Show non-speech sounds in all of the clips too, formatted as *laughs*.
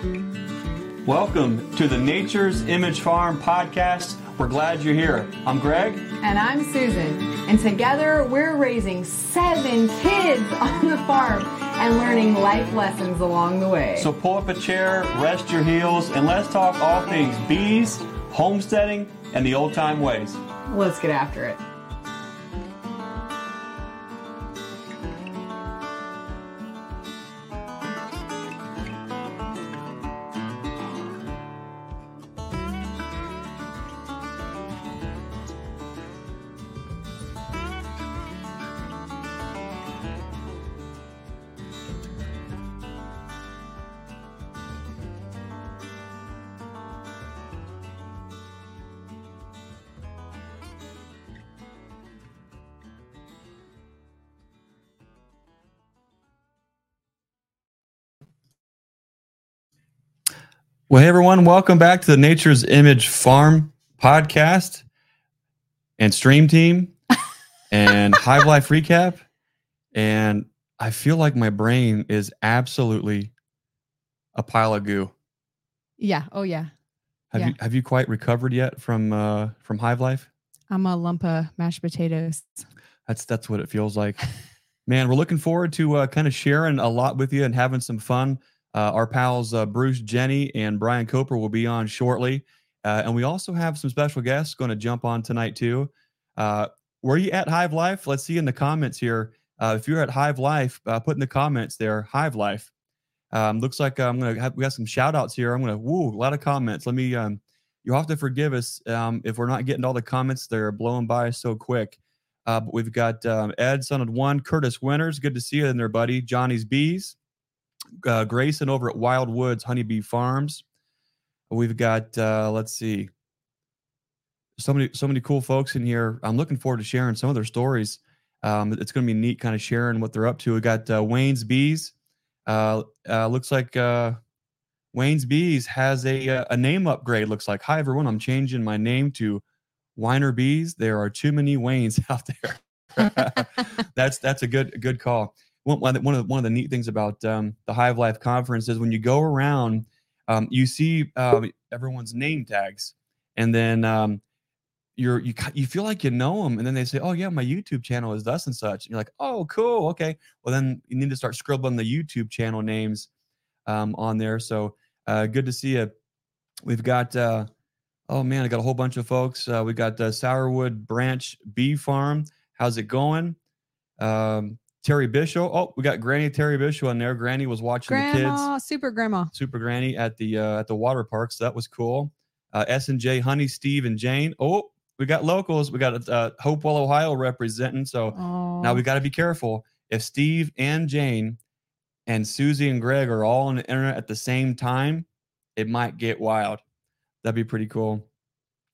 Welcome to the Nature's Image Farm podcast. We're glad you're here. I'm Greg. And I'm Susan. And together we're raising seven kids on the farm and learning life lessons along the way. So pull up a chair, rest your heels, and let's talk all things bees, homesteading, and the old time ways. Let's get after it. Well, hey everyone, welcome back to the Nature's Image Farm podcast and stream team *laughs* and Hive Life recap. And I feel like my brain is absolutely a pile of goo. Yeah. Oh yeah. Have Yeah. you have you quite recovered yet from uh from Hive Life? I'm a lump of mashed potatoes. That's that's what it feels like. *laughs* Man, we're looking forward to uh, kind of sharing a lot with you and having some fun. Uh, our pals uh, Bruce, Jenne, and Brian Koper will be on shortly, uh, and we also have some special guests going to jump on tonight too. Uh, were you at Hive Life? Let's see in the comments here. Uh, if you're at Hive Life, uh, put in the comments there Hive Life. Um, looks like I'm gonna have we got some shout outs here. I'm gonna woo a lot of comments. Let me um, you'll have to forgive us um, if we're not getting all the comments. They're blowing by so quick. But we've got um, Ed, son of one, Curtis Winters. Good to see you in there, buddy. Johnny's Bees, uh, Grayson over at Wild Woods Honeybee Farms. We've got, uh, let's see, so many, so many cool folks in here. I'm looking forward to sharing some of their stories. Um, it's going to be neat, kind of sharing what they're up to. We got uh, Wayne's Bees. Uh, uh, looks like uh, Wayne's Bees has a uh, a name upgrade. Looks like. Hi everyone, I'm changing my name to Weiner Bees. There are too many Waynes *laughs* out there. *laughs* that's that's a good good call. One, one of the, one of the, the neat things about um, the Hive Life conference is when you go around, um, you see um, everyone's name tags, and then um, you're you you feel like you know them, and then they say, "Oh yeah, my YouTube channel is thus and such." And you're like, "Oh cool, okay." Well then you need to start scribbling the YouTube channel names um, on there. So uh, good to see you. We've got. Uh, Oh man, I got a whole bunch of folks. Uh, we got uh, Sourwood Branch Bee Farm. How's it going? Um, Terry Bishop. Oh, we got Granny Terry Bishop on there. Granny was watching the grandma, kids, super grandma. Super Granny at the uh, at the water park. So that was cool. Uh, S and J Honey, Steve and Jane. Oh, we got locals. We got uh, Hopewell, Ohio representing. So Oh, now we got to be careful. If Steve and Jane and Susie and Greg are all on the internet at the same time, it might get wild. That'd be pretty cool.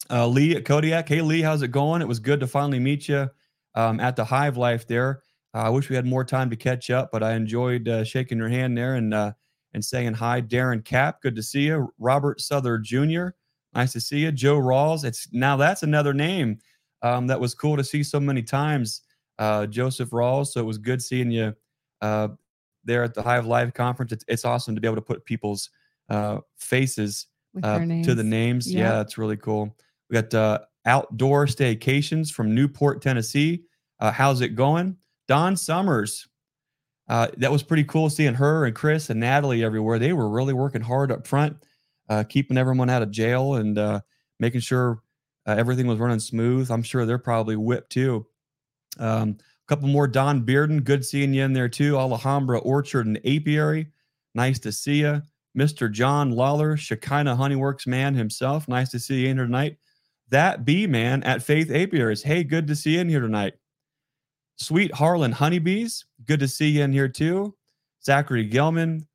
Uh, Lee at Kodiak. Hey, Lee, how's it going? It was good to finally meet you um, at the Hive Life there. Uh, I wish we had more time to catch up, but I enjoyed uh, shaking your hand there and uh, and saying hi. Darren Cap, good to see you. Robert Souther Jr., nice to see you. Joe Rawls. It's now that's another name um, that was cool to see so many times. Uh, Joseph Rawls. So it was good seeing you uh, there at the Hive Life conference. It's, it's awesome to be able to put people's uh, faces to the names. names. Yeah, Yep. that's really cool. We got uh, outdoor staycations from Newport, Tennessee. Uh, how's it going? Don Summers. Uh, that was pretty cool seeing her and Chris and Natalee everywhere. They were really working hard up front, uh, keeping everyone out of jail and uh, making sure uh, everything was running smooth. I'm sure they're probably whipped too. Um, a couple more. Don Bearden, good seeing you in there too. Alhambra Orchard and Apiary, nice to see you. Mr. John Lawler, Shekinah Honeyworks man himself, nice to see you in here tonight. That bee man at Faith Apiaries, hey, good to see you in here tonight. Sweet Harlan Honeybees, good to see you in here too. Zachary Gelman,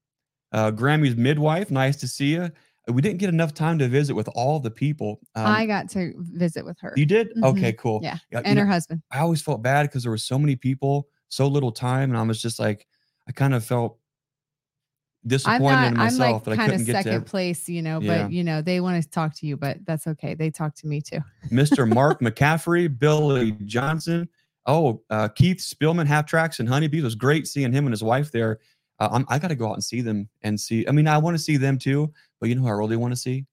uh, Grammy's midwife, nice to see you. We didn't get enough time to visit with all the people. Um, I got to visit with her you did? Mhm. Okay, cool. Yeah, you and know, her husband. I always felt bad because there were so many people, so little time, and I was just like, I kind of felt I'm disappointed not. in I'm myself like that I kind of couldn't get second place, you know. Yeah. But you know, they want to talk to you, but that's okay. They talk to me too. Mr. Mark *laughs* McCaffrey, Billy Johnson. Oh, uh, Keith Spillman, Half Tracks and Honeybees. Was great seeing him and his wife there. Uh, I'm, I got to go out and see them and see. I mean, I want to see them too, but you know who I really want to see?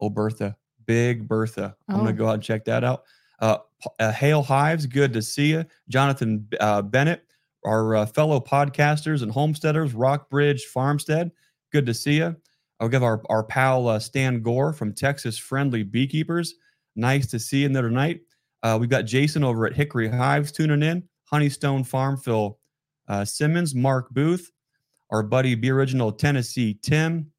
Oh, Bertha, big Bertha. I'm Oh. gonna go out and check that out. Uh, uh Hale Hives, good to see you. Jonathan uh, Bennett, our uh, fellow podcasters and homesteaders, Rockbridge Farmstead, good to see you. I'll give our our pal uh, Stan Gore from Texas Friendly Beekeepers. Nice to see you in there tonight. Uh, we've got Jason over at Hickory Hives tuning in. Honeystone Farm, Phil uh, Simmons, Mark Booth, our buddy Be Original Tennessee Tim,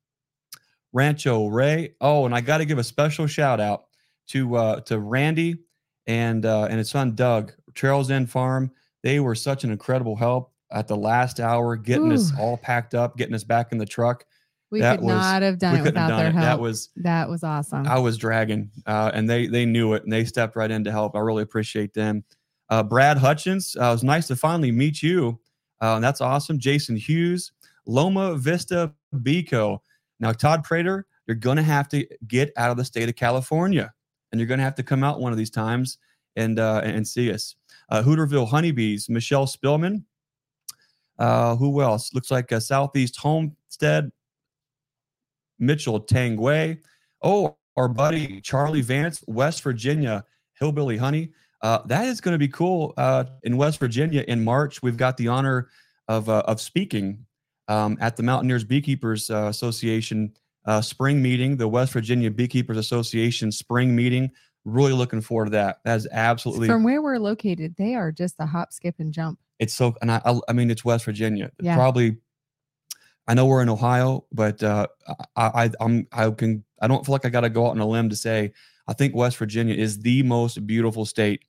Rancho Ray. Oh, and I got to give a special shout out to uh, to Randy and uh, and his son Doug, Trails End Farm. They were such an incredible help at the last hour, getting us all packed up, getting us back in the truck. We That could was- not have done it without done their it. help. That was that was awesome. I was dragging, uh, and they they knew it, and they stepped right in to help. I really appreciate them. Uh, Brad Hutchins, uh, it was nice to finally meet you. Uh, that's awesome. Jason Hughes, Loma Vista Beco. Now, Todd Prater, you're going to have to get out of the state of California, and you're going to have to come out one of these times and uh, and see us. Uh, Hooterville Honeybees, Michelle Spillman. Uh, who else? Looks like uh, Southeast Homestead, Mitchell Tangway. Oh, our buddy Charlie Vance, West Virginia Hillbilly Honey. Uh, that is going to be cool. Uh, in West Virginia in March, we've got the honor of uh, of speaking um, at the Mountaineers Beekeepers uh, Association uh, spring meeting, the West Virginia Beekeepers Association spring meeting. Really looking forward to that. That is absolutely From where we're located, they are just a hop, skip, and jump. it's so and I, I I mean it's West Virginia. Yeah. Probably I know we're in Ohio, but uh I, I I'm I can I don't feel like I gotta go out on a limb to say I think West Virginia is the most beautiful state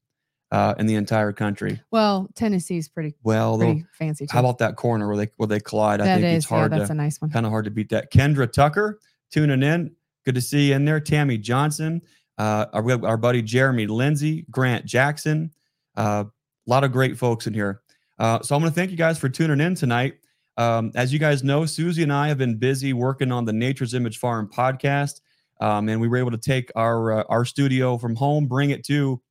uh in the entire country. Well, Tennessee's pretty Well pretty fancy too. how about that corner where they where they collide? I think is, it's hard yeah, that's to a nice one. kind of hard to beat that. Kendra Tucker tuning in. Good to see you in there. Tammy Johnson, uh, our, our buddy Jeremy Lindsay, Grant Jackson. Uh, a lot of great folks in here. Uh, so I'm going to thank you guys for tuning in tonight. Um, as you guys know, Susie and I have been busy working on the Nature's Image Farm podcast, um, and we were able to take our uh, our studio from home, bring it to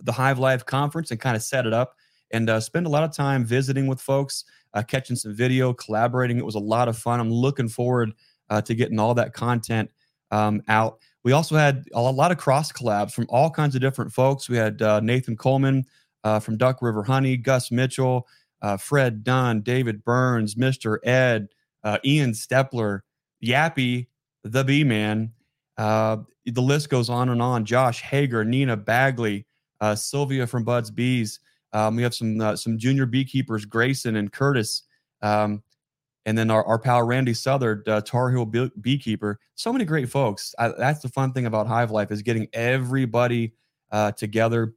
the Hive Life conference, and kind of set it up, and uh, spend a lot of time visiting with folks, uh, catching some video, collaborating. It was a lot of fun. I'm looking forward uh, to getting all that content um, out. We also had a lot of cross collabs from all kinds of different folks. We had uh, Nathan Coleman uh, from Duck River Honey, Gus Mitchell, uh, Fred Dunn, David Burns, Mr. Ed, uh, Ian Steppler, Yappy, the Bee Man. Uh, the list goes on and on. Josh Hager, Nina Bagley, uh, Sylvia from Bud's Bees. Um, we have some uh, some junior beekeepers, Grayson and Curtis. Um, and then our, our pal Randy Southard, uh, Tar Heel bee- beekeeper. So many great folks. I, that's the fun thing about Hive Life is getting everybody together,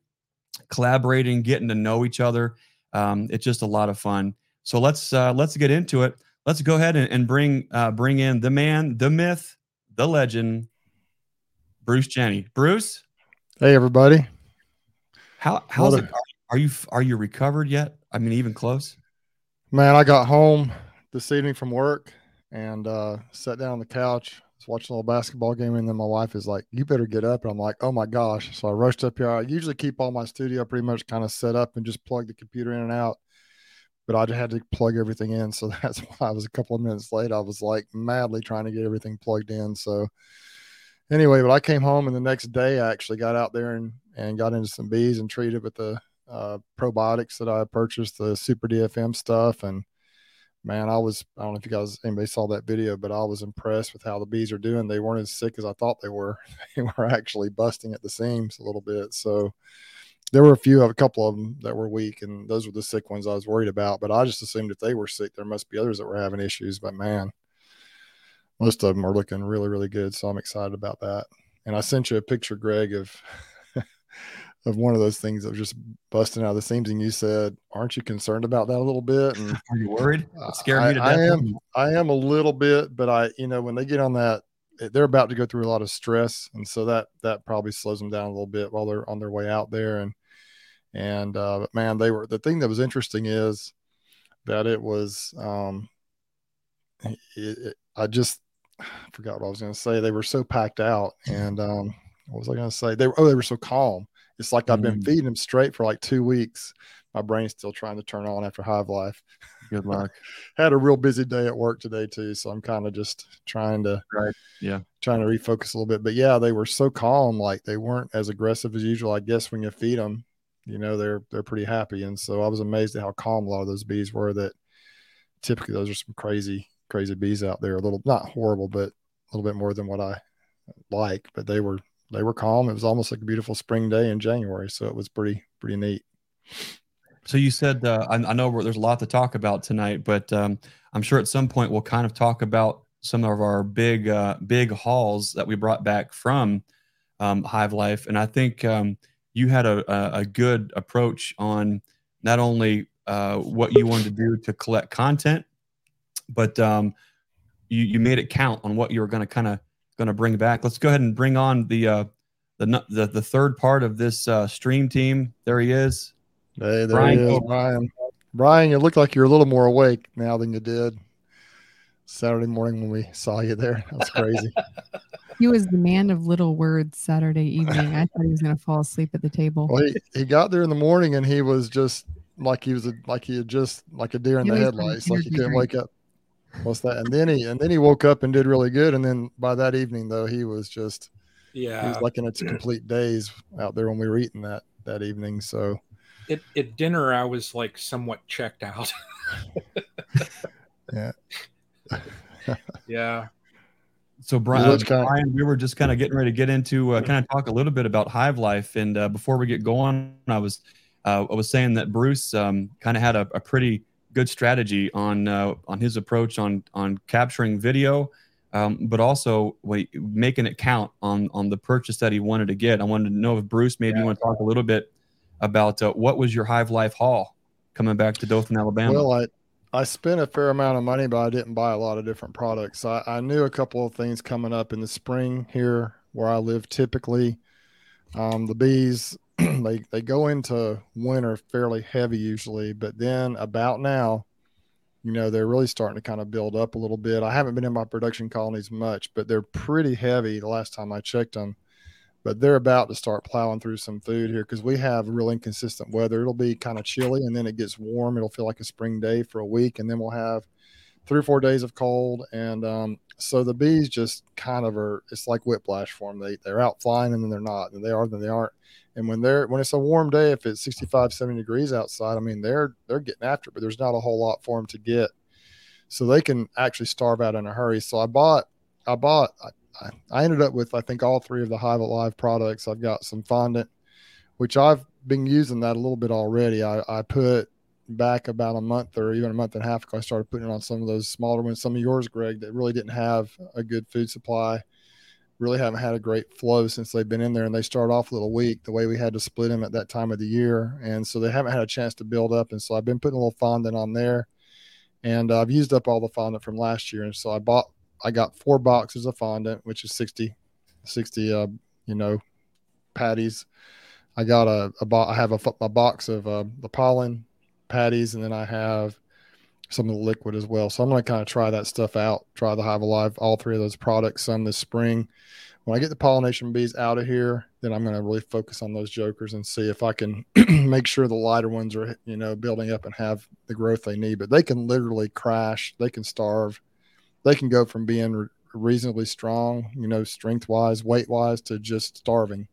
collaborating, getting to know each other. Um, it's just a lot of fun. So let's uh, let's get into it. Let's go ahead and, and bring uh, bring in the man, the myth, the legend, Bruce Jenne. Bruce, Hey everybody. how how's it? Are, are you are you recovered yet? I mean, even close. Man, I got home this evening from work and uh sat down on the couch, was watching a little basketball game, and then my wife is like, You better get up. And I'm like, Oh my gosh. So I rushed up here. I usually keep all my studio pretty much kind of set up and just plug the computer in and out. But I just had to plug everything in. So *laughs* that's why I was a couple of minutes late. I was like madly trying to get everything plugged in. So anyway, but I came home and the next day I actually got out there and, and got into some bees and treated with the uh, probiotics that I purchased, the Super DFM stuff, and man, I was I don't know if you guys anybody saw that video, but I was impressed with how the bees are doing. They weren't as sick as I thought they were. *laughs* They were actually busting at the seams a little bit. So there were a few of a couple of them that were weak, and those were the sick ones I was worried about. But I just assumed if they were sick, there must be others that were having issues. But man, most of them are looking really, really good. So I'm excited about that. And I sent you a picture, Greg, of of one of those things that was just busting out of the seams. And you said, "Aren't you concerned about that a little bit?" And *laughs* Are you worried? It scared I- me to death. I am. I am a little bit, but I, you know, when they get on that, they're about to go through a lot of stress, and so that that probably slows them down a little bit while they're on their way out there. And and uh, but man, they were the thing that was interesting is that it was. um it, it, I just forgot what I was going to say. They were so packed out, and um, what was I going to say? They were oh, they were so calm. It's like I've been Mm. feeding them straight for like two weeks. My brain's still trying to turn on after Hive Life. Good *laughs* luck. Had a real busy day at work today too, so I'm kind of just trying to Right. Yeah. trying to refocus a little bit. But yeah, they were so calm, like they weren't as aggressive as usual. I guess when you feed them, you know, they're they're pretty happy, and so I was amazed at how calm a lot of those bees were. That typically those are some crazy crazy bees out there. A little not horrible, but a little bit more than what I like. But they were they were calm. It was almost like a beautiful spring day in January, so it was pretty pretty neat. So you said uh, I, I know there's a lot to talk about tonight, but um, I'm sure at some point we'll kind of talk about some of our big uh, big hauls that we brought back from um, Hive Life, and I think um, you had a, a, good approach on not only uh, what you wanted to do to collect content, but um, you you made it count on what you were going to kind of going to bring back. Let's go ahead and bring on the uh, the, the the third part of this uh, stream team. There he is. Hey, there Brian he is, Brian. Brian, you look like you're a little more awake now than you did Saturday morning when we saw you there. That's crazy. *laughs* He was the man of little words Saturday evening. I thought he was going to fall asleep at the table. well, he, he got there in the morning and he was just like he was a, like he had just like a deer in He the headlights, like he energy couldn't wake up. What's that? And then he and then he woke up and did really good. And then by that evening, though, he was just yeah, he Yeah. was like in a complete daze out there when we were eating that that evening. So At, at dinner, I was like somewhat checked out. Yeah. *laughs* yeah. So Brian, let's Brian, we were just kind of getting ready to get into uh, kind of talk a little bit about Hive Life, and uh, before we get going, I was uh, I was saying that Bruce um, kind of had a, a pretty good strategy on uh, on his approach on on capturing video, um, but also wait, making it count on on the purchase that he wanted to get. I wanted to know if Bruce maybe you want to talk a little bit about uh, what was your Hive Life haul coming back to Dothan, Alabama. Well, I I spent a fair amount of money, but I didn't buy a lot of different products. I, I knew a couple of things coming up in the spring here where I live typically. Um, the bees *clears throat* they they go into winter fairly heavy usually, but then about now, you know, they're really starting to kind of build up a little bit. I haven't been in my production colonies much, but they're pretty heavy the last time I checked them. But they're about to start plowing through some food here because we have real inconsistent weather. It'll be kind of chilly and then it gets warm. It'll feel like a spring day for a week, and then we'll have three or four days of cold. And um, so the bees just kind of are. It's like whiplash for them. They they're out flying and then they're not, and they are then they aren't. And when they're when it's a warm day, if it's 65, 70 degrees outside, I mean they're they're getting after it, but there's not a whole lot for them to get. So they can actually starve out in a hurry. So I bought I bought I, I, ended up with I think all three of the Hive Alive products. I've got some fondant, which I've been using that a little bit already. I, I put back about a month or even a month and a half ago. I started putting it on some of those smaller ones, some of yours, Greg, that really didn't have a good food supply. Really haven't had a great flow since they've been in there, and they start off a little weak the way we had to split them at that time of the year, and so they haven't had a chance to build up. And so I've been putting a little fondant on there, and uh, I've used up all the fondant from last year, and so I bought I got four boxes of fondant, which is 60, 60, uh, you know, patties. I got a, a bo- I have a, a box of uh, the pollen patties, and then I have some of the liquid as well. So I'm going to kind of try that stuff out, try the Hive Alive, all three of those products, some this spring. When I get the pollination bees out of here, then I'm going to really focus on those jokers and see if I can *clears throat* make sure the lighter ones are, you know, building up and have the growth they need. But they can literally crash, they can starve, they can go from being re- reasonably strong, you know, strength wise, weight wise, to just starving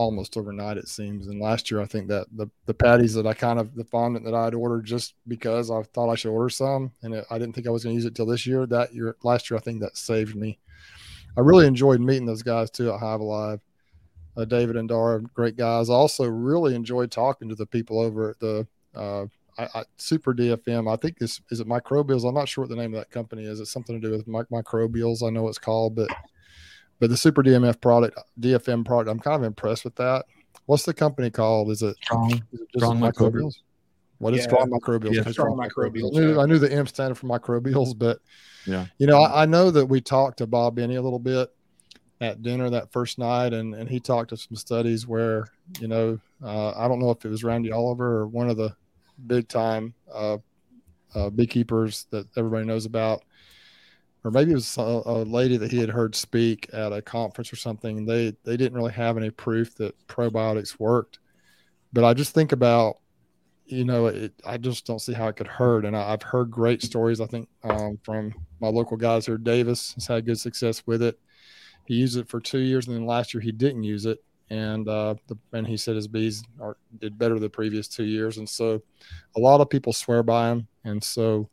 almost overnight it seems. And last year, I think that the the patties that I kind of the fondant that I'd ordered just because I thought I should order some, and it, I didn't think I was going to use it till this year. That year, last year, I think that saved me. I really enjoyed meeting those guys too at Hive Alive. Uh, David and Dara, great guys. I also really enjoyed talking to the people over at the uh, I, I, Super DFM. I think this is it Microbials. I'm not sure what the name of that company is. It's something to do with mic- microbials. I know it's called, but but the Super DMF product, DFM product, I'm kind of impressed with that. What's the company called? Is it, Strong. is it just Strong microbials? What is Yeah. strong microbials? Yeah, Okay, Strong Microbials, I knew. I knew the M standard for microbials, but Yeah. you know, I, I know that we talked to Bob Binnie a little bit at dinner that first night, and and he talked to some studies where you know, uh, I don't know if it was Randy Oliver or one of the big time uh, uh, beekeepers that everybody knows about, or maybe it was a, a lady that he had heard speak at a conference or something. They they didn't really have any proof that probiotics worked, but I just think about you know, it, I just don't see how it could hurt. And I, have heard great stories. I think um, from my local guys here, Davis has had good success with it. He used it for two years, and then last year he didn't use it, and uh, the, and he said his bees are, did better the previous two years. And so, a lot of people swear by him. And so,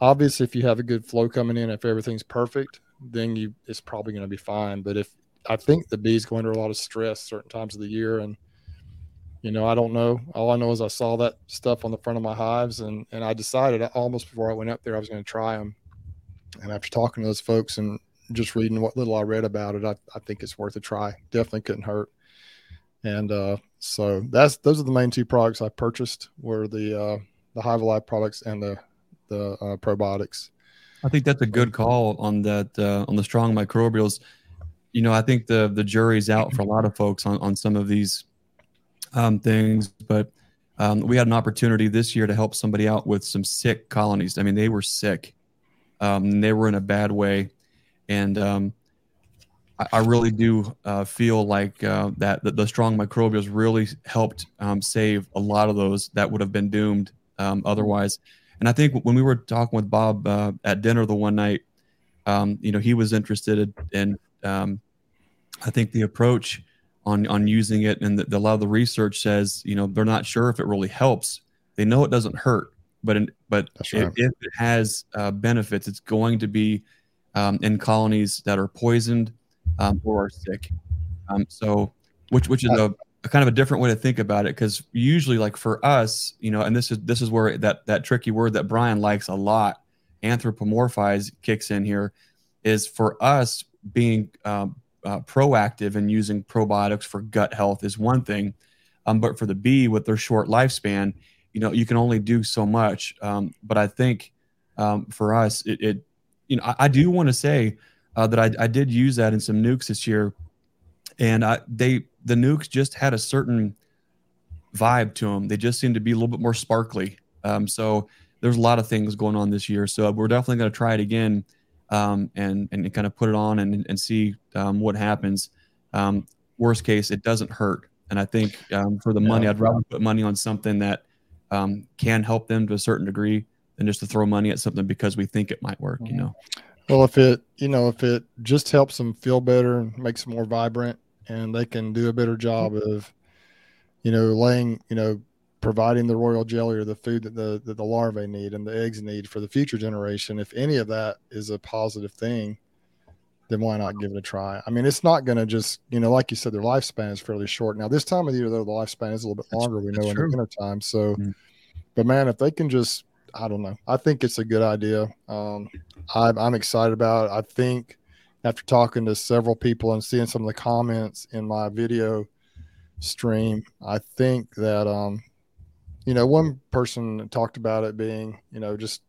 obviously, if you have a good flow coming in, if everything's perfect, then you it's probably going to be fine. But if I think the bees go under a lot of stress certain times of the year, and you know, I don't know. All I know is I saw that stuff on the front of my hives, and and I decided almost before I went up there I was going to try them. And after talking to those folks and just reading what little I read about it, I, I think it's worth a try. Definitely couldn't hurt. And uh, so that's those are the main two products I purchased were the uh, the Hive Alive products and the the uh, probiotics. I think that's a good call on that uh, on the strong microbials. You know, I think the the jury's out for a lot of folks on on some of these um, things, but um, we had an opportunity this year to help somebody out with some sick colonies. I mean, they were sick, um, they were in a bad way, and um, I, I, really do uh, feel like uh, that, that, the strong microbials really helped um, save a lot of those that would have been doomed um, otherwise. And I think when we were talking with Bob uh, at dinner the one night, um, you know, he was interested in. I think the approach on on using it, and the, the, a lot of the research says you know they're not sure if it really helps. They know it doesn't hurt, but in, but right. if, if, it has uh, benefits, it's going to be um, in colonies that are poisoned um, or are sick. Um, so, which which is a, a, kind of a different way to think about it because usually, like for us, you know, and this is this is where that that tricky word that Brian likes a lot, anthropomorphize kicks in here, is for us being um, uh, proactive and using probiotics for gut health is one thing, um, but for the bee with their short lifespan, you know, you can only do so much. Um, but I think um, for us, it, it, you know, I, I do want to say uh, that I, I, did use that in some nucs this year, and I, they the nucs just had a certain vibe to them. They just seemed to be a little bit more sparkly. Um, so there's a lot of things going on this year. So we're definitely going to try it again um, and and kind of put it on and and see um, what happens. Um, worst case, it doesn't hurt, and I think um, for the money, yeah. I'd rather put money on something that um, can help them to a certain degree than just to throw money at something because we think it might work. You know. Well, if it you know if it just helps them feel better and makes them more vibrant, and they can do a better job of, you know, laying you know providing the royal jelly or the food that the, that the larvae need and the eggs need for the future generation, if any of that is a positive thing, then why not give it a try? I mean, it's not going to just, you know, like you said, their lifespan is fairly short. Now, this time of year, though, the lifespan is a little bit longer. we know in true. the winter time. So, mm-hmm. but man, if they can just, I don't know, I think it's a good idea. Um, I'm, I'm excited about it. I think after talking to several people and seeing some of the comments in my video stream, I think that um, you know, one person talked about it being, you know, just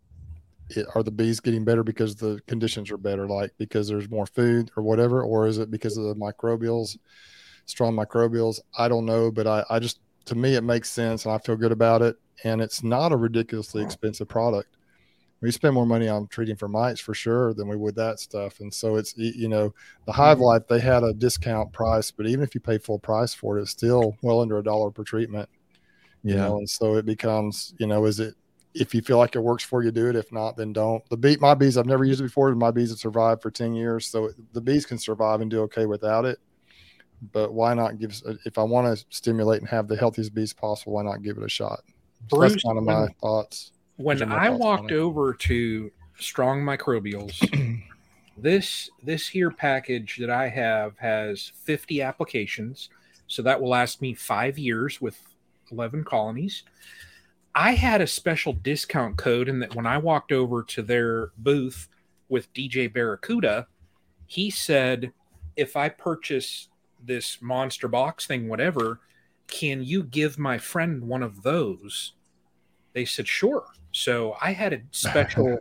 it, are the bees getting better because the conditions are better, like because there's more food or whatever, or is it because of the microbials, strong microbials? I don't know, but I, I just to me it makes sense and I feel good about it, and it's not a ridiculously expensive product. We spend more money on treating for mites for sure than we would that stuff, and so it's you know the Hive mm-hmm. Life they had a discount price, but even if you pay full price for it, it's still well under a dollar per treatment you yeah. know and so it becomes you know is it if you feel like it works for you do it. If not then don't. The beat my bees i've never used it before my bees have survived for 10 years so the bees can survive and do okay without it. But why not give if i want to stimulate and have the healthiest bees possible why not give it a shot? So that's kind of my thoughts when i walked over to strong microbials *clears throat* this this here package that i have has 50 applications so that will last me five years with 11 colonies. I had a special discount code, and that when I walked over to their booth with DJ Barracuda, he said, if I purchase this monster box thing, whatever, can you give my friend one of those? They said, sure. So I had a *laughs* special,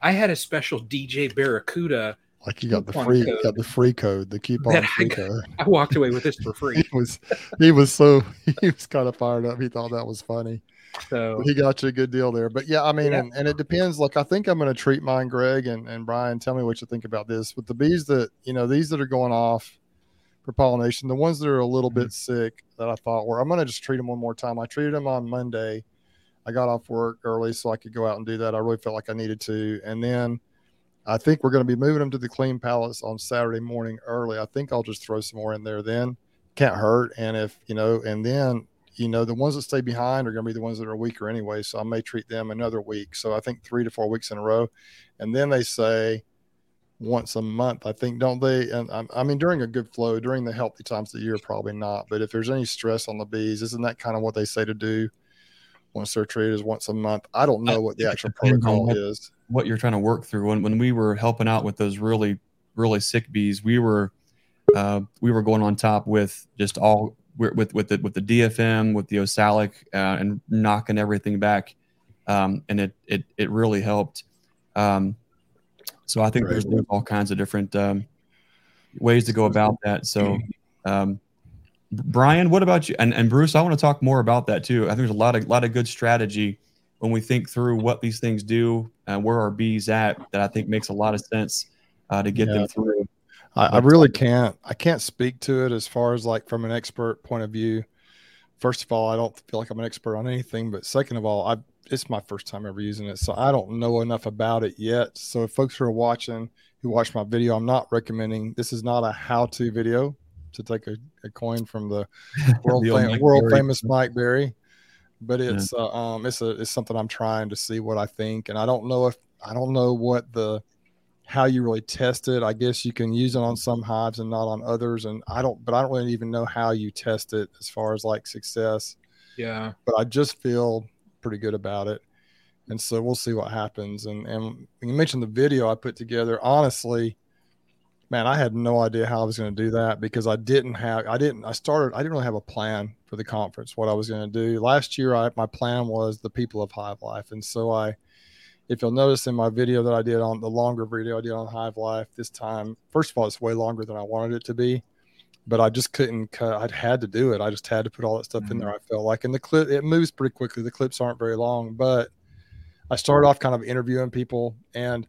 I had a special DJ Barracuda like you got the free, code. got the free code, the coupon free I, code. I walked away with this for *laughs* free. he was, he was so, *laughs* he was kind of fired up. He thought that was funny. So he got you a good deal there. But yeah, I mean, yeah. And, and it depends. Look, I think I'm going to treat mine, Greg and, and Brian. Tell me what you think about this. With the bees that, you know, these that are going off for pollination, the ones that are a little mm-hmm. bit sick that I thought were, I'm going to just treat them one more time. I treated them on Monday I got off work early so I could go out and do that. I really felt like I needed to. And then I think we're going to be moving them to the Clean Palace on Saturday morning early. I think I'll just throw some more in there then. Can't hurt. And if, you know, and then, you know, the ones that stay behind are going to be the ones that are weaker anyway. So I may treat them another week. So I think three to four weeks in a row. And then they say, once a month, I think, don't they? And I, I mean, during a good flow, during the healthy times of the year, probably not. But if there's any stress on the bees, isn't that kind of what they say to do once they're treated as once a month? I don't know what the actual protocol what, is. What you're trying to work through. When when we were helping out with those really really sick bees, we were uh, we were going on top with just all with with the with the DFM with the Oxalic uh, and knocking everything back, um, and it it it really helped. Um, so I think right. there's, all kinds of different um, ways to go about that. So, um, Brian, what about you? And, and Bruce, I want to talk more about that too. I think there's a lot of lot of good strategy when we think through what these things do and where our bees at. That I think makes a lot of sense uh, to get yeah. them through. I, I really can't. I can't speak to it as far as like from an expert point of view. First of all, I don't feel like I'm an expert on anything. But second of all, I it's my first time ever using it, so I don't know enough about it yet. So if folks who are watching who watch my video, I'm not recommending. This is not a how-to video to take a, a coin from the *laughs* world the fam- world famous Mike Berry, but it's yeah. uh, um it's a it's something I'm trying to see what I think, and I don't know if I don't know what the how you really test it. I guess you can use it on some hives and not on others, and I don't. But I don't really even know how you test it as far as like success. Yeah. But I just feel pretty good about it. And so we'll see what happens. And and you mentioned the video I put together. Honestly, man, I had no idea how I was going to do that because I didn't have I didn't I started I didn't really have a plan for the conference what I was going to do. Last year I my plan was the people of Hive Life. And so I if you'll notice in my video that I did on the longer video I did on Hive Life this time, first of all, it's way longer than I wanted it to be but I just couldn't cut. I'd had to do it. I just had to put all that stuff mm-hmm. in there. I felt like, and the clip it moves pretty quickly. The clips aren't very long, but I started off kind of interviewing people. And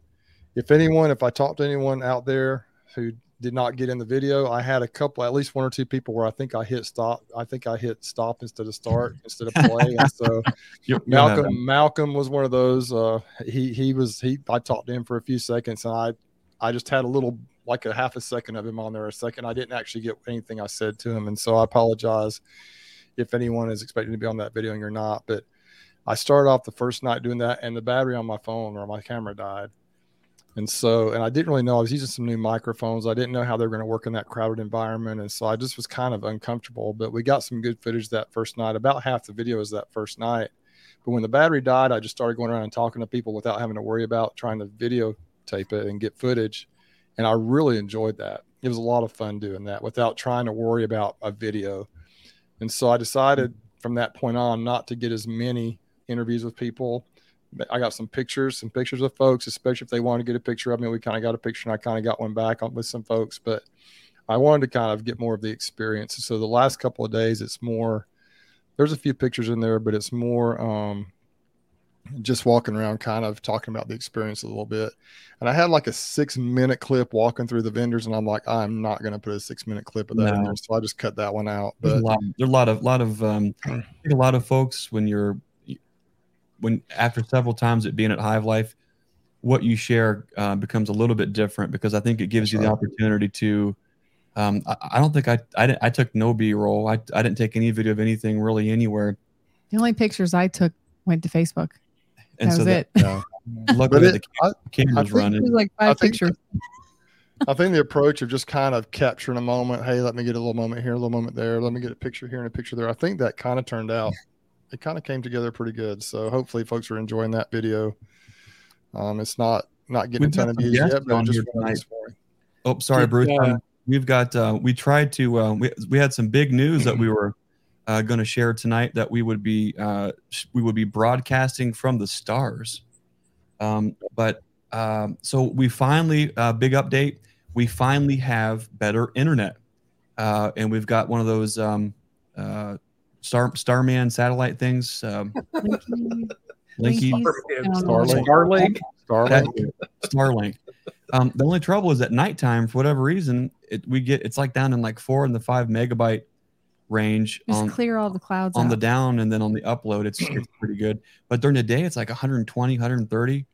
if anyone, if I talked to anyone out there who did not get in the video, I had a couple, at least one or two people where I think I hit stop. I think I hit stop instead of start *laughs* instead of play. and so *laughs* Malcolm, Malcolm was one of those. Uh, he he was he. I talked to him for a few seconds, and I I just had a little like a half a second of him on there a second. I didn't actually get anything I said to him. And so I apologize if anyone is expecting to be on that video and you're not. But I started off the first night doing that and the battery on my phone or my camera died. And so, and I didn't really know I was using some new microphones. I didn't know how they were going to work in that crowded environment. And so I just was kind of uncomfortable. But we got some good footage that first night. About half the video is that first night. But when the battery died, I just started going around and talking to people without having to worry about trying to videotape it and get footage and I really enjoyed that. It was a lot of fun doing that without trying to worry about a video. And so I decided from that point on not to get as many interviews with people. I got some pictures, some pictures of folks, especially if they wanted to get a picture of me. We kind of got a picture and I kind of got one back with some folks, but I wanted to kind of get more of the experience. So the last couple of days, it's more, there's a few pictures in there, but it's more um, just walking around kind of talking about the experience a little bit and i had like a six minute clip walking through the vendors and i'm like i'm not going to put a six minute clip of that no. in there so i just cut that one out but there's a lot, there's a lot of lot of um *clears throat* a lot of folks when you're when after several times at being at hive life what you share uh, becomes a little bit different because i think it gives That's you right. the opportunity to um, I, I, don't think I, I, I took no b-roll I, I didn't take any video of anything really anywhere the only pictures i took went to facebook and that so was that, it. Uh, luckily it, the cam- I, camera's running. like five I think, pictures. I think the approach of just kind of capturing a moment. Hey, let me get a little moment here, a little moment there. Let me get a picture here and a picture there. I think that kind of turned out. It kind of came together pretty good. So hopefully, folks are enjoying that video. Um, it's not not getting We've a ton of views yet, but just Oh, sorry, Bruce. Uh, we've got uh, we tried to uh, we we had some big news that we were uh, going to share tonight that we would be uh, we would be broadcasting from the stars. Um, but um, so we finally uh, big update. We finally have better internet, uh, and we've got one of those um, uh, Star Starman satellite things. Um, *laughs* Linky, Starlink. Starlink. Starlink. Starlink. Um, the only trouble is at nighttime, for whatever reason, it, we get it's like down in like four and the five megabyte range Just on clear all the clouds on the down and then on the upload it's it's *clears throat* pretty good but during the day it's like 120 130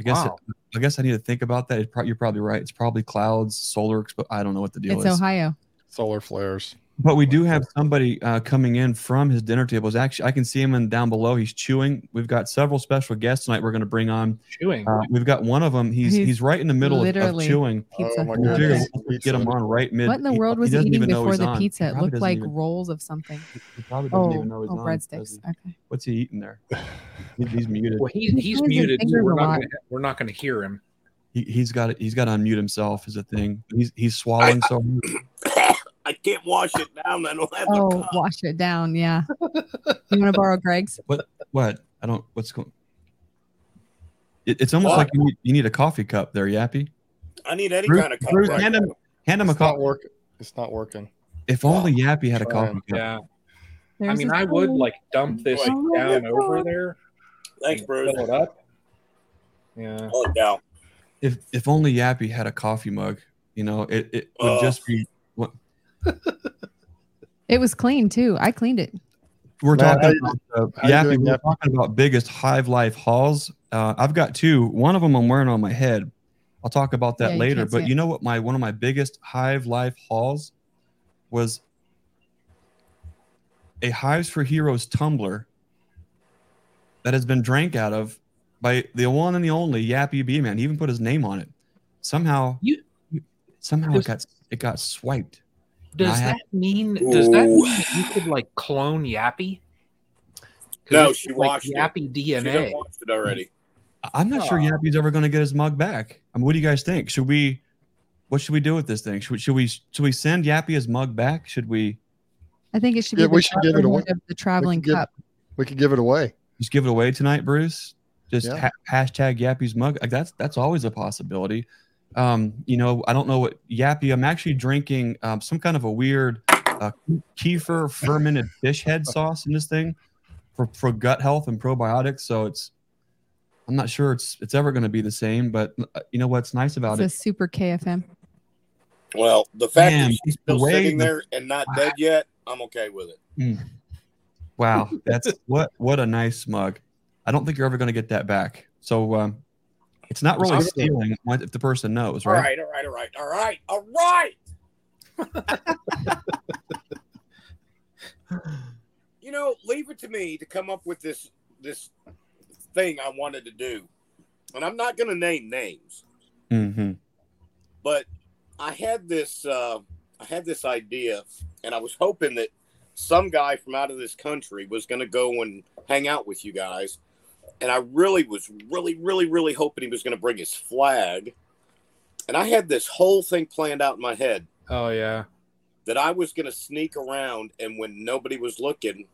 i guess Wow. i guess i need to think about that it pro- you're probably right it's probably clouds solar expo- i don't know what the deal It's is It's Ohio. Solar flares. But we do have somebody uh, coming in from his dinner table. It's actually I can see him in down below. He's chewing. We've got several special guests tonight. We're going to bring on. Chewing. Uh, we've got one of them. He's he's, He's right in the middle of, of literally- chewing. Pizza. Oh my We figured get him on right mid. What in the he- world was he, doesn't eating before the on. pizza? He It looked like even- rolls of something. He probably doesn't Oh, even know he's oh on. breadsticks. Okay. What's he eating there? He- he's muted. Well, he's He he's muted, so we're not gonna, we're not going to hear him. He, he's got he's got to unmute himself is a thing. He's he's swallowing so. I can't wash it down. I don't have Oh, the wash it down. Yeah. you want to borrow Greg's? *laughs* What? What? I don't. What's going? It, it's almost What? like you need, you need a coffee cup there, Yappy. I need any Bruce- kind of cup. Bruce, right hand him- Hand him a It's not coffee. working. It's not working. If only Yappy had a coffee cup. Yeah. I mean, I would like dump this Oh, down my over there. Thanks, Bruce. Fill it up. Yeah. Oh, down. If if only Yappy had a coffee mug, you know, it, it would Oh. just be. What It was clean too. I cleaned it. we're Matt, talking you- about. Uh, how you Yappy, doing, we're Yappy? talking about biggest Hive Life hauls. Uh, I've got two. One of them I'm wearing on my head. I'll talk about that Yeah, later. can't But you know what? My one of my biggest Hive Life hauls was a Hives for Heroes tumbler that has been drank out of by the one and the only Yappy Beeman. He even put his name on it. Somehow, You- somehow Does- it got it got swiped. Does I have- that mean? Does that mean you could like clone Yappy? 'Cause No, she like watched it. Yappy She DNA. done watched it already. I- I'm not sure Aw. Yappy's ever going to get his mug back. I mean, what do you guys think? Should we? What should we do with this thing? Should we? Should we? Should we send Yappy his mug back? Should we I think it should Yeah, be we the should give it away. the traveling give- cup. We could give it away. just give it away tonight, Bruce? Just Yeah. ha- hashtag Yappy's mug. Like that's that's always a possibility. Um, you know, I don't know what Yappy. I'm actually drinking um, some kind of a weird uh, kefir fermented fish head *laughs* sauce in this thing for for gut health and probiotics. So it's. I'm not sure it's it's ever going to be the same, but uh, you know what's nice about It's it? a super KFM. Well, the fact Man, that she's the still way sitting the- there and not dead yet, I'm okay with it. Wow, that's what what a nice mug. I don't think you're ever going to get that back. So um, it's not really stealing if the person knows, right? All right? right, all right, all right, all right, all right. *laughs* you know, leave it to me to come up with this this thing I wanted to do, and I'm not going to name names, Mm-hmm. but I had this uh, I had this idea, and I was hoping that some guy from out of this country was going to go and hang out with you guys, and I really was really really really hoping he was going to bring his flag, and I had this whole thing planned out in my head Oh yeah. that I was going to sneak around, and when nobody was looking,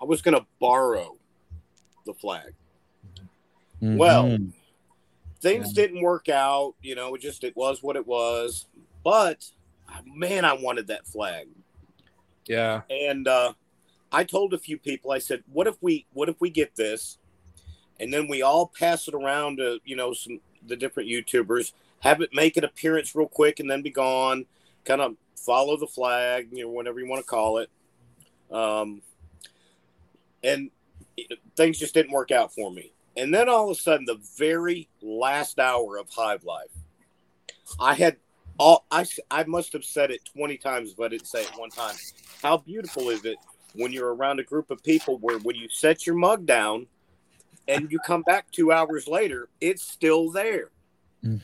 I was going to borrow the flag. Well, Mhm. things didn't work out you know it just it was what it was but man i wanted that flag Yeah. and uh i told a few people i said what if we what if we get this and then we all pass it around to you know some the different youtubers have it make an appearance real quick and then be gone kind of follow the flag you know whatever you want to call it um and it- things just didn't work out for me and then all of a sudden, the very last hour of Hive Life, I had all I I must have said it twenty times but I didn't say it one time. How beautiful is it when you're around a group of people where when you set your mug down and you come back two hours later, it's still there. Mm.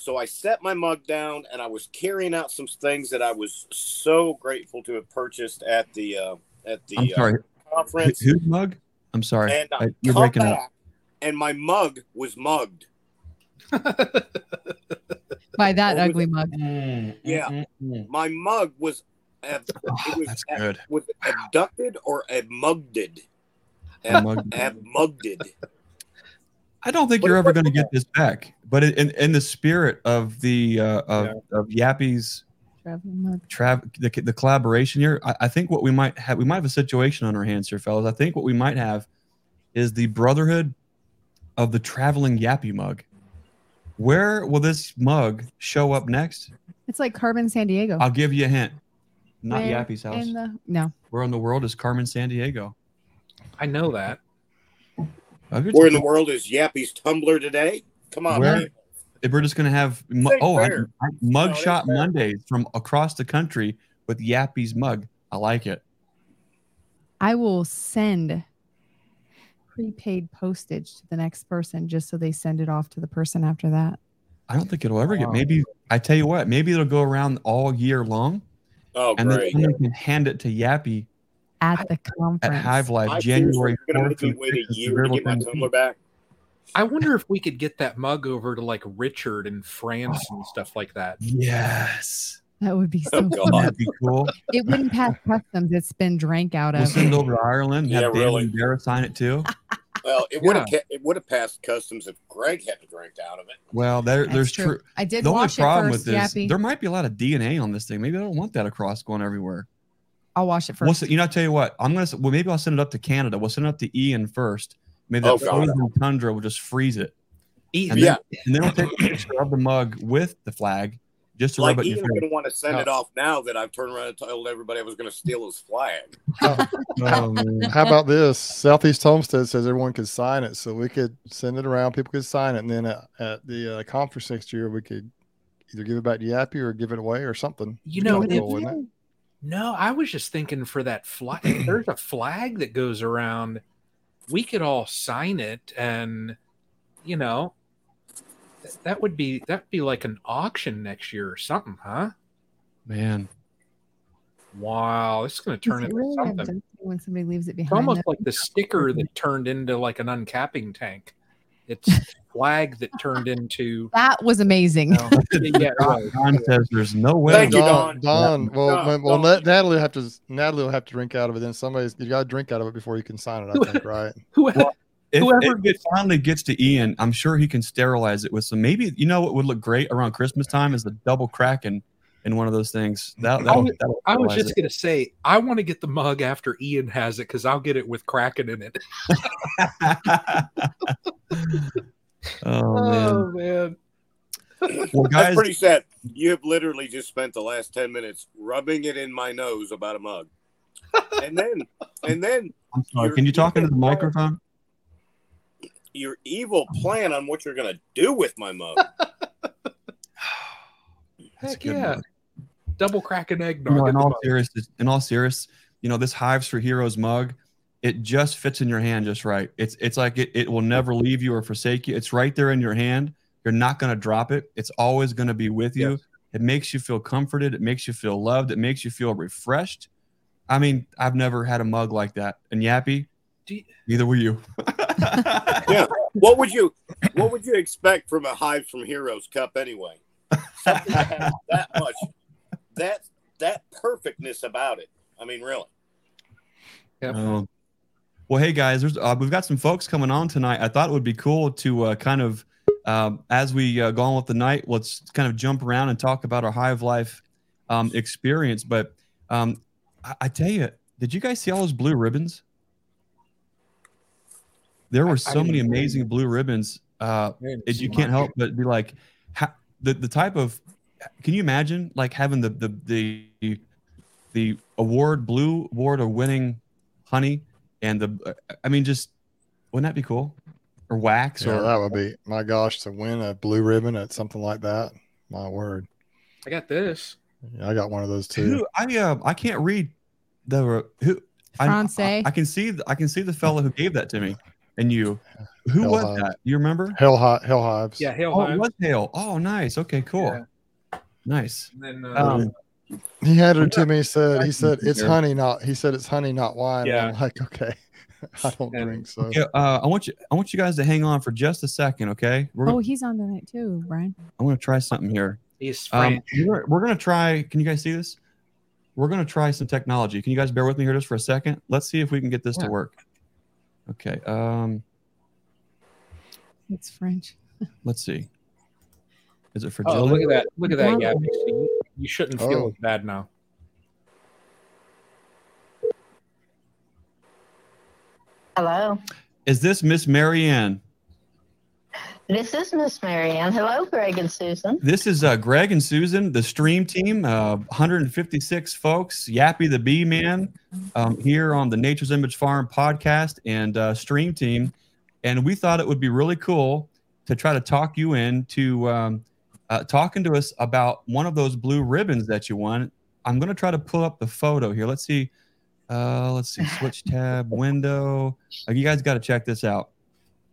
So I set my mug down and I was carrying out some things that I was so grateful to have purchased at the uh, at the I'm sorry. uh, conference. Whose mug? I'm sorry. And I I- you're come breaking up. and my mug was mugged. *laughs* By that What was ugly mug. Yeah. Mm-mm-mm. My mug was ab- Oh, it was that's ab- good. was it abducted or abmugged. A Ab- mug. abmugged. I don't think But you're ever going to get this back. But in in the spirit of the uh, of, of Yappy's Traveling mug. trav the, the collaboration here, I, I think what we might have we might have a situation on our hands here, fellas. I think what we might have is the brotherhood of the traveling Yappy mug. Where will this mug show up next? It's like Carmen Sandiego. I'll give you a hint. Not Where Yappy's house. In the, no. Where in the world is Carmen Sandiego? I know that. Good Where in the world is Yappy's tumbler today? Come on, Where? man. If we're just gonna have mu- oh I, fair. I, No, it mug shot. Mondays from across the country with Yappy's mug. I like it. I will send prepaid postage to the next person just so they send it off to the person after that. I don't think it'll ever get. Maybe I tell you what. Maybe it'll go around all year long, Oh, and then great. someone can hand it to Yappy At the at conference. Hive Life I January seriously, you're gonna fourth. make me wait a year to get my tumbler back. I wonder if we could get that mug over to like Richard in France and oh, stuff like that. Yes, That would be oh, so Oh, fun. That'd be cool. It wouldn't pass customs. It's been drank out We'll of. send it over to Ireland. Yeah, Have Dan really. and Dara sign it too. *laughs* Well, it would have it would have passed customs if Greg had to drink out of it. Well, there, there's true. true. I did The only wash it problem first, with this, Yappy. there might be a lot of DNA on this thing. Maybe I don't want that across going everywhere. I'll wash it We'll first. you know, I tell you what, I'm gonna. s- Well, maybe I'll send it up to Canada. We'll send it up to Ian first. Maybe Oh, that God. frozen tundra will just freeze it, Eat- and Yeah. then, and then I'll take a picture of the mug with the flag, just to Like rub it in Ian's your going face. to want to send Oh. it off now that I've turned around and told everybody I was going to steal his flag. *laughs* Oh, man. How about this? Southeast Homestead says everyone could sign it, so we could send it around. People could sign it, and then at, at the uh, conference next year, we could either give it back to Yappy or give it away or something. You know, Pretty if- cool, wouldn't it? No, I was just thinking for that flag. *clears throat* there's a flag that goes around. We could all sign it, and you know, th- that would be that'd be like an auction next year or something, huh? man. Wow, this is going to turn it into really something. when somebody leaves it behind, It's behind? almost though? like the sticker that turned into like an uncapping tank. It's *laughs* flag that turned into. that was amazing. No, *laughs* yeah, right. Don says there's no way. Thank you, Don, Don. Don, well, Don, well, Don. Nat- Natalee will have to Natalee will have to drink out of it. Then somebody's you got to drink out of it before you can sign it. I think, right? *laughs* Whoever, If, Whoever if it finally gets to Ian, I'm sure he can sterilize it with some. Maybe you know what would look great around Christmas time is the double Kraken in one of those things. That, that'll, was- I was sterilize just going to say, I want to get the mug after Ian has it because I'll get it with Kraken in it. *laughs* it. oh man. Oh, man. Well, That's pretty sad. You have literally just spent the last 10 minutes rubbing it in my nose about a mug. and then, and then I'm sorry. you're- Can you talk into the microphone? your evil plan on what you're going to do with my mug. *laughs* That's Heck good yeah. one. Double Kraken eggnog. No, in in all mug. seriousness, in all serious, you know, this Hives for Heroes mug, it just fits in your hand just right. It's it's like it, it will never leave you or forsake you. It's right there in your hand. You're not going to drop it. It's always going to be with you. Yes. It makes you feel comforted. It makes you feel loved. It makes you feel refreshed. I mean, I've never had a mug like that. And Yappy, Do you- neither were you. *laughs* Yeah. What would you what would you expect from a Hives from Heroes cup anyway? Something that has that much that that perfectness about it. I mean, really. Yep. Um, well, hey guys, there's uh, we've got some folks coming on tonight. I thought it would be cool to uh, kind of um, as we uh, go on with the night, let's kind of jump around and talk about our Hive Life um, experience. But um, I, I tell you, did you guys see all those blue ribbons? There were so many amazing blue ribbons. Uh, I didn't it, see you can't help but be like, ha, the the type of. Can you imagine like having the the the the award blue award of winning honey and the I mean just wouldn't that be cool or wax Yeah, or that would be my gosh to win a blue ribbon at something like that. My word, I got this. yeah, I got one of those too. who I uh I can't read the who I, I, I can see the, I can see the fellow who gave that to me and you who Hell was Hive. that you remember Hell hi- hell hives. Yeah, Hail oh it was Hale oh nice okay cool Yeah. nice And then, uh, um He handed it to me. He said, he said, it's honey, not, he said, it's honey, not wine. And I'm Yeah. like, okay, *laughs* I don't And- drink. So yeah, uh, I want you I want you guys to hang on for just a second okay we're Oh, gonna, he's on tonight too, Brian. I'm gonna try something here he's Um, French. we're, we're gonna try. Can you guys see this? We're gonna try some technology. Can you guys bear with me here just for a second? Let's see if we can get this Yeah. to work. Okay. Um. It's French. *laughs* Let's see. Is it for Oh, Jill? look at that! Look at that! Yeah, you, you shouldn't feel Oh. bad now. Hello. Is this Miss Marianne? This is Miss Marianne. Hello, Greg and Susan. This is uh, Greg and Susan, the stream team, uh, 156 folks, Yappy the Bee Man, um, here on the Nature's Image Farm podcast and uh, stream team. And we thought it would be really cool to try to talk you into um, uh, talking to us about one of those blue ribbons that you won. I'm going to try to pull up the photo here. Let's see. Uh, let's see. Switch *laughs* tab, window. Uh, you guys got to check this out.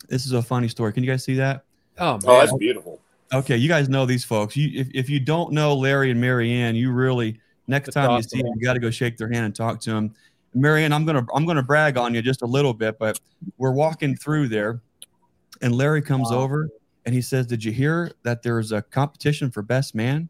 This is a funny story. Can you guys see that? Oh, man. Oh, that's beautiful. Okay, you guys know these folks. You, if, if you don't know Larry and Marianne, you really next time you see them, you got to go shake their hand and talk to them. Marianne, I'm gonna I'm gonna brag on you just a little bit, but we're walking through there, and Larry comes Wow. over and he says, "Did you hear that there's a competition for best man?"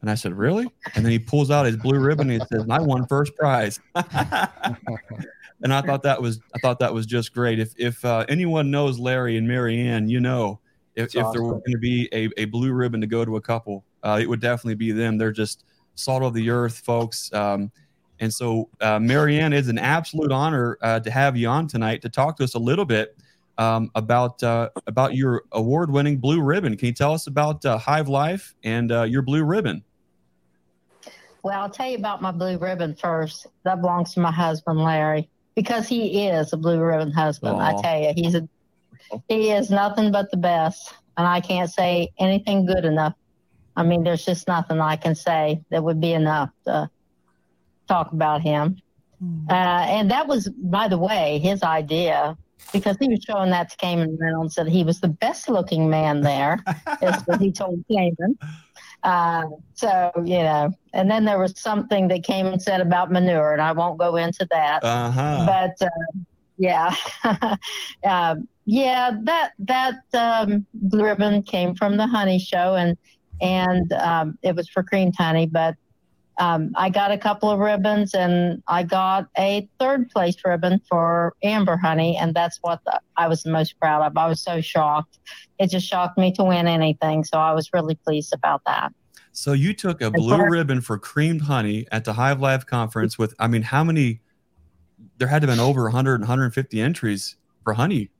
And I said, "Really?" And then he pulls out his blue ribbon and he says, "And I won first prize." *laughs* and I thought that was I thought that was just great. If if uh, anyone knows Larry and Marianne, you know if, if That's there were going to be a, a blue ribbon to go to a couple, uh, it would definitely be them. They're just salt of the earth folks. Um, and so, uh, Marianne, it's an absolute honor uh, to have you on tonight to talk to us a little bit um, about uh, about your award-winning blue ribbon. Can you tell us about uh, Hive Life and uh, your blue ribbon? Well, I'll tell you about my blue ribbon first. That belongs to my husband, Larry, because he is a blue ribbon husband. Aw. I tell you, he's a he is nothing but the best, and I can't say anything good enough. I mean, there's just nothing I can say that would be enough to talk about him. Uh, and that was, by the way, his idea because he was showing that to Kamon Reynolds that he was the best looking man there. is what he told Kamon. Uh, so, you know, and then there was something that Kamon said about manure, and I won't go into that. Uh huh. But uh, yeah, um, *laughs* yeah, that that um, blue ribbon came from the honey show, and and um, it was for Cream honey. But um, I got a couple of ribbons, and I got a third place ribbon for amber honey, and that's what the, I was the most proud of. I was so shocked; it just shocked me to win anything. So I was really pleased about that. So you took a blue far- ribbon for creamed honey at the Hive Life conference with, I mean, how many? There had to have been over 100, 150 entries for honey.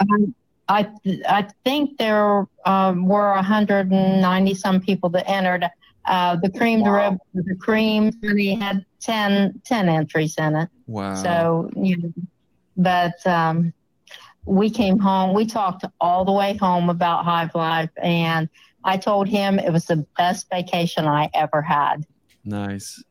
Um, I I think there um, were 190 some people that entered. Uh, the cream Wow. rib, the cream honey had 10, 10 entries in it. Wow. So you know, but um, we came home. We talked all the way home about Hive Life, and I told him it was the best vacation I ever had. nice.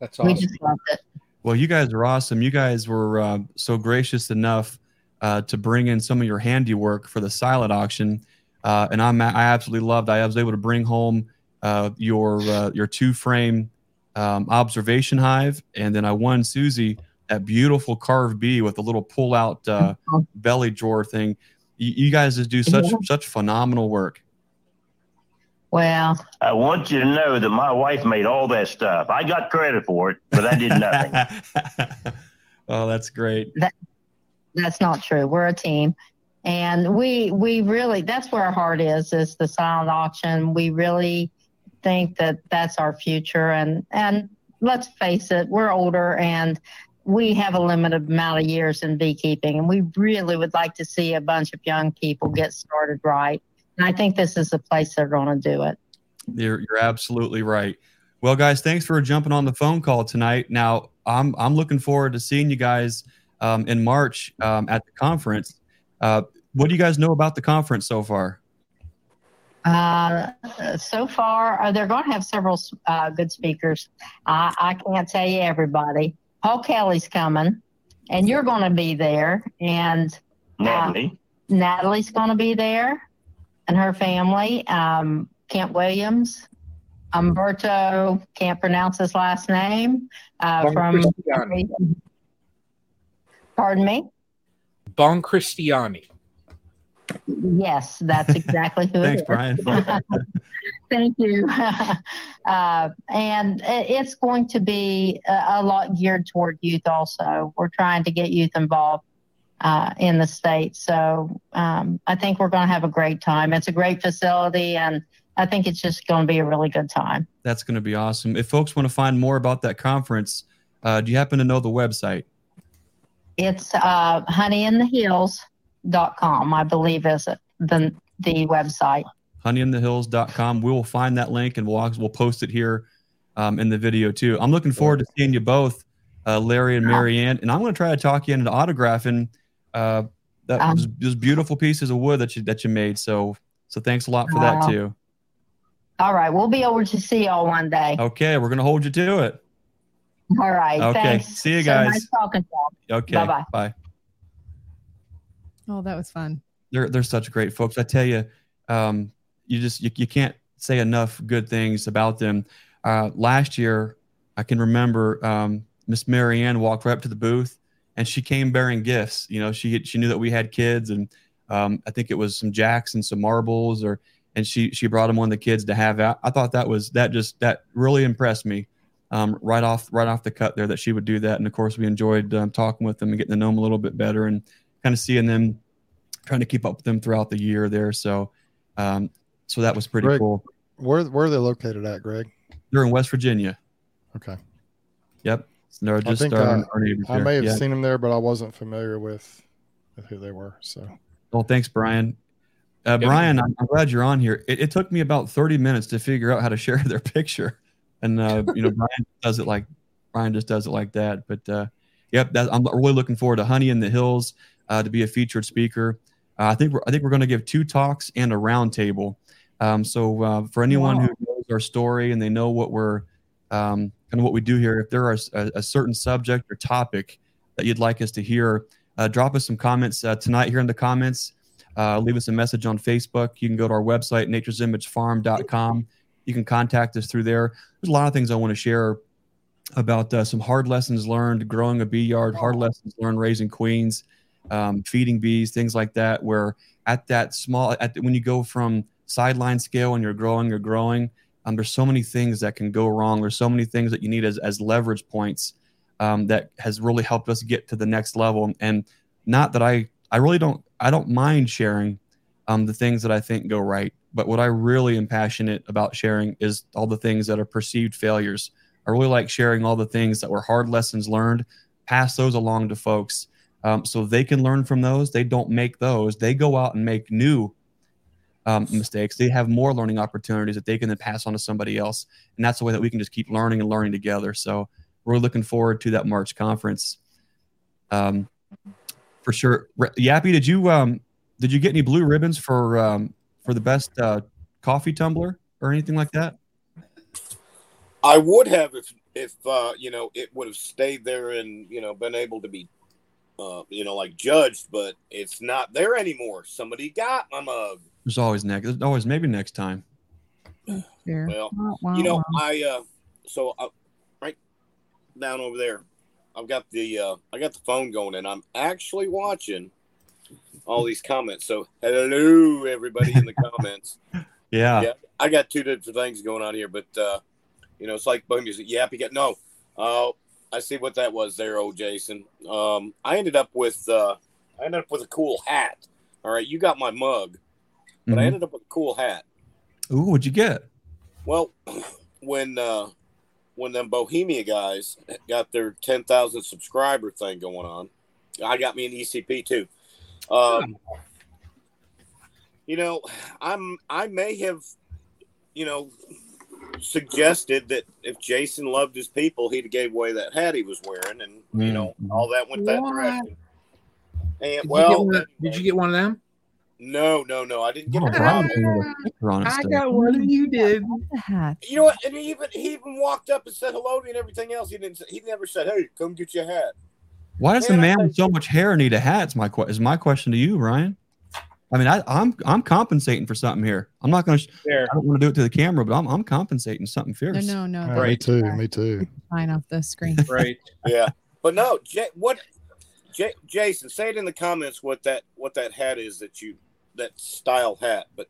That's awesome. We just loved it. Well, you guys are awesome. You guys were uh, so gracious enough uh, to bring in some of your handiwork for the silent auction, uh, and I'm I absolutely loved. I was able to bring home uh, your uh, your two frame um, observation hive, and then I won Susie that beautiful carved bee with a little pull out uh, belly drawer thing. You, you guys just do such Yeah. such phenomenal work. Well, I want you to know that my wife made all that stuff. I got credit for it, but I did nothing. *laughs* oh, that's great. That, that's not true. We're a team. And we we really that's where our heart is is the silent auction. We really think that that's our future and and let's face it, we're older and we have a limited amount of years in beekeeping and we really would like to see a bunch of young people get started right. And I think this is the place they're going to do it. You're you're absolutely right. Well, guys, thanks for jumping on the phone call tonight. Now, I'm I'm looking forward to seeing you guys um, in March um, at the conference. Uh, what do you guys know about the conference so far? Uh, so far, uh, they're going to have several uh, good speakers. I, I can't tell you everybody. Paul Kelly's coming, and you're going to be there, and Natalee, Natalee's going to be there, and her family. Um, Kent Williams, Humberto, can't pronounce his last name. Uh, Bon from Cristiani. pardon me. Bon Cristiani. Yes, that's exactly who Thanks, it is. Brian. *laughs* Thank you. *laughs* uh, and it's going to be a, a lot geared toward youth also. We're trying to get youth involved uh, in the state. So um, I think we're going to have a great time. It's a great facility, and I think it's just going to be a really good time. That's going to be awesome. If folks want to find more about that conference, uh, do you happen to know the website? It's uh, honeyinthehills.com, I believe, is it, the, the website. honeyinthehills.com. We will find that link and we'll we'll post it here um, in the video too. I'm looking forward to seeing you both, uh, Larry and Marianne, and I'm going to try to talk you into autographing uh, that Um, those, beautiful pieces of wood that you that you made. So so thanks a lot for that too. All right, we'll be over to see y'all one day. Okay, we're going to hold you to it. All right, Okay, thanks. see you So guys. nice talking to y'all. Okay, Bye-bye. bye. Oh, that was fun. they're they're such great folks. I tell you, um, you just you, you can't say enough good things about them. Uh, last year, I can remember um, Miss Marianne walked right up to the booth, and she came bearing gifts. You know, she she knew that we had kids, and um, I think it was some jacks and some marbles, or and she she brought them of the kids to have out. I thought that was that just that really impressed me. Um, right off right off the cut there that she would do that, and of course we enjoyed um, talking with them and getting to know them a little bit better, and kind of seeing them trying to keep up with them throughout the year there. So, um, so that was pretty Greg, cool. Where where are they located at, Greg? They're in West Virginia. Okay. Yep. So they're I just think our, I, our I there. may have Yeah. seen them there, but I wasn't familiar with with who they were. So Well, thanks, Brian. Uh, Brian, I'm, I'm glad you're on here. It, it took me about 30 minutes to figure out how to *laughs* share their picture, and uh, you know, Brian *laughs* does it like Brian just does it like that. But uh, yep, that, I'm really looking forward to Honey in the Hills uh, to be a featured speaker. Uh, I think we're I think we're going to give two talks and a roundtable. Um, so uh, for anyone who knows our story and they know what we're um, kind of what we do here, if there are a, a certain subject or topic that you'd like us to hear, uh, drop us some comments uh, tonight here in the comments. Uh, leave us a message on Facebook. You can go to our website, naturesimagefarm.com. You can contact us through there. There's a lot of things I want to share about uh, some hard lessons learned growing a bee yard, hard lessons learned raising queens, um, feeding bees, things like that. Where at that small, at the, when you go from sideline scale and you're growing, you're growing. Um, there's so many things that can go wrong. There's so many things that you need as, as leverage points um, that has really helped us get to the next level. And not that I, I really don't, I don't mind sharing um, the things that I think go right. But what I really am passionate about sharing is all the things that are perceived failures. I really like sharing all the things that were hard lessons learned, pass those along to folks um, so they can learn from those. They don't make those, they go out and make new um, mistakes. They have more learning opportunities that they can then pass on to somebody else. And that's the way that we can just keep learning and learning together. So we're looking forward to that March conference. Um, for sure. Re- Yappy, did you um, did you get any blue ribbons for um, for the best uh, coffee tumbler or anything like that? I would have if if uh, you know it would have stayed there and you know been able to be uh, you know like judged, but it's not there anymore. Somebody got my mug. There's always next. There's always maybe next time. *sighs* Here. Well, Wah, wah, you know wah. I uh, so uh, right down over there, I've got the uh, I got the phone going and I'm actually watching all these comments. So hello everybody in the *laughs* comments. Yeah. yeah, I got two different things going on here, but uh, you know, it's like boom music. Yep, you got no. Oh, I see what that was there, old Jason. Um, I ended up with uh, I ended up with a cool hat. All right, you got my mug, but I Mhm. ended up with a cool hat. Ooh, what'd you get? Well, *clears throat* when uh, when them Bohemia guys got their ten thousand subscriber thing going on, I got me an ECP too. Um, you know, I'm I may have, you know, suggested that if Jason loved his people, he'd have gave away that hat he was wearing, and you mm. know, all that went that What? direction. And Did, well, you get did you get one of them? no, no, no, I didn't get Oh, a Brian problem. came with a picture on it still. one, and you did. The hat. You know what? And he even he even walked up and said hello to me and everything else. He didn't. say- He never said, "Hey, come get your hat." Why does a Man, I man with so much hair need a hat? Is my is my question to you, Ryan. I mean, I, I'm I'm compensating for something here. I'm not going to. There. I don't want to do it to the camera, but I'm I'm compensating something fierce. no, no. Yeah, that me too. Me too. Fine off the screen. *laughs* Right. Yeah, but no, J- what? J- Jason, say it in the comments what that what that hat is that you that style hat. But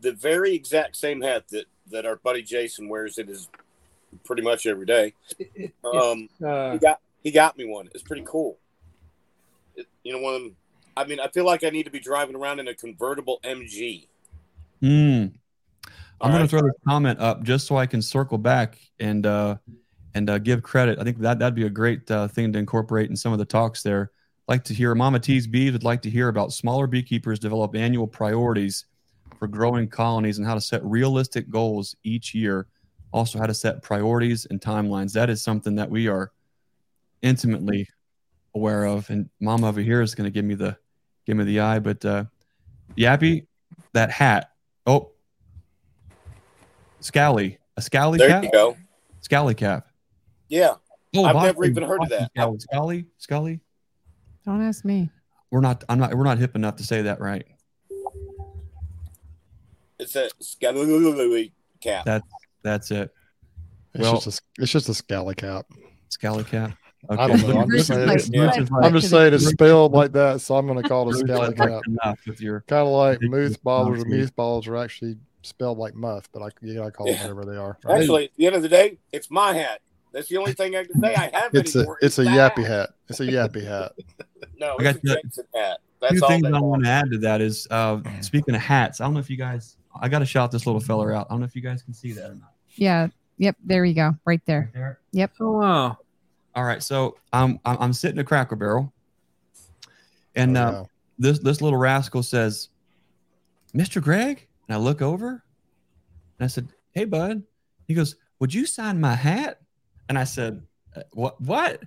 the very exact same hat that that our buddy Jason wears it is pretty much every day. It- it- Um, uh, he got he got me one. It's pretty cool. It, you know, one of them. I mean, I feel like I need to be driving around in a convertible MG. Hmm. I'm going to throw this comment up just so I can circle back and uh, and uh, give credit. I think that that'd be a great uh, thing to incorporate in some of the talks there. Like to hear Mama T's Bees would like to hear about smaller beekeepers develop annual priorities for growing colonies and how to set realistic goals each year. Also, how to set priorities and timelines. That is something that we are intimately aware of. And Mom over here is going to give me the give me the eye. But uh, Yappy, that hat. Oh, Scally, a Scally There cap. you go. Scally cap. Yeah. Oh, I've Boston- never even heard of that. Scally, Scally, Scully. Don't ask me. We're not. I'm not. We're not hip enough to say that right. It's a scally cap. That's that's it. It's Well- just a, it's just a scally cap. Scally cap. I don't know. I'm just saying, like, it's, Bruce "What?" is like- I'm just saying it's spelled like that, so I'm going to call it a scally Like cap. enough with your Kind of like Ridiculous moose balls or nonsense. muse balls are actually spelled like muff, but I you gotta call them whatever they are. right? Actually, at the end of the day, it's my hat. That's the only thing I can say I have it's a anymore. it's a is yappy that. hat. It's a yappy hat. *laughs* No, I got it's a the- Jackson hat. two That's all things they I want. want to add to that is uh, speaking of hats. I don't know if you guys. I got to shout this little feller out. I don't know if you guys can see that or not. Yeah. Yep. There you go. Right there. Right there. Yep. Oh, wow. All right, so I'm I'm, I'm sitting at Cracker Barrel, and Oh, uh, yeah. this this little rascal says, "Mr. Greg," and I look over, and I said, "Hey, bud." He goes, "Would you sign my hat?" And I said, "Uh, "What? What?"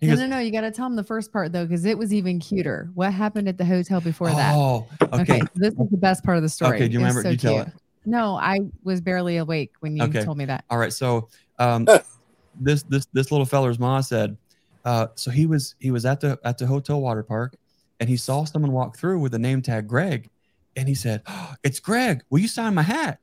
He No, goes, no, no. You got to tell him the first part though, because it was even cuter. What happened at the hotel before that? "Oh, okay." Okay. This is the best part of the story. Okay, do you It was remember- you tell it. No, I was barely awake when you Okay. told me that. All right, so um, *laughs* this this this little feller's mom said, uh, so he was he was at the at the hotel water park, and he saw someone walk through with the name tag Greg, and he said, oh, "It's Greg. Will you sign my hat?"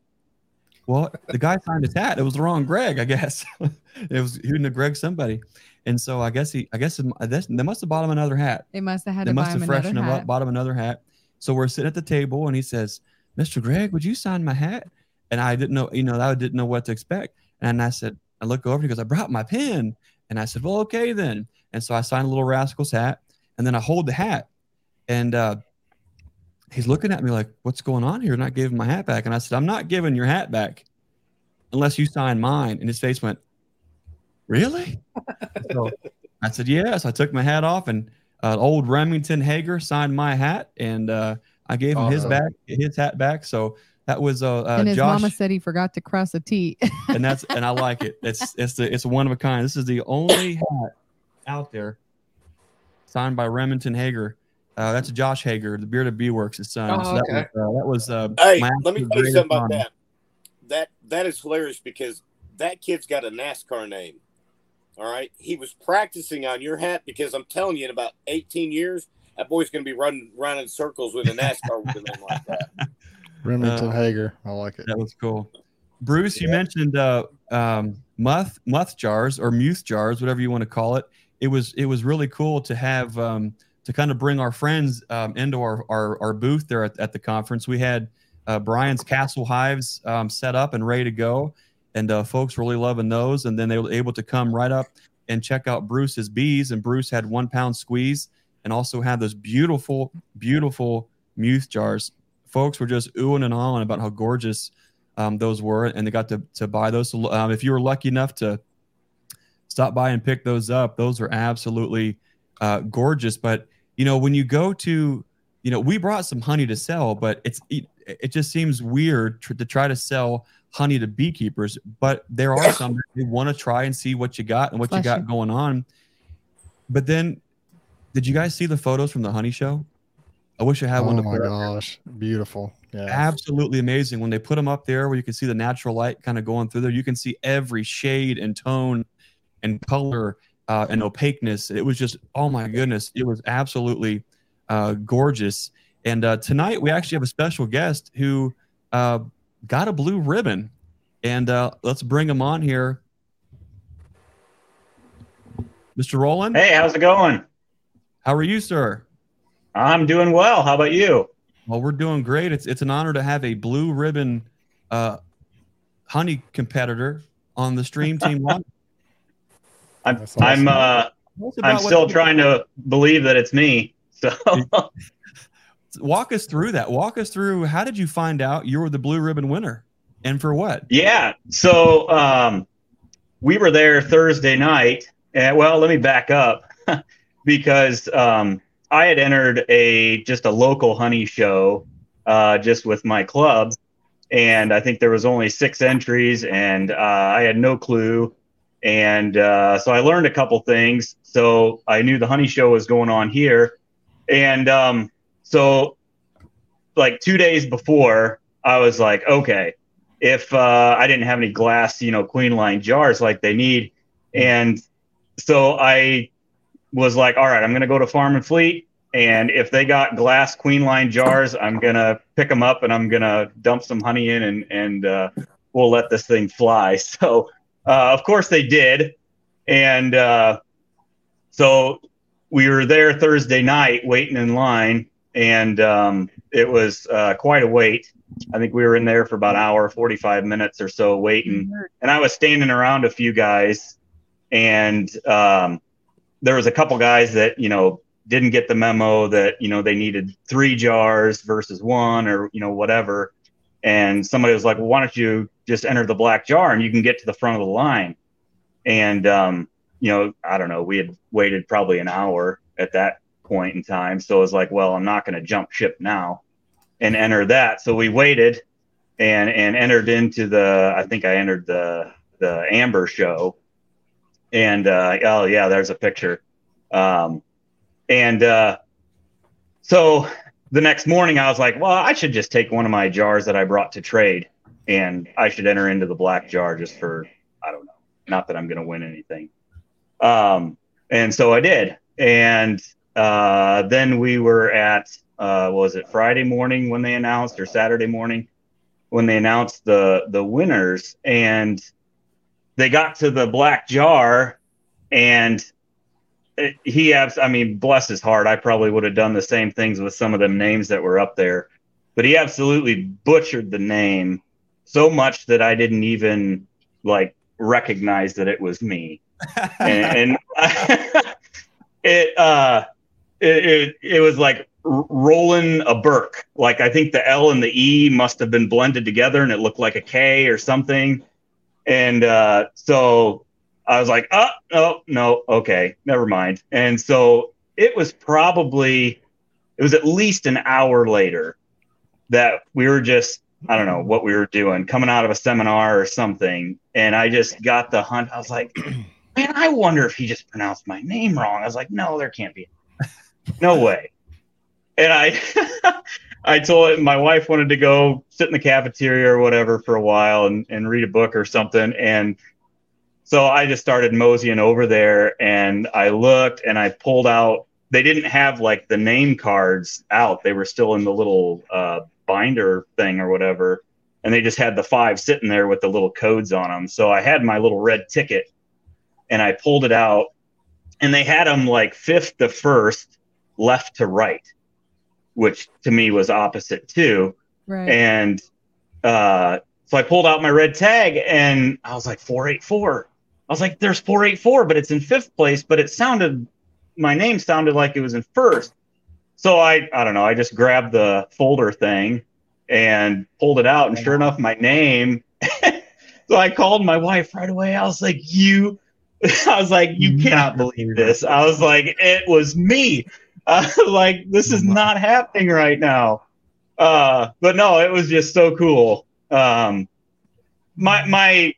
Well, the guy signed his hat. It was the wrong Greg, I guess. *laughs* it was he was a Greg somebody, and so I guess he I guess, guess they must have bought him another hat. They must have had They to buy must him have another freshened him hat. up, bought him another hat. So we're sitting at the table, and he says, "Mr. Greg, would you sign my hat?" And I didn't know, you know, I didn't know what to expect. And I said, I look over, and he goes, "I brought my pen." And I said, "Well, okay then." And so I signed a little rascal's hat, and then I hold the hat, and uh, he's looking at me like, "What's going on here?" Not giving my hat back. And I said, "I'm not giving your hat back unless you sign mine." And his face went, "Really?" *laughs* so I said, "Yes." I took my hat off, and uh, old Remington Hager signed my hat, and uh, I gave him his back, his hat back. So that was uh, uh and his Josh, mama said he forgot to cross a T. *laughs* and that's and I like it. It's it's the it's one of a kind. This is the only hat out there signed by Remington Hager. Uh, that's Josh Hager, the Bearded Bee Works' son. Oh, so that okay. was uh, that was uh, Hey, let me absolute tell you something about that. That that is hilarious because that kid's got a NASCAR name. All right, he was practicing on your hat because I'm telling you, in about 18 years, that boy's going to be running running circles with a NASCAR with a name like that. *laughs* Remington Uh, Hager. I like it. That was cool. Bruce, you mentioned uh, um, muth muth jars or muth jars, whatever you want to call it. It was it was really cool to have um, to kind of bring our friends um, into our, our our booth there at, at the conference. We had uh, Brian's Castle Hives um, set up and ready to go, and uh, folks really loving those. And then they were able to come right up and check out Bruce's bees. And Bruce had one pound squeeze and also had those beautiful, beautiful muth jars. Folks were just oohing and ahhing about how gorgeous um, those were, and they got to to buy those. So, um, if you were lucky enough to stop by and pick those up, those are absolutely uh, gorgeous. But you know, when you go to, you know, we brought some honey to sell, but it's it, it just seems weird tr- to try to sell honey to beekeepers. But there are some they want to try and see what you got and what you got going on. But then, did you guys see the photos from the honey show? I wish I had Oh one to my put there. gosh, beautiful. Yeah. absolutely amazing. When they put them up there where you can see the natural light kind of going through there you can see every shade and tone and color uh, and opaqueness. It was just oh my goodness it was absolutely uh, gorgeous. And uh, tonight we actually have a special guest who uh, got a blue ribbon. And uh, let's bring him on here. Mr roland? Hey, how's it going? how are you sir I'm doing well. How about you? Well, we're doing great. It's it's an honor to have a blue ribbon uh, honey competitor on the stream team. *laughs* I'm That's I'm uh Tell us I'm still trying to believe that it's me. So *laughs* walk us through that. Walk us through how did you find out you were the blue ribbon winner, and for what? yeah. So um we were there Thursday night. And well, let me back up *laughs* because um I had entered a just a local honey show uh, just with my club, and I think there was only six entries, and uh, I had no clue, and uh, so I learned a couple things. So I knew the honey show was going on here, and um, so like two days before, I was like, okay, if uh, I didn't have any glass, you know, Queenline jars like they need, and so I was like, all right, I'm going to go to Farm and Fleet. And if they got glass Queenline jars, I'm going to pick them up and I'm going to dump some honey in and, and uh, we'll let this thing fly. *laughs* So, uh, of course, they did. And uh, so we were there Thursday night waiting in line. And um, it was uh, quite a wait. I think we were in there for about an hour, 45 minutes or so waiting. And I was standing around a few guys. And um, there was a couple guys that you know didn't get the memo that you know they needed three jars versus one or you know whatever. And somebody was like well why don't you just enter the black jar and you can get to the front of the line? And um, you know i don't know we had waited probably an hour at that point in time. So it was like well i'm not going to jump ship now and enter that. So we waited and and entered into the i think i entered the the amber show and uh, oh yeah, there's a picture. Um, and uh, so the next morning, I was like, well, I should just take one of my jars that I brought to trade, and I should enter into the black jar just for I don't know, not that I'm going to win anything. Um, and so I did, and uh, then we were at uh, was it Friday morning when they announced or Saturday morning when they announced the the winners and they got to the black jar and it, he abs i mean bless his heart i probably would have done the same things with some of them names that were up there but he absolutely butchered the name so much that i didn't even like recognize that it was me *laughs* and, and *laughs* it uh it, it, it was like rolling a Burke. Like I think the L and the E must have been blended together and it looked like a K or something. And uh, so I was like, oh, no, no, okay, never mind. And so it was probably, it was at least an hour later that we were just, I don't know what we were doing, coming out of a seminar or something. And I just got the hunt. I was like, *clears throat* man, I wonder if he just pronounced my name wrong. I was like, no, there can't be. No way. And I, *laughs* I told my wife wanted to go sit in the cafeteria or whatever for a while and, and read a book or something. And so I just started moseying over there and I looked and I pulled out, they didn't have like the name cards out. They were still in the little uh, binder thing or whatever. And they just had the five sitting there with the little codes on them. So I had my little red ticket and I pulled it out and they had them like fifth to first, left to right which to me was opposite too. Right. And uh, so I pulled out my red tag and I was like 484. I was like, there's 484, but it's in fifth place, but it sounded my name sounded like it was in first. So I I don't know, I just grabbed the folder thing and pulled it out, and sure enough, my name. *laughs* so I called my wife right away. I was like, you *laughs* I was like, you cannot believe this. I was like, it was me. Uh, *laughs* like this is not happening right now. Uh, but no, it was just so cool. Um, my my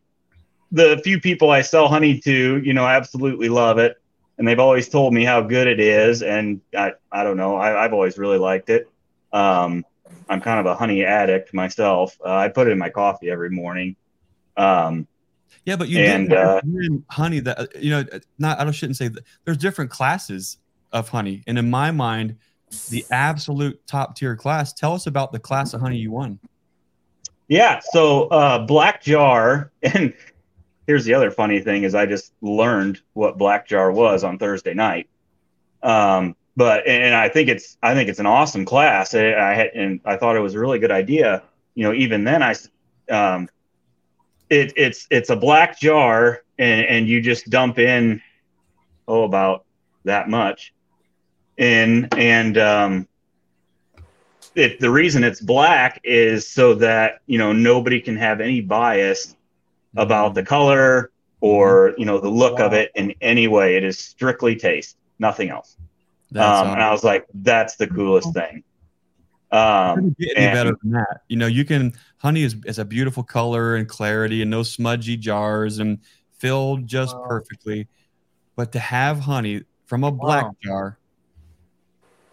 the few people I sell honey to, you know, absolutely love it, and they've always told me how good it is. And I I don't know, I, have always really liked it. Um, I'm kind of a honey addict myself. Uh, I put it in my coffee every morning. Um, yeah, but you and, did uh, honey that you know, not I shouldn't say that. There's different classes of honey. And in my mind, the absolute top tier class. Tell us about the class of honey you won. Yeah, so uh, black jar, *laughs* and here's the other funny thing: is I just learned what black jar was on Thursday night. Um, but and I think it's I think it's an awesome class. I, I had and I thought it was a really good idea. You know, even then I, um, it it's it's a black jar, and and you just dump in, oh about that much, in and um, it, the reason it's black is so that you know nobody can have any bias about the color or you know the look wow. of it in any way. It is strictly taste, nothing else. Um, and I was like, that's the coolest thing. Um, Get any and- better than that? You know, you can honey is, is a beautiful color and clarity and no smudgy jars and filled just Wow. perfectly. But to have honey from a black Wow. jar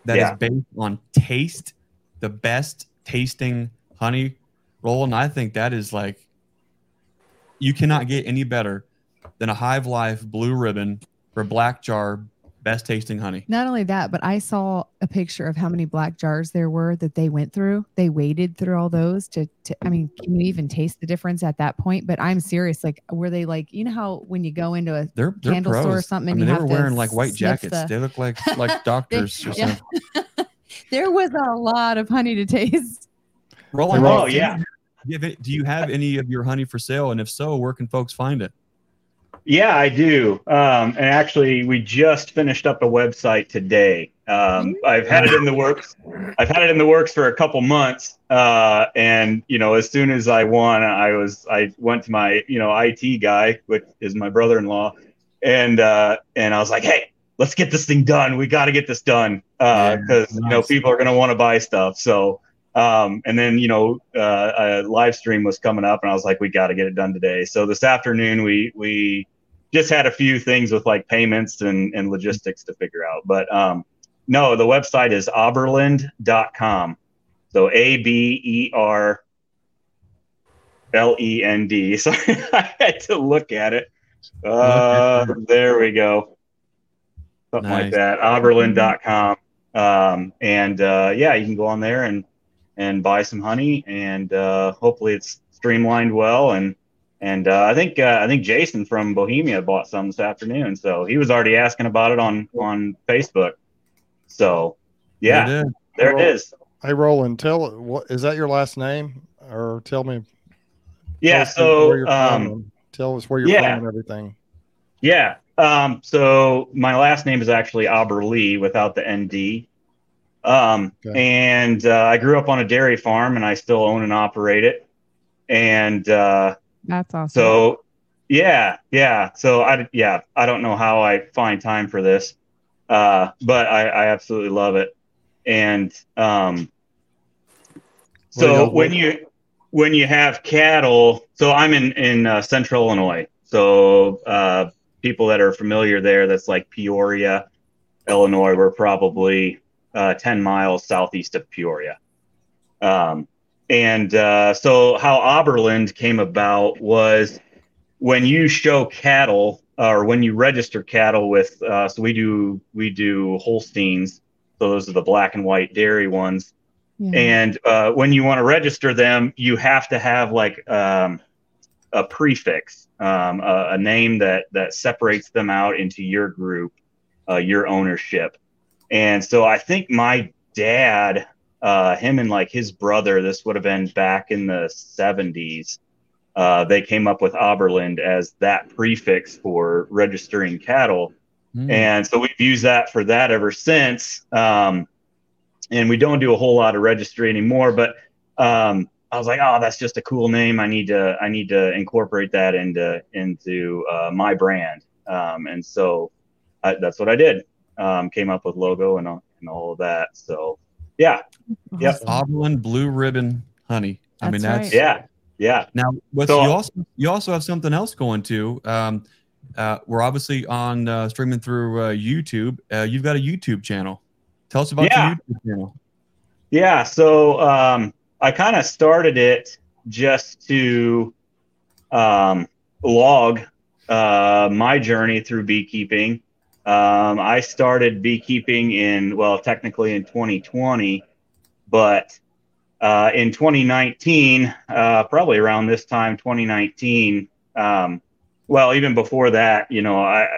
that is Yeah. based on taste, the best tasting honey, roll. And I think that is like you cannot get any better than a Hive Life blue ribbon for black jar best tasting honey. Not only that, but I saw a picture of how many black jars there were that they went through. They waded through all those to, to I mean, can you even taste the difference at that point? But I'm serious. Like, were they like, you know how when you go into a They're, they're candle pros. store or something I and mean, you they have were to wearing like white jackets. the- They look like *laughs* like doctors or yeah. something. *laughs* there was a lot of honey to taste. Roland, Oh, do yeah. Do you, have, any- do you have any of your honey for sale? And if so, where can folks find it? Yeah, I do. Um, and actually, we just finished up a website today. Um, I've had it in the works. I've had it in the works for a couple months. Uh, and you know, as soon as I won, I was I went to my you know IT guy, which is my brother-in-law, and uh, and I was like, hey, let's get this thing done. We got to get this done Yeah, because you know people are going to want to buy stuff. So. Um, and then you know uh, a live stream was coming up, and I was like, we got to get it done today. So this afternoon we we just had a few things with like payments and, and logistics to figure out. But um, no, the website is aberlend.com. So A B E R L E N D. *laughs* So I had to look at it. Uh, there we go. Something like Nice. that. Aberlend.com. Um, and uh, yeah, you can go on there and and buy some honey, and uh, hopefully it's streamlined well. And and uh, I think uh, I think Jason from Bohemia bought some this afternoon, so he was already asking about it on on Facebook. So yeah, There it is. there it is. Hey, Roland, tell what is that your last name, or tell me? Yeah, tell us where so you're um, from tell us where you're yeah. from and everything. Yeah. Um, so my last name is actually Aberle without the ND. Um, Okay. and uh, I grew up on a dairy farm and I still own and operate it. And uh, That's awesome. so, yeah, yeah. So I, yeah, I don't know how I find time for this, uh, but I, I absolutely love it. And um, so y'all- when you when you have cattle, so I'm in in uh, Central Illinois. So uh, people that are familiar there, that's like Peoria, Illinois. We're probably uh, 10 miles southeast of Peoria. Um, and uh, so how Aberlend came about was when you show cattle or when you register cattle with, uh, so we do we do Holsteins. So those are the black and white dairy ones. Yeah. And uh, when you want to register them, you have to have like um, a prefix, um, a, a name that that separates them out into your group, uh, your ownership. And so I think my dad, uh, him and like his brother, this would have been back in the 70s. Uh, they came up with Aberlend as that prefix for registering cattle Hmm. and so we've used that for that ever since. Um, and we don't do a whole lot of registry anymore, but um, I was like, oh, that's just a cool name. I need to I need to incorporate that into into uh, my brand. Um, and so I, that's what I did. Um, came up with logo and all, and all of that. So yeah, yep. Awesome. Aberlend Blue Ribbon Honey. I mean, That's that's right. yeah, yeah. Now, what's So- you also you also have something else going too. Um, uh, we're obviously on uh, streaming through uh, YouTube. Uh, you've got a YouTube channel. Tell us about Yeah. your YouTube channel. Yeah, so um, I kind of started it just to um, log uh, my journey through beekeeping. Um, I started beekeeping in, well, technically in 2020, but uh, in 2019, uh, probably around this time, 2019, um, well, even before that, you know, I,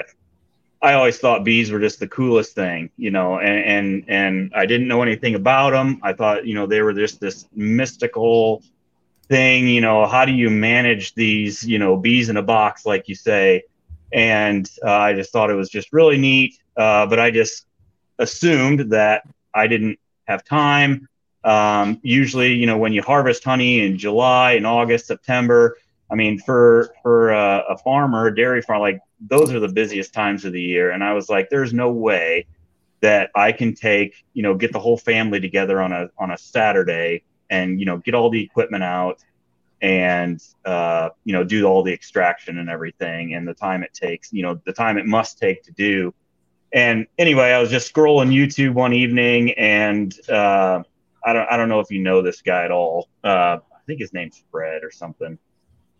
I always thought bees were just the coolest thing, you know, and and and I didn't know anything about them. I thought, you know, they were just this mystical thing, you know, how do you manage these, you know, bees in a box like you say? And uh, I just thought it was just really neat, uh, but I just assumed that I didn't have time. Um, usually, you know, when you harvest honey in July and August, September, I mean, for for uh, a farmer, a dairy farm, like those are the busiest times of the year. And I was like, there's no way that I can take, you know, get the whole family together on a on a Saturday and you know get all the equipment out and uh, you know do all the extraction and everything and the time it takes, you know, the time it must take to do. And anyway, I was just scrolling YouTube one evening and uh, I don't I don't know if you know this guy at all. Uh, I think his name's Fred or something.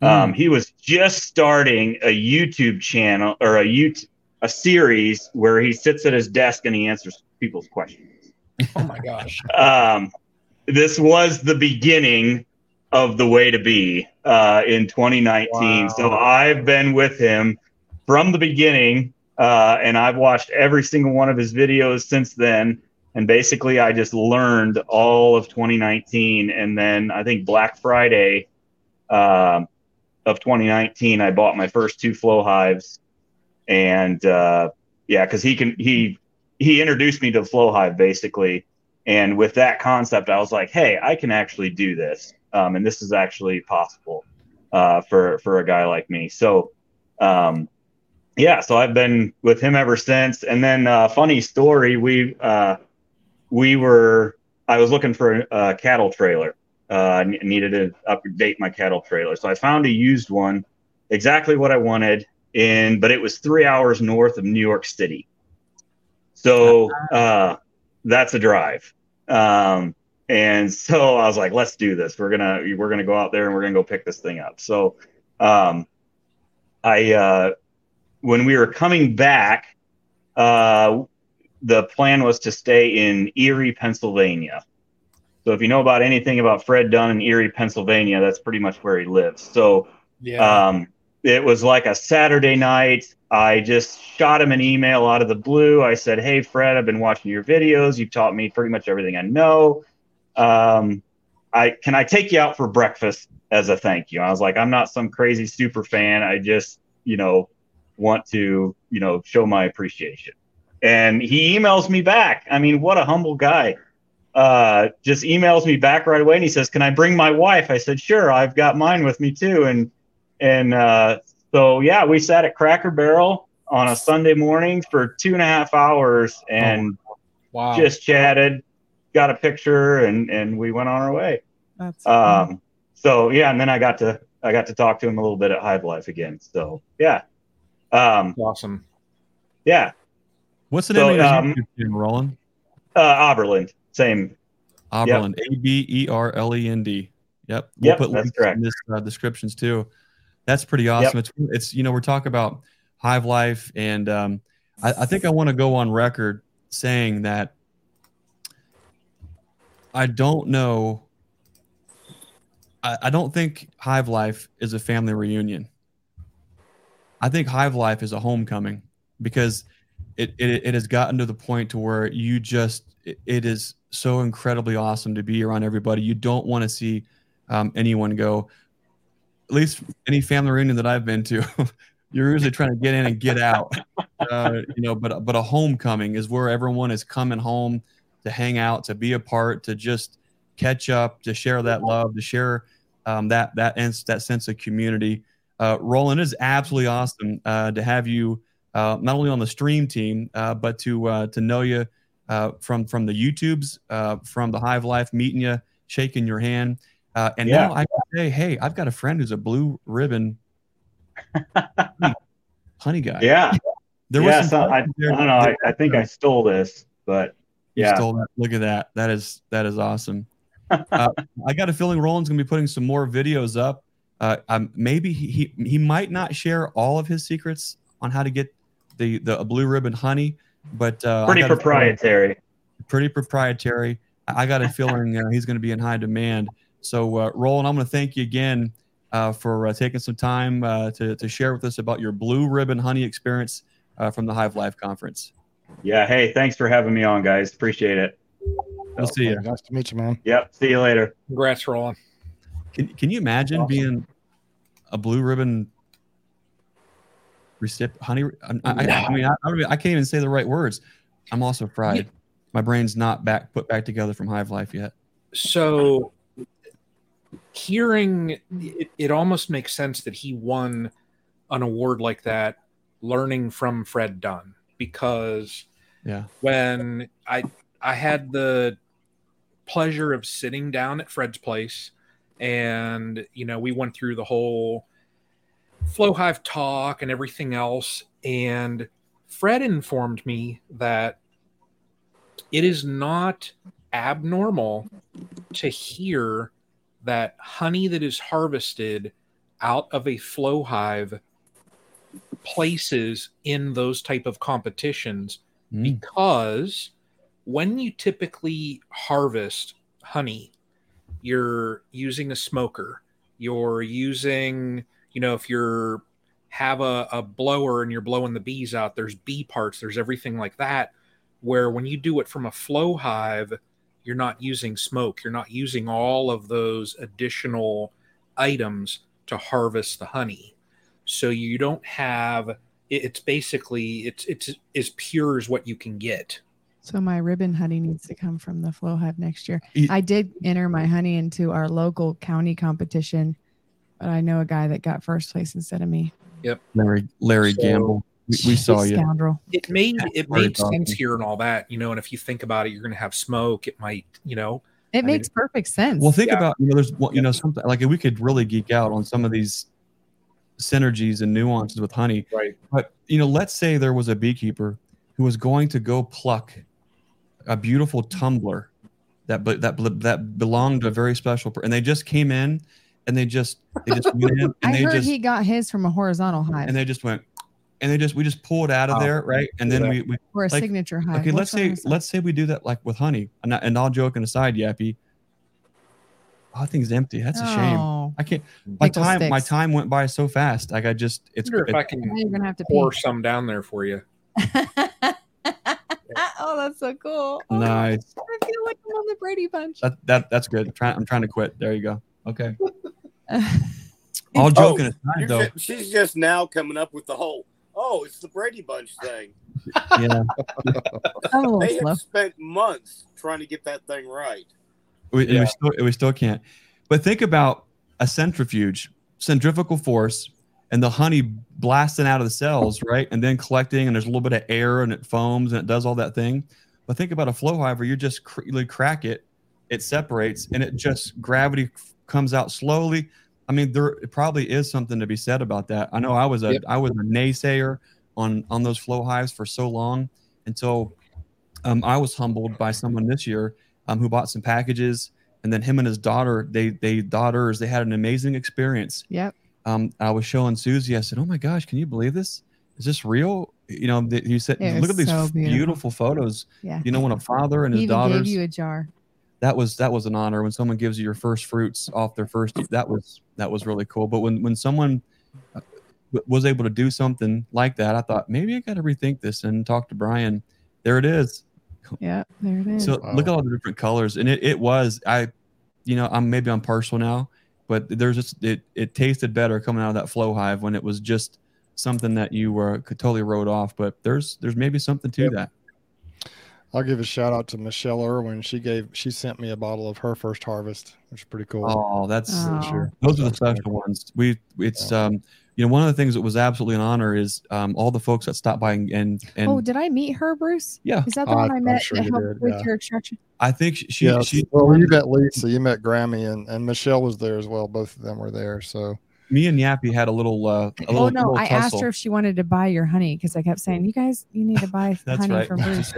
Um, he was just starting a YouTube channel or a YouTube a series where he sits at his desk and he answers people's questions. Oh my gosh. Um, this was the beginning of the way to be uh, in 2019. Wow. So I've been with him from the beginning, uh, and I've watched every single one of his videos since then. And basically, I just learned all of 2019. And then I think Black Friday um, of 2019, I bought my first two flow hives and uh, yeah, because he can he he introduced me to the flow hive basically, and with that concept, I was like, hey, I can actually do this, um, and this is actually possible uh, for for a guy like me. So um, yeah, so I've been with him ever since. And then uh, funny story, we uh, we were I was looking for a, cattle trailer. Uh, I ne- needed to update my cattle trailer, so I found a used one, exactly what I wanted in but it was three hours north of New York City. So *laughs* uh, that's a drive. Um, and so I was like, let's do this. We're gonna we're gonna go out there and we're gonna go pick this thing up. So um, I uh, when we were coming back, uh, the plan was to stay in Erie, Pennsylvania. So if you know about anything about Fred Dunn in Erie, Pennsylvania, that's pretty much where he lives. So Yeah. um, it was like a Saturday night. I just shot him an email out of the blue. I said, Hey, Fred, I've been watching your videos. You've taught me pretty much everything I know. Um, I can I take you out for breakfast as a thank you? I was like, I'm not some crazy super fan. I just, you know, want to, you know, show my appreciation. And he emails me back. I mean, what a humble guy. Uh, just emails me back right away and he says, Can I bring my wife? I said, Sure, I've got mine with me too. And and uh, so yeah, we sat at Cracker Barrel on a Sunday morning for two and a half hours and wow. just chatted, got a picture, and and we went on our way. That's Um, so yeah, and then I got to I got to talk to him a little bit at Hive Life again. So yeah, um, awesome. yeah, What's the So, name of your um, YouTube Roland? uh, Aberlend, same. Aberlend, A B E R L E N D. Yep. Yep, put that's links correct. in this uh, descriptions too. That's pretty awesome. It's it's you know we're talking about Hive Life, and um, I, I think I want to go on record saying that I don't know. I, I don't think Hive Life is a family reunion. I think Hive Life is a homecoming because it, it, it has gotten to the point to where you just it, it is so incredibly awesome to be around everybody. You don't want to see um, anyone go. At least any family reunion that I've been to, *laughs* you're usually trying to get in and get out. *laughs* Uh, you know, but but a homecoming is where everyone is coming home to hang out, to be a part, to just catch up, to share that love, to share um, that that that sense of community. Uh, Roland it is absolutely awesome uh, to have you uh, not only on the stream team, uh, but to uh, to know you uh, from from the YouTubes, uh, from the Hive Life, meeting you, shaking your hand, uh, and Yeah. now I can say, hey, I've got a friend who's a blue ribbon honey, guy. Yeah, there yeah. was So I, I don't know. I, I think I stole this, but You yeah, stole that. Look at that. That is that is awesome. uh, *laughs* I got a feeling Roland's gonna be putting some more videos up. Uh, um, maybe he, he he might not share all of his secrets on how to get the the blue ribbon honey, but uh, pretty a feeling- proprietary. pretty proprietary. I got a *laughs* feeling uh, he's going to be in high demand. So, uh, Roland, I'm going to thank you again uh, for uh, taking some time uh, to, to share with us about your blue ribbon honey experience uh, from the Hive Life Conference. Yeah. Hey, thanks for having me on, guys. Appreciate it. We'll see you. Nice to meet you, man. Yep. See you later. Congrats, Roland. Can, can you imagine Awesome. being a blue ribbon recipient? Honey, I, I, I mean, I, I don't even- I can't even say the right words. I'm also fried. My brain's not back put back together from Hive Life yet. So hearing it, it almost makes sense that he won an award like that learning from Fred Dunn because Yeah. when I I had the pleasure of sitting down at Fred's place and you know we went through the whole flow hive talk and everything else and Fred informed me that it is not abnormal to hear that honey that is harvested out of a flow hive places in those type of competitions Mm. because when you typically harvest honey you're using a smoker. You're using you know if you're have a, a blower and you're blowing the bees out there's bee parts there's everything like that where when you do it from a flow hive you're not using smoke. You're not using all of those additional items to harvest the honey so you don't have it's basically it's it's as pure as what you can get So my ribbon honey needs to come from the flow hive next year. I did enter my honey into our local county competition, but I know a guy that got first place instead of me. Yep larry Larry So- Gamble. We, we saw you. Scoundrel. it made it made sense here and all that you know and if you think about it you're going to have smoke it might you know It mean- makes perfect sense. Well, think Yeah. about you know, there's one- you know something like we could really geek out on some of these synergies and nuances with honey. right But you know, let's say there was a beekeeper who was going to go pluck a beautiful tumbler that that that belonged to a very special person, and they just came in and they just they just went in *laughs* and I they heard just he got his from a horizontal hive and they just went and they just we just pulled out of Wow. there right and then Yeah. we, we or a like, signature hive. okay What's let's say wrong with that? let's say we do that like with honey and, I, and all joking aside yappy oh, thing's empty that's a shame Oh, I can't mm. my Pickle time my sticks. time went by so fast like I just it's wonder if it- i can now you're gonna have to pee. pour some down there for you *laughs* oh, that's so cool. Oh, nice I feel like I'm on the Brady Bunch. that, that that's good I'm trying I'm trying to quit there you go okay *laughs* all oh, joking aside You're though ju- she's just now coming up with the whole. Oh, it's the Brady Bunch thing. *laughs* yeah Oh, I'm a little They slow. have spent months trying to get that thing right. We, Yeah. we still we still can't. But think about a centrifuge centrifugal force and the honey blasting out of the cells right? And then collecting and there's a little bit of air and it foams and it does all that thing. But think about a flow hive where you just cr- you crack it it separates and it just gravity f- comes out slowly. I mean there it probably is something to be said about that. I know i was a I Yep. was a naysayer on on those flow hives for so long. Until um, i was humbled by someone this year um, who bought some packages and then him and his daughter they they daughters they had an amazing experience Yep. um, I was showing Susie. I said, "Oh my gosh, can you believe this? Is this real?" You know, th- you said, It "Look at these so beautiful. beautiful. photos." Yeah. You know, when a father and his even daughters. gave you a jar. that was that was an honor when someone gives you your first fruits off their first. That was that was really cool. But when when someone uh, was able to do something like that, I thought maybe I got to rethink this and talk to Brian. There it is. Yeah, there it is. So look at all the different colors, and it, it was I, you know, I'm maybe I'm partial now, but there's just it it tasted better coming out of that flow hive when it was just something that you were could totally wrote off. But there's there's maybe something to Yep. that. I'll give a shout out to Michelle Irwin. She gave she sent me a bottle of her first harvest, which is pretty cool. Oh, that's Oh. Sure. those are the special cool. ones. We it's um you know one of the things that was absolutely an honor is um all the folks that stopped by and and, and oh, did I meet her, Bruce? yeah, Is that the I- one I I'm met sure that you did, with yeah. your extraction? I think she she, yes. she well, you met Lisa, you met Grammy, and, and Michelle was there as well. Both of them were there. So me and Yappy had a little uh a little, Oh no, little I asked her if she wanted to buy your honey because I kept saying, "You guys, you need to buy *laughs* honey right. from *laughs* Bruce.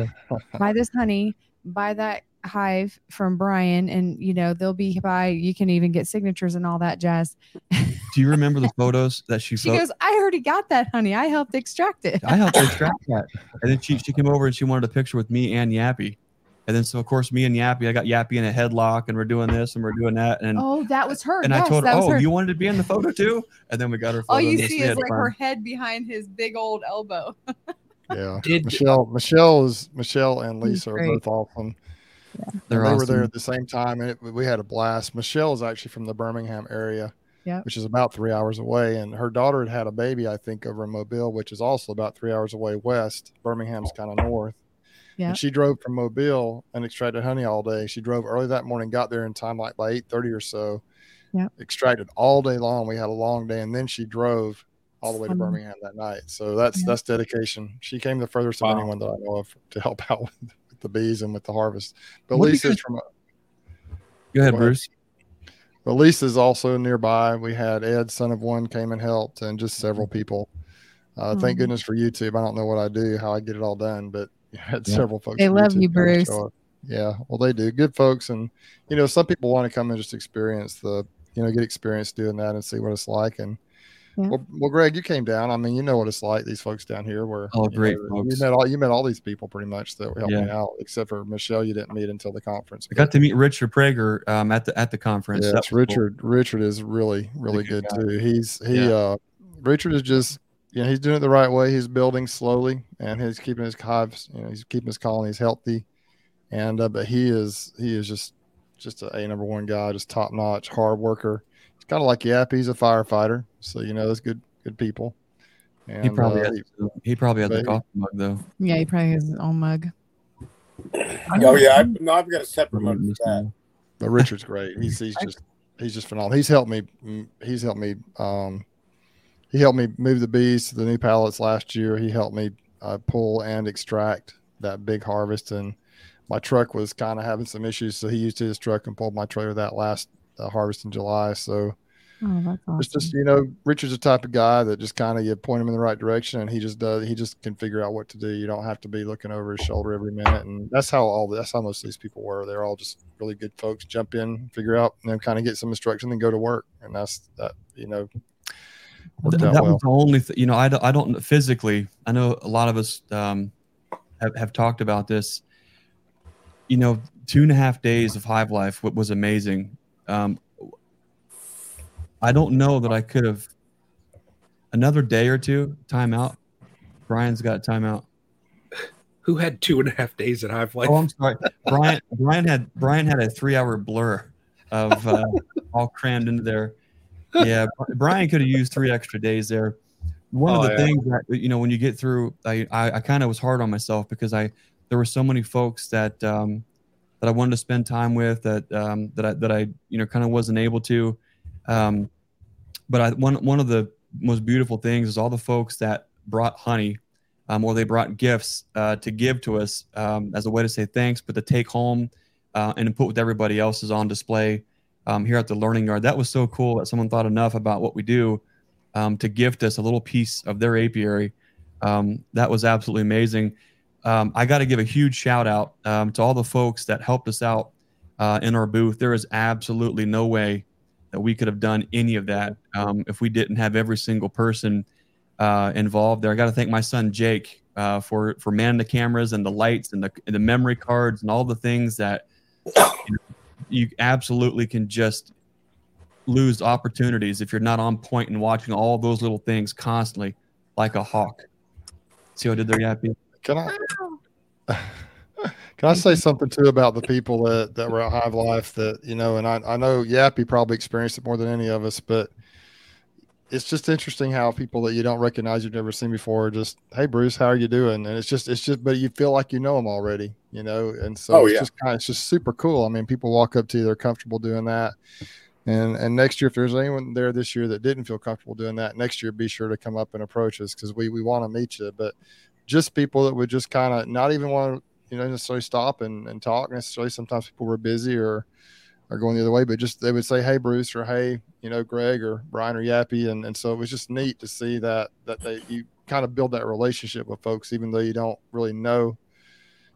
buy this honey, buy that hive from Brian, and you know they'll be by. You can even get signatures and all that jazz." Do you remember the *laughs* photos that she, She pho- goes, "I already got that honey. I helped extract it." I helped *laughs* extract that. And then she, she came over and she wanted a picture with me and Yappy. And then so of course me and Yappy, I got Yappy in a headlock and we're doing this and we're doing that. And oh, that was her. and yes, I told her, Oh, her. you wanted to be in the photo too? And then we got her photo. all you see we is like fun. her head behind his big old elbow. *laughs* yeah, Did- Michelle Michelle is Michelle and Lisa are great. both awesome. They're they were there at the same time, and it, we had a blast. Michelle is actually from the Birmingham area, Yep. which is about three hours away, and her daughter had had a baby, I think, over in Mobile, which is also about three hours away west. Birmingham's kind of north. Yep. And she drove from Mobile and extracted honey all day. She drove early that morning, got there in time like by eight thirty or so. Yep. Extracted all day long. We had a long day, and then she drove all the way to Birmingham that night. So that's that's dedication. She came the furthest wow. of anyone that I know of to help *laughs* out with, with the bees and with the harvest. But what Lisa's from. A, go ahead, Bruce. But Lisa's also nearby. We had Ed, son of one, came and helped, and just several people. Uh, Thank goodness for YouTube. I don't know what I do, how I get it all done, but *laughs* had yeah. several folks. They love YouTube you, Bruce. Yeah, well, they do. Good folks, and you know, some people want to come and just experience the, you know, get experience doing that and see what it's like. And yeah. well, well, Greg, you came down. I mean, you know what it's like. These folks down here, where oh, great know, folks. You met all you met all these people pretty much that helped yeah. me out, except for Michelle. You didn't meet until the conference. I got to meet Richard Prager um, at the at the conference. Yes, Richard. Cool. Richard is really really good, good too. He's he. Yeah. uh Richard is just you know, he's doing it the right way. He's building slowly, and he's keeping his hives. You know, he's keeping his colonies healthy, and uh, but he is he is just just a, a number one guy, just top notch, hard worker. It's kind of like Yap. He's a firefighter, so you know, that's good good people. And, he probably uh, has, he, he, probably has the coffee mug though. Yeah, he probably has his own mug. Oh yeah, I, no, I've got a separate mug for that. But Richard's great. He's he's just he's just phenomenal. He's helped me. Mm, he's helped me um, he helped me move the bees to the new pallets last year. He helped me uh, pull and extract that big harvest, and my truck was kind of having some issues, so he used his truck and pulled my trailer that last uh, harvest in July. So oh, that's awesome. it's just you know, Richard's the type of guy that just kind of you point him in the right direction, and he just does. He just can figure out what to do. You don't have to be looking over his shoulder every minute, and that's how all that's how most of these people were. They're all just really good folks. Jump in, figure out, and then kind of get some instruction, and go to work. And that's that. You know, that, that well. was the only th- you know I, I don't physically i know a lot of us um, have, have talked about this you know two and a half days of hive life was amazing um, i don't know that i could have another day or two timeout brian's got timeout who had two and a half days at Hive Life? oh i'm sorry brian *laughs* brian had brian had a three hour blur of uh, all crammed into there yeah, Brian could have used three extra days there. One oh, of the yeah. things that you know when you get through, I I, I kind of was hard on myself because I there were so many folks that um, that I wanted to spend time with that um, that I that I you know kind of wasn't able to. Um, but I one one of the most beautiful things is all the folks that brought honey um, or they brought gifts uh, to give to us um, as a way to say thanks, but to take home uh, and put with everybody else is on display um, here at the Learning Yard. That was so cool that someone thought enough about what we do um, to gift us a little piece of their apiary. Um, that was absolutely amazing. Um, I got to give a huge shout out to all the folks that helped us out uh, in our booth. There is absolutely no way that we could have done any of that um, if we didn't have every single person uh, involved there. I got to thank my son Jake uh, for for manning the cameras and the lights and the and the memory cards and all the things that you know, you absolutely can just lose opportunities if you're not on point and watching all those little things constantly like a hawk. See what I did there, Yappy? Can I *laughs* can I say something too about the people that, that were at Hive Life that, you know, and I, I know Yappy probably experienced it more than any of us, but it's just interesting how people that you don't recognize you've never seen before just hey bruce how are you doing? And it's just it's just but you feel like you know them already you know? And so oh, it's yeah. just kind of it's just super cool. I mean people walk up to you they're comfortable doing that. And and next year if there's anyone there this year that didn't feel comfortable doing that next year be sure to come up and approach us because we we want to meet you. But just people that would just kind of not even want to you know necessarily stop and, and talk necessarily sometimes people were busy or are going the other way, but just they would say, "Hey, Bruce," or "Hey, you know, Greg," or Brian or Yappy, and and so it was just neat to see that that they you kind of build that relationship with folks, even though you don't really know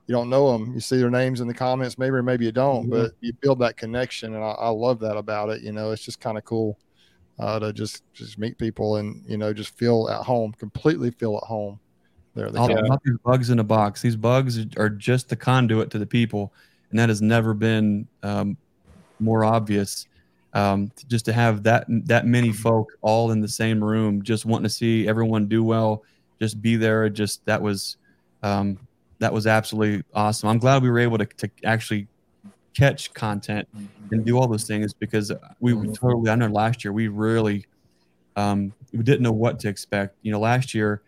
you don't know them. You see their names in the comments, maybe or maybe you don't, mm-hmm. but you build that connection, and I, I love that about it. You know, it's just kind of cool uh, to just just meet people and you know just feel at home, completely feel at home. There, all not these bugs in a box. These bugs are just the conduit to the people, and that has never been um, more obvious. Um, just to have that that many folk all in the same room, just wanting to see everyone do well, just be there. Just that was um, that was absolutely awesome. I'm glad we were able to, to actually catch content and do all those things because we totally. I know last year we really um, we didn't know what to expect. You know, last year,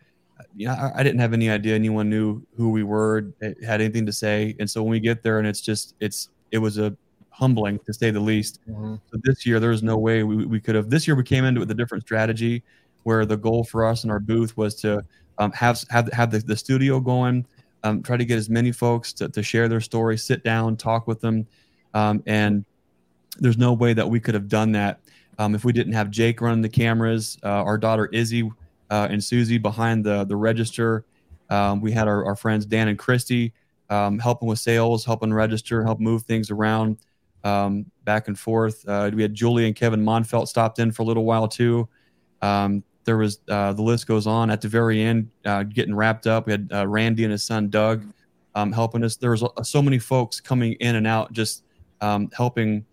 you know, I, I, didn't have any idea anyone knew who we were, had anything to say, and so when we get there and it's just it's it was a humbling to say the least. Mm-hmm. So this year, there was no way we, we could have. This year, we came into it with a different strategy. where the goal for us in our booth was to um, have have have the, the studio going, um, try to get as many folks to, to share their story, sit down, talk with them, um, and there's no way that we could have done that um, if we didn't have Jake running the cameras, uh, our daughter Izzy uh, and Susie behind the the register. Um, we had our, our friends Dan and Christy um, helping with sales, helping register, help move things around um, back and forth. Uh, we had Julie and Kevin Monfelt stopped in for a little while too. Um, there was uh, the list goes on. At the very end, uh, getting wrapped up, we had uh, Randy and his son Doug um, helping us. There was so many folks coming in and out, just um, helping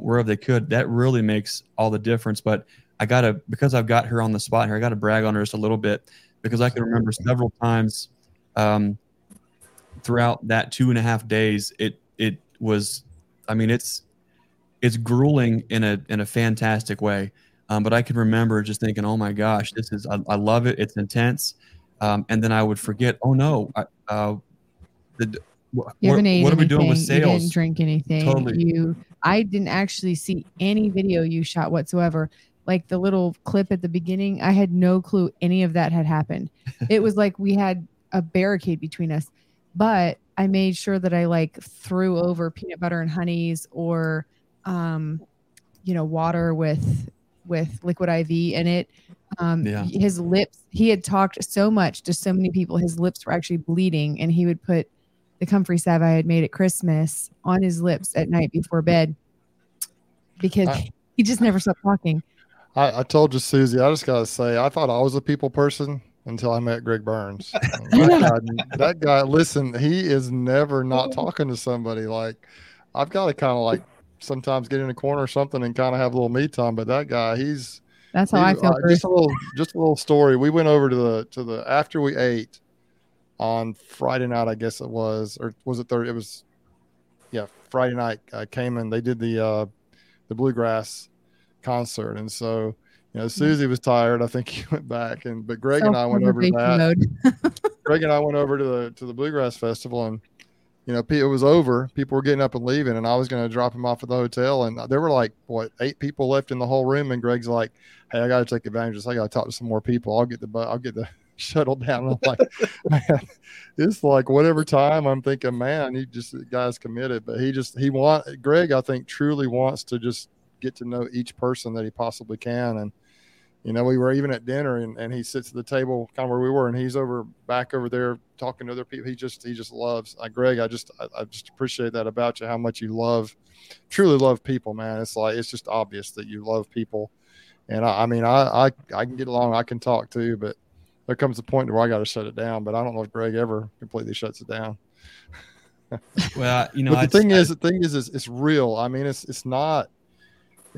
wherever they could. That really makes all the difference. But I gotta because I've got her on the spot here. I gotta brag on her just a little bit because I can remember several times um, throughout that two and a half days. It it was, I mean, it's it's grueling in a in a fantastic way. Um, but I can remember just thinking, "Oh my gosh, this is I, I love it. It's intense." Um, and then I would forget, "Oh no, I, uh, the what, You haven't ate what are we doing with You didn't drink anything. Totally. You, I didn't actually see any video you shot whatsoever. Like the little clip at the beginning, I had no clue any of that had happened. *laughs* it was like we had a barricade between us. But I made sure that I like threw over peanut butter and honeys or, um, you know, water with with liquid IV in it. Um, Yeah. His lips, he had talked so much to so many people, his lips were actually bleeding, and he would put the comfrey salve I had made at Christmas on his lips at night before bed because I- he just never stopped talking. I, I told you, Susie. I just gotta say, I thought I was a people person until I met Greg Burns. *laughs* that, guy, that guy, listen, he is never not talking to somebody. Like, I've got to kind of like sometimes get in a corner or something and kind of have a little me time. But that guy, he's That's how he- I feel. uh, just a little, just a little story. We went over to the to the after we ate on Friday night, I guess it was, or was it Thursday? It was, yeah, Friday night. I came and they did the uh, the bluegrass concert, and so you know hmm. Susie was tired. I think *laughs* he went back, and but Greg and I went over to that. *laughs* Greg and I went over to the to the bluegrass festival, and you know it was over. People were getting up and leaving, and I was going to drop him off at the hotel, and there were like what eight people left in the whole room, and Greg's like, "Hey, I got to take advantage of this. I got to talk to some more people. I'll get the I'll get the *laughs* shuttle down." And I'm like, man, it's like whatever time I'm thinking, man, he just the guy's committed, but he just he want Greg, I think, truly wants to just get to know each person that he possibly can, and you know, we were even at dinner and, and he sits at the table kind of where we were and he's over back over there talking to other people. He just, he just loves uh, Greg. I just, I, I just appreciate that about you, how much you love, truly love people, man. It's like, it's just obvious that you love people. And I, I mean, I, I, I can get along. I can talk too, but there comes a point where I got to shut it down, but I don't know if Greg ever completely shuts it down. Well, you *laughs* know, but the I'd- thing I- is, the thing is, is it's real. I mean, it's it's not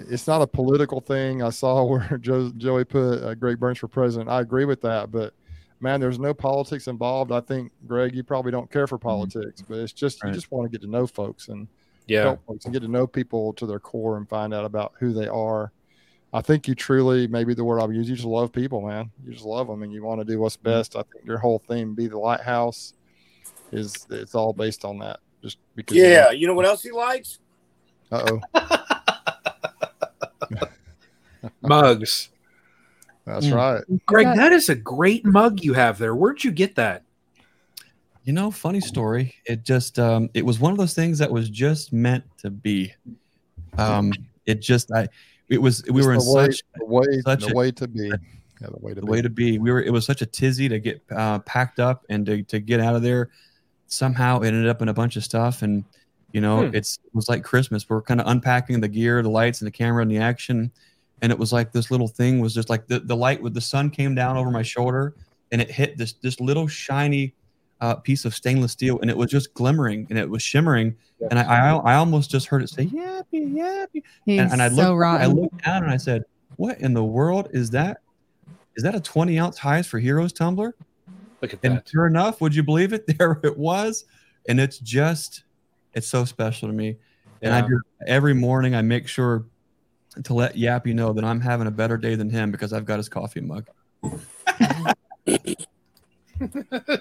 it's not a political thing. I saw *laughs* where Joe, Joey put uh, Greg Burns for president. I agree with that, but man, there's no politics involved. I think Greg, you probably don't care for politics, but it's just Mm-hmm. Right. you just want to get to know folks and Yeah. help folks and get to know people to their core and find out about who they are. I think you truly, maybe the word I would use, you just love people, man. You just love them and you want to do what's Mm-hmm. best. I think your whole theme, be the lighthouse, is it's all based on that. Just because. Yeah, you know what else he likes? Uh oh. *laughs* *laughs* Mugs. That's Mm. right. Greg, Yeah. that is a great mug you have there. Where'd you get that? You know, funny story. It just um it was one of those things that was just meant to be. Um it just I it was we Just were in way, such the way, such the a- way to be. Yeah, the way to the be. way to be. We were it was such a tizzy to get uh, packed up and to, to get out of there. Somehow it ended up in a bunch of stuff and you know Hmm. it's it was like Christmas. We're kind of unpacking the gear, the lights and the camera and the action. And it was like this little thing was just like the, the light with the sun came down over my shoulder and it hit this this little shiny uh, piece of stainless steel and it was just glimmering and it was shimmering and I, I I almost just heard it say yappy yappy He's and, and I so looked I looked down and I said what in the world is that is that a 20 ounce Hives for Heroes tumbler Look at and that. sure enough would you believe it *laughs* there it was and it's just it's so special to me and I do every morning I make sure to let Yappy know that I'm having a better day than him because I've got his coffee mug. *laughs*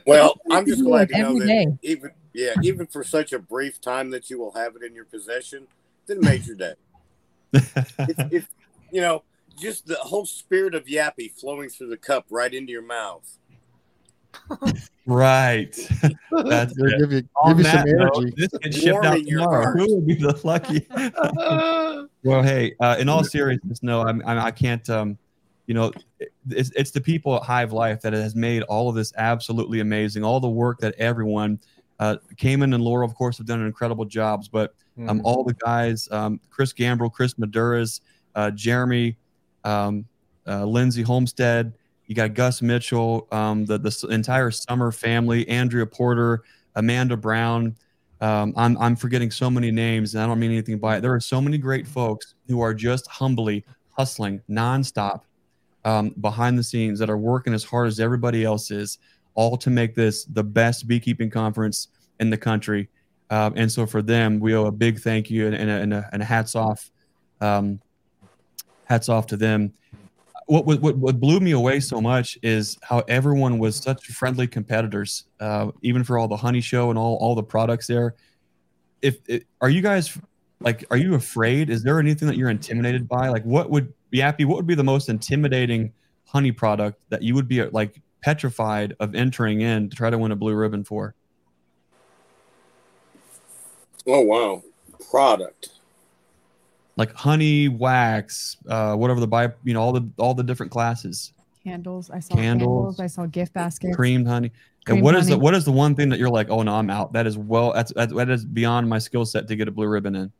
Well, I'm just glad it to know every that day. even yeah, even for such a brief time that you will have it in your possession, then made your day. if, if you know, just the whole spirit of Yappy flowing through the cup right into your mouth. Right. *laughs* That's It'll give you give you some that note, energy. this can shipped out your tomorrow. Who will be the lucky? *laughs* well, hey, uh, in all seriousness, no, I'm, I'm I can't. Um, you know, it's it's the people at Hive Life that has made all of this absolutely amazing. All the work that everyone, uh, Kamon and Laura, of course, have done an incredible jobs. But um, Mhm. all the guys, um, Chris Gambrel, Chris Maduras, uh, Jeremy, um, uh, Lindsay Homestead. You got Gus Mitchell, um, the the entire Summer family, Andrea Porter, Amanda Brown. Um, I'm I'm forgetting so many names, and I don't mean anything by it. There are so many great folks who are just humbly hustling nonstop um, behind the scenes that are working as hard as everybody else is, all to make this the best beekeeping conference in the country. Um, and so for them, we owe a big thank you and, and, a, and, a, and a hats off, um, hats off to them. What, what what blew me away so much is how everyone was such friendly competitors, uh, even for all the honey show and all all the products there. If it, are you guys like, are you afraid? Is there anything that you're intimidated by? Like, what would Yappy? What would be the most intimidating honey product that you would be like petrified of entering in to try to win a blue ribbon for? Oh wow, product. Like honey, wax, uh, whatever the buy, you know, all the all the different classes, Candles. I saw Candles. candles. I saw gift baskets. creamed honey. And Creamed what is the what is the one thing that you're like, oh no, I'm out. That is well, that's that, that is beyond my skill set to get a blue ribbon in.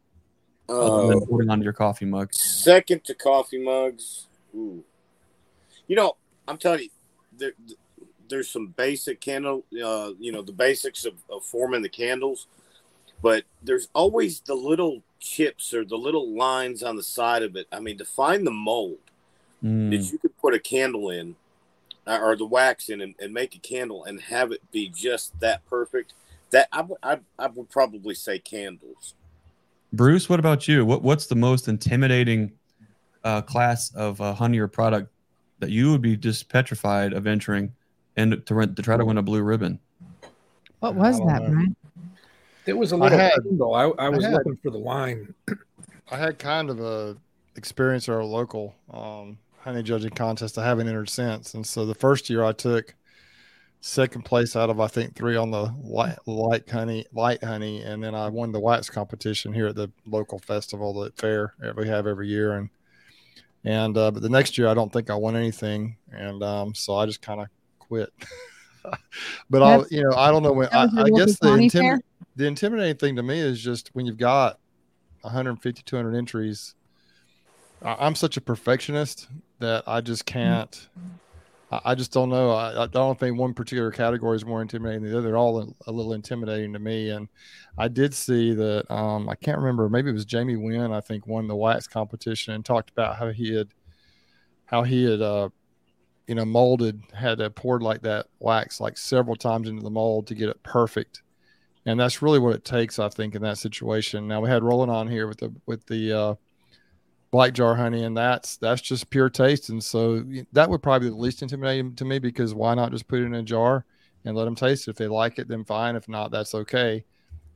Other Uh, putting on your coffee mug. second to coffee mugs. Ooh. You know, I'm telling you, there, there's some basic candle, uh, you know, the basics of, of forming the candles, but there's always the little chips or the little lines on the side of it. I mean, to find the mold Mm. that you could put a candle in uh, or the wax in and, and make a candle and have it be just that perfect. That I, would- I, I would probably say candles. Bruce, what about you? What what's the most intimidating uh, class of uh, honey or product that you would be just petrified of entering and to rent, to try to win a blue ribbon? What was that, know. Brian? It was a little had- candle. I, I was had- looking for the line. I had kind of a experience at our local um, honey judging contest. I haven't entered since, and so the first year I took second place out of I think three on the light, light honey, light honey, and then I won the wax competition here at the local festival, the fair that we have every year, and and uh, but the next year I don't think I won anything, and um, so I just kind of quit. *laughs* but I, That's- you know, I don't know when. I, I guess the county intimi- fair? The intimidating thing to me is just when you've got 150 200 entries i'm such a perfectionist that i just can't i, just don't know. I, I don't think one particular category is more intimidating than the other. They're all a, little intimidating to me. And i did see that um, i can't remember maybe it was jamie wynn i think won the wax competition and talked about how he had how he had uh, you know molded had poured like that wax like several times into the mold to get it perfect and that's really what it takes, I think, in that situation. Now we had Roland on here with the with the uh, black jar honey, and that's that's just pure taste, and so that would probably be the least intimidating to me because why not just put it in a jar and let them taste it? If they like it, then fine. If not, that's okay.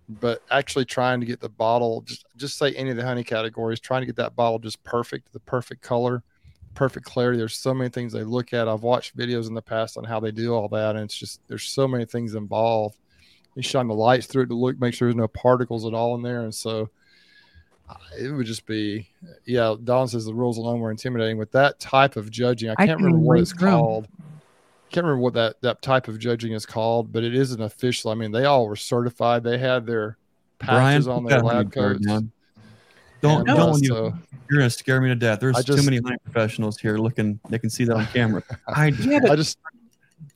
But actually trying to get the bottle, just just say any of the honey categories, trying to get that bottle just perfect, the perfect color, perfect clarity. There's so many things they look at. I've watched videos in the past on how they do all that, and it's just there's so many things involved you shine the lights through it to look make sure there's no particles at all in there and so uh, it would just be yeah don says the rules alone were intimidating with that type of judging i I can't can remember what it's through 'em. called can't remember what that that type of judging is called but it is an official i mean they all were certified they had their patches on their that honey lab coats down. Don't And, don't uh, you, so you're gonna scare me to death. There's I too many honey professionals here looking. They can see that on camera. *laughs* I Yeah, but i just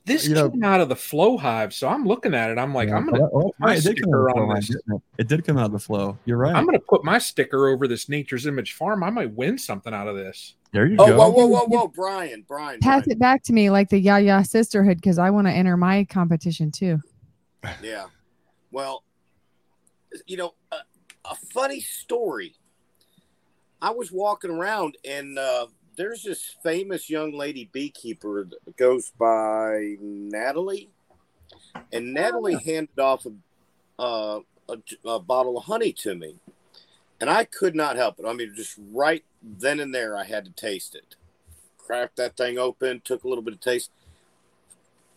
this you know- came out of the flow hive, so I'm looking at it. I'm like, I'm gonna Oh, my it did come out sticker of the on flow. this. didn't It It did come out of the flow. You're right. I'm gonna put my sticker over this Nature's Image Farm. I might win something out of this. there you Oh, go. whoa, whoa, whoa, whoa, Brian, Brian, Pass Brian. it back to me like the Yaya Sisterhood because I want to enter my competition too. *laughs* Yeah. Well, you know, a, a funny story. I was walking around and uh, there's this famous young lady beekeeper that goes by Natalee, and Natalee handed off a, uh, a, a bottle of honey to me, and I could not help it. I mean, just right then and there, I had to taste it. cracked that thing open, took a little bit of taste.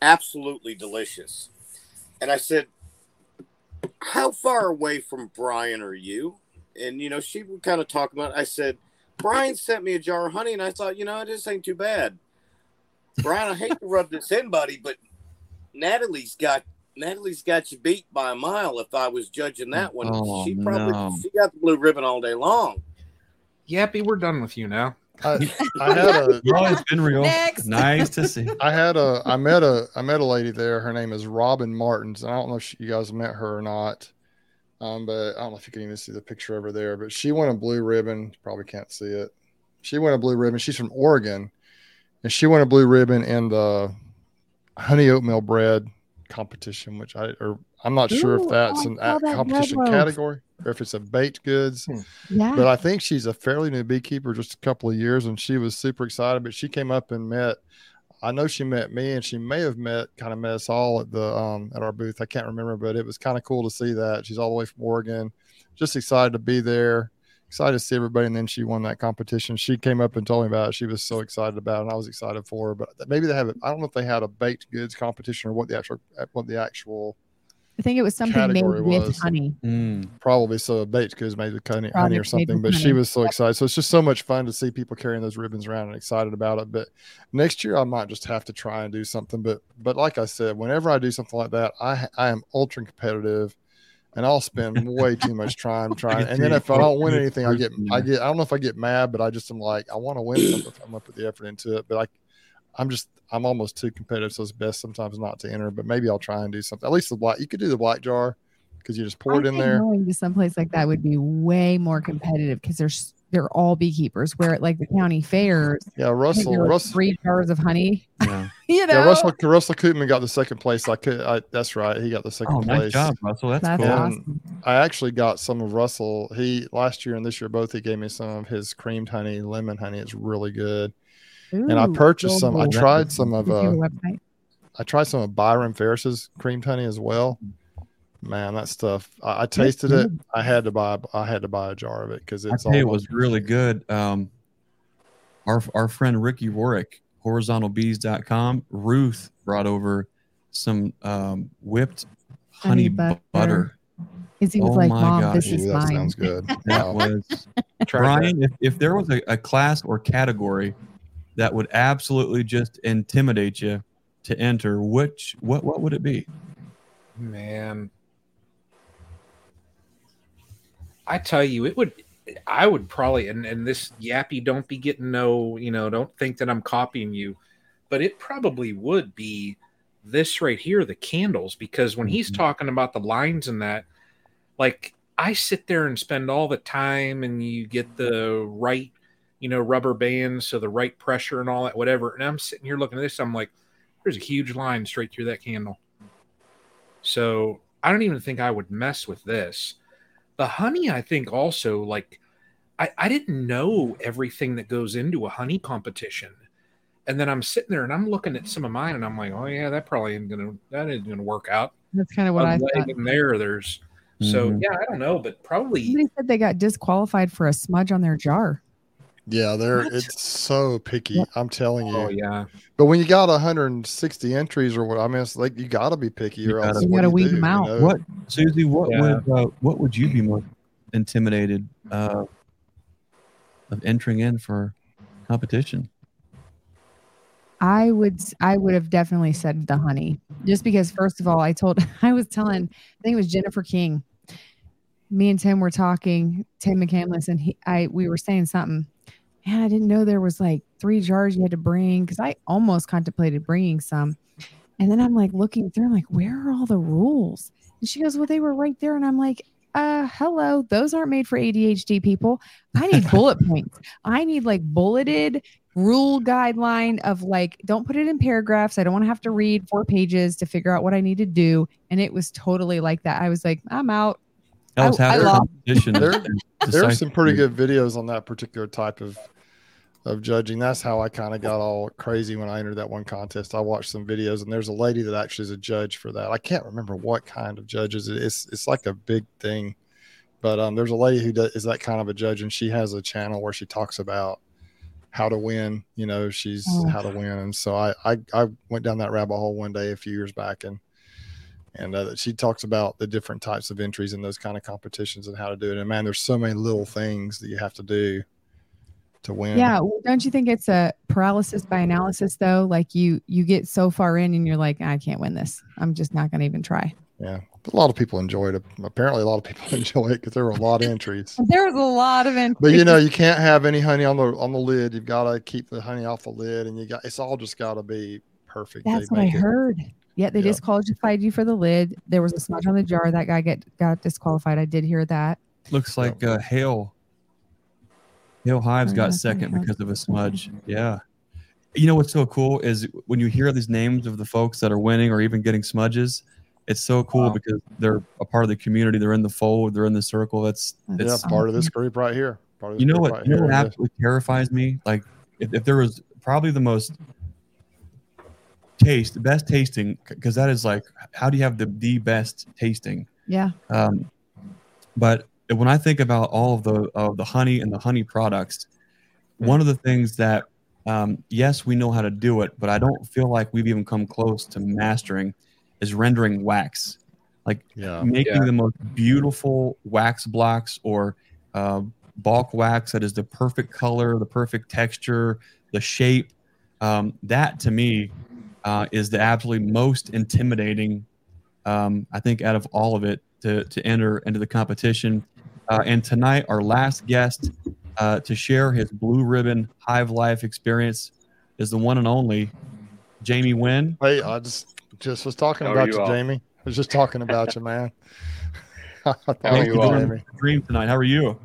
Absolutely delicious. And I said, How far away from Brian are you? And, you know, she would kind of talk about it. I said, Brian sent me a jar of honey, and I thought, you know, this ain't too bad. Brian, I hate to rub this in, buddy, but Natalee's got Natalee's got you beat by a mile. If I was judging that one, Oh, she probably no. she got the blue ribbon all day long. Yappy, we're done with you now. I, I had a Well, it's been real. Next. Nice to see. I had a I met a I met a lady there. Her name is Robin Martins. I don't know if you guys met her or not. Um, but I don't know if you can even see the picture over there. But she won a blue ribbon. Probably can't see it. She won a blue ribbon. She's from Oregon, and she won a blue ribbon in the honey oatmeal bread competition, which I or I'm not sure if that's an that competition category or if it's a baked goods. Yeah. But I think she's a fairly new beekeeper, just a couple of years, and she was super excited. But she came up and met. I know she met me, and she may have met kind of met us all at the um at our booth. I can't remember, but it was kind of cool to see that she's all the way from Oregon. Just excited to be there, excited to see everybody. And then she won that competition. She came up and told me about it. She was so excited about it, and I was excited for her. But maybe they have it. I don't know if they had a baked goods competition or what the actual what the actual I think it was something made category with honey. Mm. probably so baked goods made with honey, honey or something. with But she was so excited. So it's just so much fun to see people carrying those ribbons around and excited about it. But next year I might just have to try and do something. But but like I said, whenever I do something like that, I I am ultra competitive. And I'll spend *laughs* way too much time trying. And then if I don't win anything, I get I get I don't know if I get mad, but I just am like I want to win something if I'm gonna put the effort into it. But I I'm just I'm almost too competitive, so it's best sometimes not to enter. But maybe I'll try and do something. At least the black you could do the black jar because you just pour I it in there. Going to someplace like that would be way more competitive because there's they're all beekeepers. Where at like the county fairs, Yeah, Russell Russell three jars of honey. Yeah. *laughs* *laughs* You know, Yeah, Russell Russell Koopman got the second place. I could. I, that's right. He got the second Oh, place. nice job, Russell. That's, That's cool. awesome. I actually got some of Russell. He last year and this year both. He gave me some of his creamed honey, lemon honey. It's really good. And I purchased some. I cool. tried some of. Did you have Uh. I tried some of Byron Ferris's creamed honey as well. Man, that stuff. I, I tasted it. I had to buy. I had to buy a jar of it because it's tell it almost- was really good. Um, our our friend Ricky Warwick, horizontalbees.com, Ruth brought over some um, whipped honey, Honey butter. butter. Is he was Oh like, my Mom, gosh. this is that mine. sounds good. That was *laughs* Tried Brian. If, if there was a, a class or category that would absolutely just intimidate you to enter, which what what would it be? man. I tell you, it would. I would probably, and and this yappy, don't be getting no, you know, don't think that I'm copying you, but it probably would be this right here, the candles, because when he's Mhm. talking about the lines and that, like I sit there and spend all the time, and you get the right, you know, rubber bands, so the right pressure and all that, whatever. And I'm sitting here looking at this, I'm like, there's a huge line straight through that candle. So I don't even think I would mess with this. The honey, I think also like I, I didn't know everything that goes into a honey competition. And then I'm sitting there and I'm looking at some of mine and I'm like, oh yeah, that probably ain't gonna that ain't gonna work out. That's kind of what I One leg thought. in there, there's so Mhm. yeah, I don't know, but probably Somebody said they got disqualified for a smudge on their jar. Yeah, they're What? it's so picky. I'm telling you. oh yeah. But when you got 160 entries or what, I mean, it's like you got to be picky You or gotta- else You what gotta weed do, them out. know? What Susie? What Yeah. would uh, what would you be more intimidated uh, of entering in for competition? I would s- I would have definitely said the honey. Just because first of all, I told *laughs* I was telling I think it was Jennifer King. Me and Tim were talking, Tim McCandless, and he I we were saying something. Man, I didn't know there was like three jars you had to bring because I almost contemplated bringing some. And then I'm like looking through, I'm like, where are all the rules? And she goes, Well, they were right there. And I'm like, uh, hello, those aren't made for ADHD people. I need *laughs* bullet points. I need like bulleted rule guideline of like, don't put it in paragraphs. I don't want to have to read four pages to figure out what I need to do. And it was totally like that. I was like, I'm out. That was I- how I the lost. competition. is- There- is There's some pretty good videos on that particular type of of judging. That's how I kind of got all crazy when I entered that one contest. I watched some videos, and there's a lady that actually is a judge for that. I can't remember what kind of judges it is. It's like a big thing, but um, there's a lady who does, is that kind of a judge, and she has a channel where she talks about how to win. You know, she's Oh. how to win, and so I, I I went down that rabbit hole one day a few years back, and and uh, she talks about the different types of entries in those kind of competitions and how to do it. And man, there's so many little things that you have to do to win. Yeah, well, don't you think it's a paralysis by analysis though? Like you you get so far in and you're like, I can't win this. I'm just not going to even try. yeah. But a lot of people enjoyed it. Apparently, a lot of people *laughs* enjoy it because there were a lot of entries. *laughs* There was a lot of entries. But you know, you can't have any honey on the on the lid. You've got to keep the honey off the lid, and you got it's all just got to be perfect. They That's what I it- heard. Yeah, they Yeah. disqualified you for the lid. There was a smudge on the jar. That guy get got disqualified. I did hear that. Looks like uh, Hale. Hale Hives Oh, got yeah, second mm-hmm. because of a smudge. Mm-hmm. Yeah. You know what's so cool is when you hear these names of the folks that are winning or even getting smudges, it's so cool Wow. because they're a part of the community. They're in the fold. They're in the circle. That's Yeah, it's part of this group right here. Part of this you know what right you know here. what Yeah. absolutely terrifies me like if, if there was probably the most taste the best tasting because that is like how do you have the the best tasting Yeah. um but when i think about all of the of the honey and the honey products one of the things that um, yes we know how to do it but i don't feel like we've even come close to mastering is rendering wax like Yeah. making Yeah. the most beautiful wax blocks or uh, bulk wax that is the perfect color, the perfect texture, the shape. Um, that to me uh, is the absolutely most intimidating. Um, I think out of all of it to to enter into the competition. Uh, and tonight, our last guest uh, to share his blue ribbon hive life experience is the one and only Jamie Wynn. Hey, I just just was talking How about you you. Jamie. I was just talking about you, man. *laughs* I thought How are it Thank you all? doing Jamie. the dream tonight. How are you?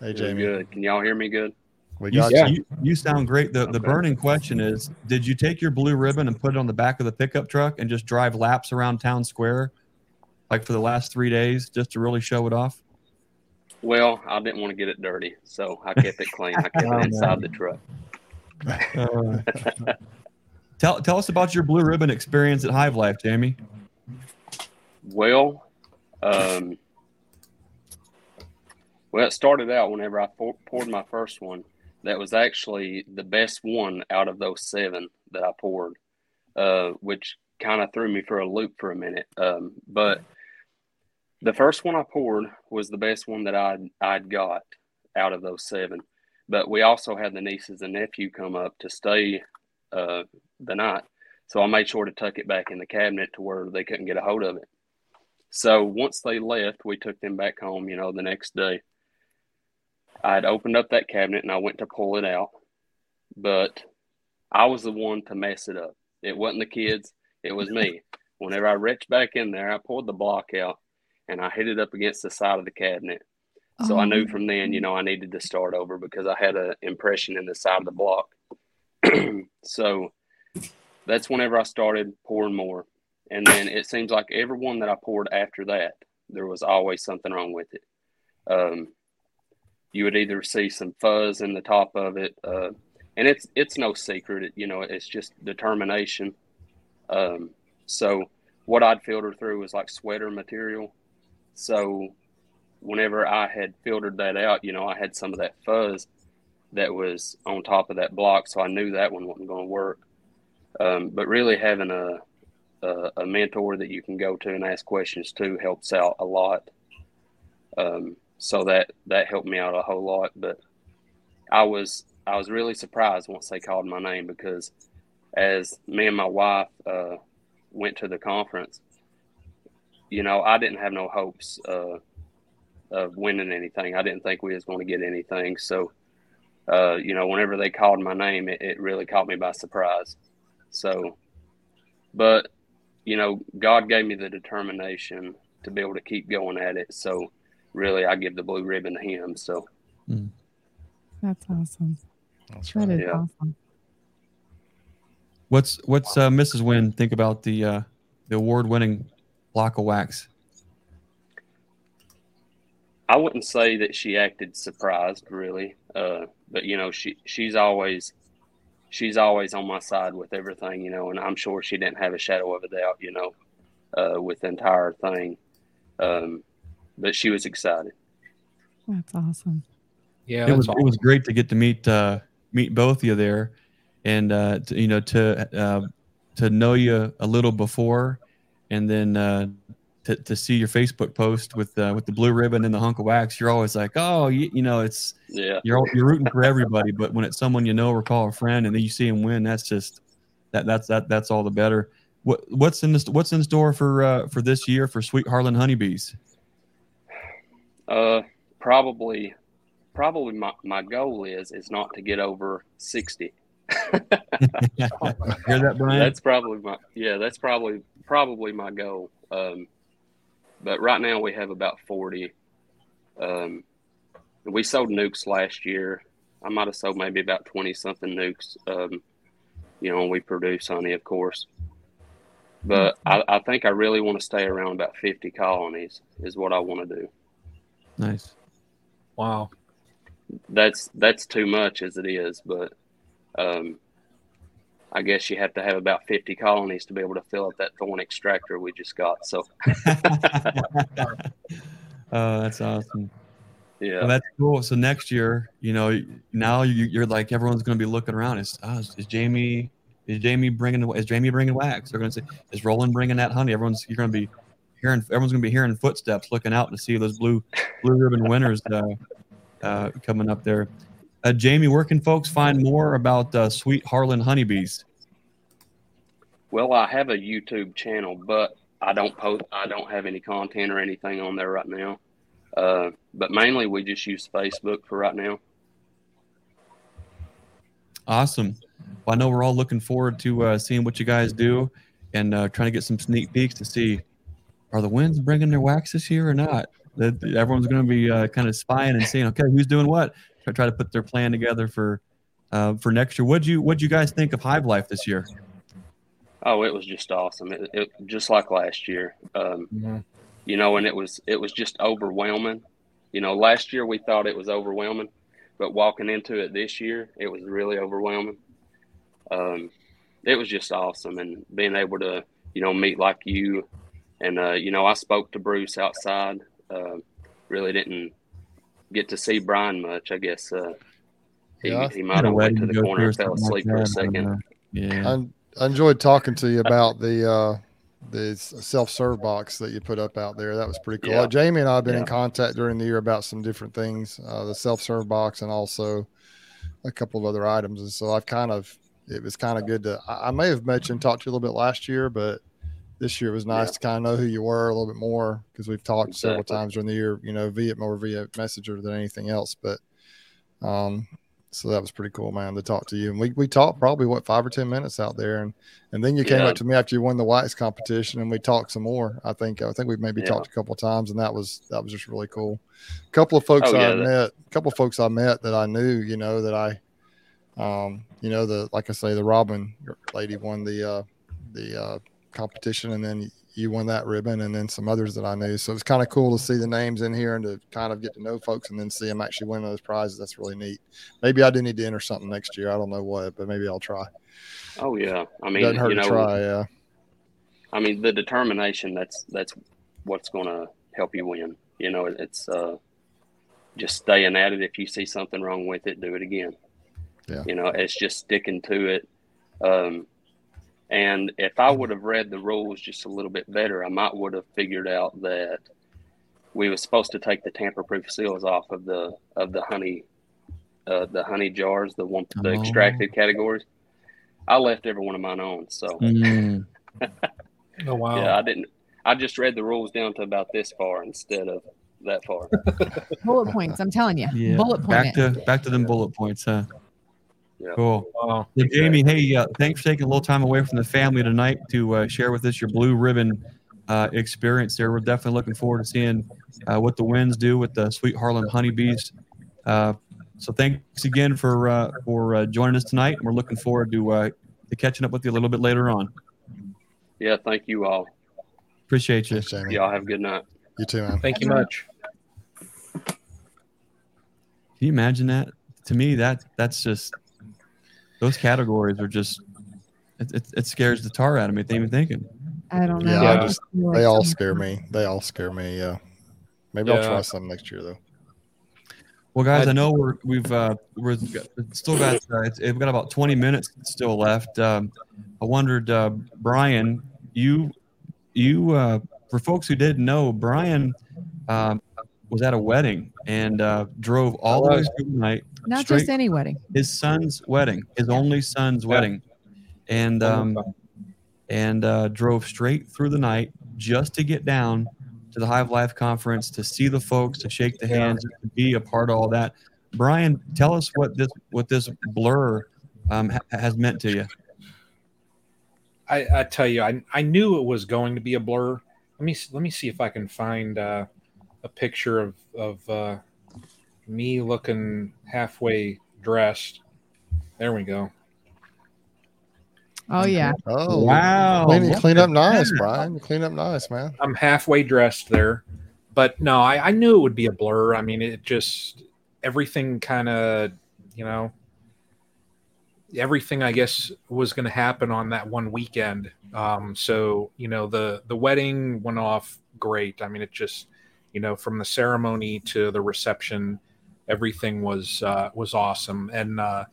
Hey, Jamie. good. Can y'all hear me good? We You, Yeah. you. you, you sound great. The the burning question is: Did you take your blue ribbon and put it on the back of the pickup truck and just drive laps around town square, like for the last three days, just to really show it off? Well, I didn't want to get it dirty, so I kept it clean. I kept *laughs* Oh, it inside the truck. Tell tell us about your blue ribbon experience at Hive Life, Jamie. Well, um, well, it started out whenever I pour, poured my first one. That was actually the best one out of those seven that I poured, uh, which kind of threw me for a loop for a minute. Um, but the first one I poured was the best one that I'd, I'd got out of those seven. But we also had the nieces and nephew come up to stay uh, the night. So I made sure to tuck it back in the cabinet to where they couldn't get a hold of it. So once they left, we took them back home, you know, the next day. I had opened up that cabinet and I went to pull it out, but I was the one to mess it up. It wasn't the kids, it was me. Whenever I reached back in there, I pulled the block out and I hit it up against the side of the cabinet. So I knew from then, you know, I needed to start over because I had an impression in the side of the block. *clears throat* so that's whenever I started pouring more. And then it seems like every one that I poured after that, there was always something wrong with it. Um, you would either see some fuzz in the top of it, uh, and it's it's no secret, you know, it's just determination. Um, so what I'd filter through was like sweater material. So whenever I had filtered that out, you know, I had some of that fuzz that was on top of that block, so I knew that one wasn't going to work. Um, but really having a, a a mentor that you can go to and ask questions to helps out a lot. Um, so that that helped me out a whole lot. But I was I was really surprised once they called my name because as me and my wife uh, went to the conference, you know, I didn't have no hopes uh, of winning anything. I didn't think we was going to get anything. So, uh, you know, whenever they called my name, it, it really caught me by surprise. So, but you know, God gave me the determination to be able to keep going at it. So, really, I give the blue ribbon to Him. So, That's awesome. That's That right. is Yeah. awesome. What's what's uh, Mrs. Wynn think about the uh, the award winning block of wax? I wouldn't say that she acted surprised, really. Uh, but you know, she she's always she's always on my side with everything, you know, and I'm sure she didn't have a shadow of a doubt, you know, uh, with the entire thing. Um, but she was excited. That's awesome. Yeah, it was awesome. it was great to get to meet uh, meet both of you there, and uh, to, you know to uh, to know you a little before, and then uh, to, to see your Facebook post with uh, with the blue ribbon and the hunk of wax. You're always like, oh, you, you know, it's Yeah. you're you're rooting for everybody, but when it's someone you know or call a friend, and then you see him win, that's just that that's that that's all the better. What what's in this what's in store for uh, for this year for Sweet Harlan Honeybees? Uh, probably, probably my, my goal is is not to get over sixty. *laughs* Hear that, Brian? That's probably my yeah. That's probably probably my goal. Um, but right now we have about forty. Um, we sold nucs last year. I might have sold maybe about twenty something nucs. Um, you know, we produce honey, of course. But I, I think I really want to stay around about fifty colonies is what I want to do. Nice. Wow. that's that's too much as it is, but um, I guess you have to have about fifty colonies to be able to fill up that thorn extractor we just got. So *laughs* Oh, that's awesome. yeah, Well, that's cool. So next year, you know, now you, you're like everyone's going to be looking around. Is, oh, is is Jamie? Is Jamie bringing? Is Jamie bringing wax? They're going to say, is Roland bringing that honey? Everyone's you're going to be hearing. Everyone's going to be hearing footsteps, looking out to see those blue blue ribbon winners uh, uh, coming up there. Uh, Jamie, where can folks find more about uh, Sweet Harlan honeybees? well, I have a YouTube channel, but I don't post. I don't have any content or anything on there right now. Uh, but mainly we just use Facebook for right now. Awesome. Well, I know we're all looking forward to uh, seeing what you guys do and uh, trying to get some sneak peeks to see are the Wynns bringing their wax this year or not. That everyone's going to be uh, kind of spying and seeing, okay, who's doing what. Try, try to put their plan together for uh, for next year. What'd you What'd you guys think of Hive Life this year? Oh, it was just awesome. It, it just like last year. Um, Mhm. you know, and it was it was just overwhelming. You know, last year we thought it was overwhelming, but walking into it this year, it was really overwhelming. Um, it was just awesome, and being able to you know meet like you, and uh, you know I spoke to Bruce outside. Uh, really didn't get to see Brian much. I guess uh, he Yeah. he might have went to the corner and fell asleep for a second. Yeah. I, I enjoyed talking to you about the uh, the self serve box that you put up out there. That was pretty cool. Yeah. Uh, Jamie and I have been in contact during the year about some different things, uh, the self serve box, and also a couple of other items. And so I've kind of it was kind of good to. I, I may have mentioned talked to you a little bit last year, but this year it was nice Yeah. to kind of know who you were a little bit more because we've talked several times during the year. You know, via more via messenger than anything else, but. Um, so that was pretty cool, man, to talk to you. And we, we talked probably what five or ten minutes out there, and and then you came Yeah. up to me after you won the wax competition, and we talked some more. I think I think we maybe Yeah. talked a couple of times, and that was that was just really cool. A couple of folks Oh, yeah, I that- met, a couple of folks I met that I knew, you know, that I, um, you know, the like I say, the Robin lady won the uh, the uh, competition, and then you won that ribbon, and then some others that I knew. So it's kind of cool to see the names in here and to kind of get to know folks, and then see them actually win those prizes. That's really neat. Maybe I do need to enter something next year. I don't know what, but maybe I'll try. Oh yeah, I mean, Doesn't hurt you know, to try. Yeah. I mean, the determination that's that's what's going to help you win. You know, it's uh, just staying at it. If you see something wrong with it, do it again. Yeah. You know, it's just sticking to it. Um, and if I would have read the rules just a little bit better, I might would have figured out that we were supposed to take the tamper-proof seals off of the of the honey, uh, the honey jars, the one the Oh. extracted categories. I left every one of mine on, so. Mm. *laughs* Oh wow. Yeah, I didn't. I just read the rules down to about this far instead of that far. *laughs* Bullet points. I'm telling you. Yeah. Bullet point back it. to back to them bullet points, huh? Yeah. Cool. Wow. Well, Jamie, hey, uh, thanks for taking a little time away from the family tonight to uh, share with us your blue ribbon uh, experience there. We're definitely looking forward to seeing uh, what the Wynns do with the Sweet Harlan honeybees. Uh, so thanks again for uh, for uh, joining us tonight. and We're looking forward to uh, to catching up with you a little bit later on. Yeah, thank you all. Appreciate you. Thanks, Jamie. Y'all have a good night. You too, man. Thank you much. Can you imagine that? To me, that that's just those categories are just it, it, it scares the tar out of me. Even thinking. I don't know. Yeah, Yeah. I just Like they all scare me. They all scare me. Yeah. Maybe I'll try some next year though. Well, guys, I know we're we've uh, we're still got uh, it's, we've got about 20 minutes still left. Um, I wondered, uh, Brian, you you uh, for folks who didn't know, Brian um, was at a wedding and uh, drove all the way through the night. Not straight- just any wedding. his son's wedding, his only son's wedding, and um, and uh, drove straight through the night just to get down to the Hive Life conference to see the folks, to shake the hands, to be a part of all that. Brian, tell us what this what this blur um, ha- has meant to you. I, I tell you, I, I knew it was going to be a blur. Let me let me see if I can find uh, a picture of of uh, me looking halfway dressed. There we go. Oh yeah. Oh Wow, Clean, you look clean up nice. Brian. You clean up nice, man. I'm halfway dressed there, but no, I, I knew it would be a blur. I mean, it just everything kind of, you know, everything I guess was going to happen on that one weekend. Um, so you know, the the wedding went off great. I mean, it just, you know, from the ceremony to the reception, everything was uh, was awesome. And uh,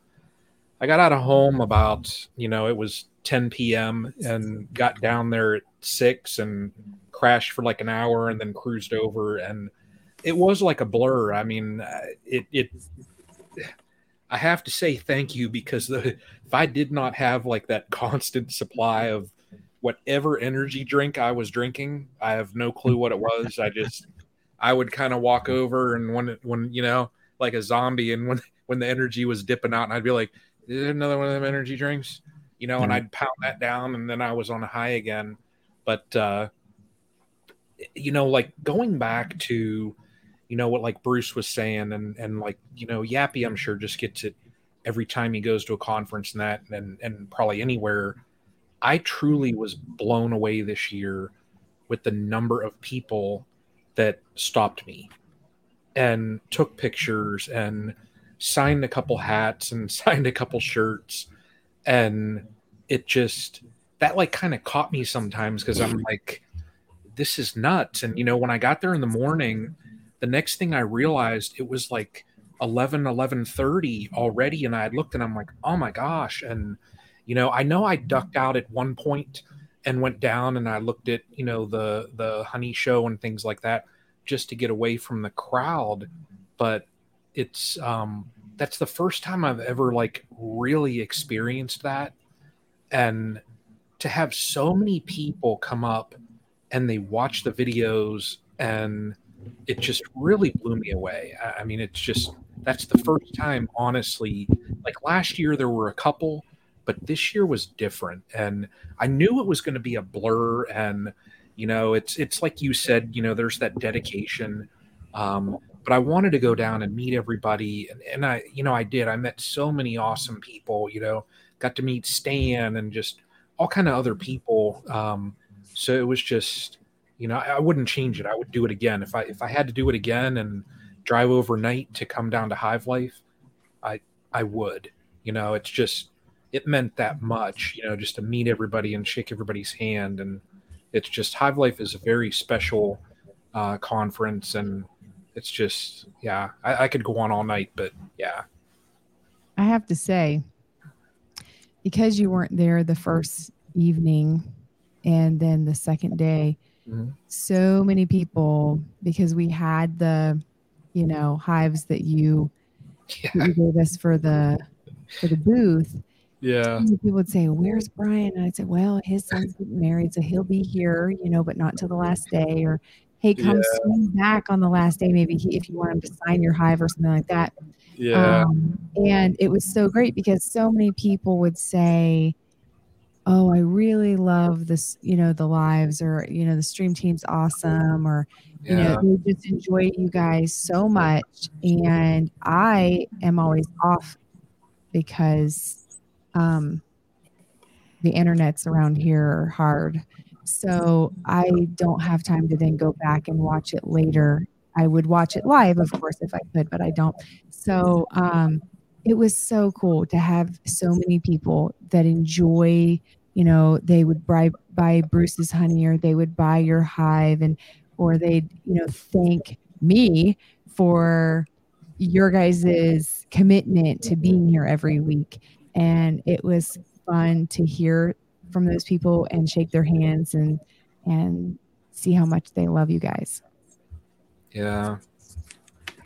I got out of home about, you know, it was 10 p.m. and got down there at six and crashed for like an hour and then cruised over. And it was like a blur. I mean, uh, it, it, I have to say thank you because the, if I did not have like that *laughs* constant supply of whatever energy drink I was drinking, I have no clue what it was. I just, I would kind of walk over and when, when, you know, like a zombie and when, when the energy was dipping out and I'd be like, is there another one of them energy drinks? You know, and I'd pound that down and then I was on a high again. But, uh, you know, like going back to, you know, what like Bruce was saying and, and like, you know, Yappy, I'm sure just gets it every time he goes to a conference and that, and, and probably anywhere. I truly was blown away this year with the number of people that stopped me and took pictures and signed a couple hats and *laughs* signed a couple shirts. And it just that like kind of caught me sometimes because i'm like this is nuts. And you know when i got there in the morning the next thing i realized it was like 11 11:30 already. And i had looked and i'm like oh my gosh. And you know i know i ducked out at one point and went down and i looked at you know the the honey show and things like that just to get away from the crowd but it's um that's the first time i've ever like really experienced that. And to have so many people come up and they watch the videos and it just really blew me away. I I mean it's just that's the first time honestly like last year there were a couple but this year was different. And i knew it was going to be a blur and you know it's it's like you said you know there's that dedication. Um, but i wanted to go down and meet everybody and, and i you know i did. I met so many awesome people you know got to meet stan and just all kind of other people. Um, so it was just you know I, I wouldn't change it. I would do it again. If i if i had to do it again and drive overnight to come down to hive life i i would. You know it's just it meant that much you know just to meet everybody and shake everybody's hand and it's just hive life is a very special uh, conference and it's just yeah I, I could go on all night but yeah I have to say, because you weren't there the first evening and then the second day, Mhm. so many people, because we had the, you know, hives that you, that you gave us for the for the booth. Yeah people would say, "Where's Brian?" And I'd say, "Well, his son's getting married, so he'll be here, you know, but not until the last day." Or, "Hey, come Yeah. swing back on the last day, maybe he, if you want him to sign your hive or something like that." yeah Um, and it was so great because so many people would say, Oh, I really love this, you know, the lives or, you know, the stream team's awesome or, you yeah know, they just enjoy you guys so much. And I am always off because um, the internets around here are hard. So I don't have time to then go back and watch it later. I would watch it live, of course, if I could, but I don't. So um, it was so cool to have so many people that enjoy, you know, they would buy, buy Bruce's honey or they would buy your hive and, or they'd, you know, thank me for your guys' commitment to being here every week. And it was fun to hear from those people and shake their hands and and see how much they love you guys. Yeah.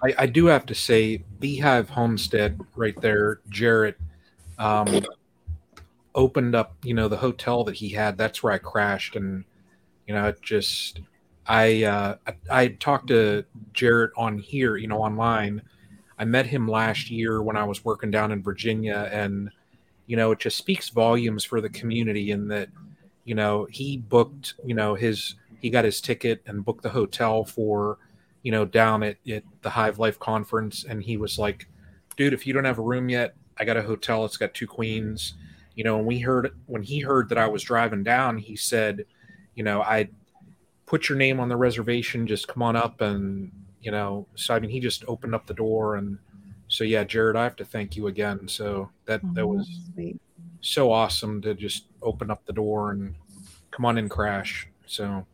I, I do have to say, Beehive Homestead right there, Jarrett, um, opened up, you know, the hotel that he had. That's where I crashed. And, you know, it just, I, uh, I, I talked to Jarrett on here, you know, online. I met him last year when I was working down in Virginia. And, you know, it just speaks volumes for the community in that, you know, he booked, you know, his, he got his ticket and booked the hotel for, you know, down at, at the Hive Life conference. And he was like, dude, if you don't have a room yet, I got a hotel. It's got two queens. You know, when we heard, when he heard that I was driving down, he said, you know, I put your name on the reservation. Just come on up. And, you know, so I mean, he just opened up the door. And so, yeah, Jared, I have to thank you again. So that, that was so awesome to just open up the door and come on and crash. So,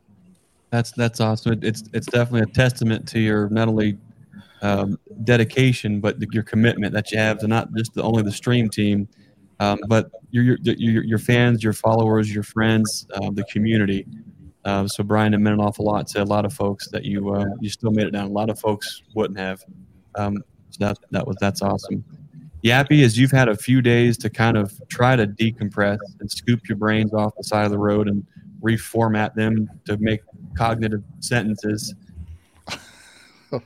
That's that's awesome. It, it's it's definitely a testament to your not only um, dedication but the, your commitment that you have to not just the, only the stream team, um, but your, your your your fans, your followers, your friends, uh, the community. Uh, so Brian, it meant an awful lot to a lot of folks that you uh, you still made it down. A lot of folks wouldn't have. Um, so that that was that's awesome. Yappy, as you've had a few days to kind of try to decompress and scoop your brains off the side of the road and reformat them to make cognitive sentences. *laughs*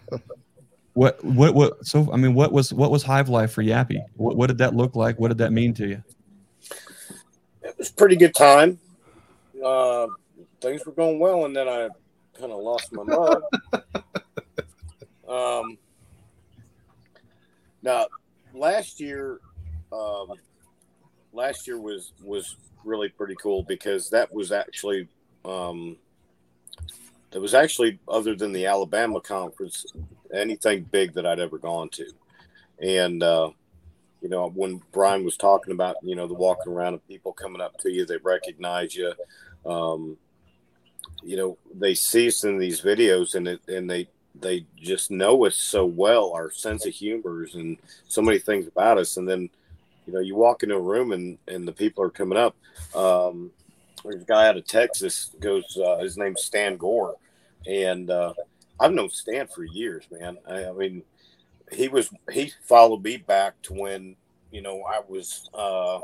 what what what so I mean what was what was Hive Life for Yappy? What, what did that look like? What did that mean to you? It was a pretty good time. Uh, things were going well, and then I kind of lost my mind. *laughs* um, now, last year, um, last year was was really pretty cool because that was actually um, that was actually other than the Alabama conference, anything big that I'd ever gone to, and uh, you know when Brian was talking about you know the walking around and people coming up to you, they recognize you. Um, you know they see us in these videos and it and they they just know us so well our sense of humors and so many things about us. And then you know you walk into a room and and the people are coming up. Um there's a guy out of texas goes uh, his name's stan gore. And uh i've known stan for years man. I, I mean he was he followed me back to when you know i was uh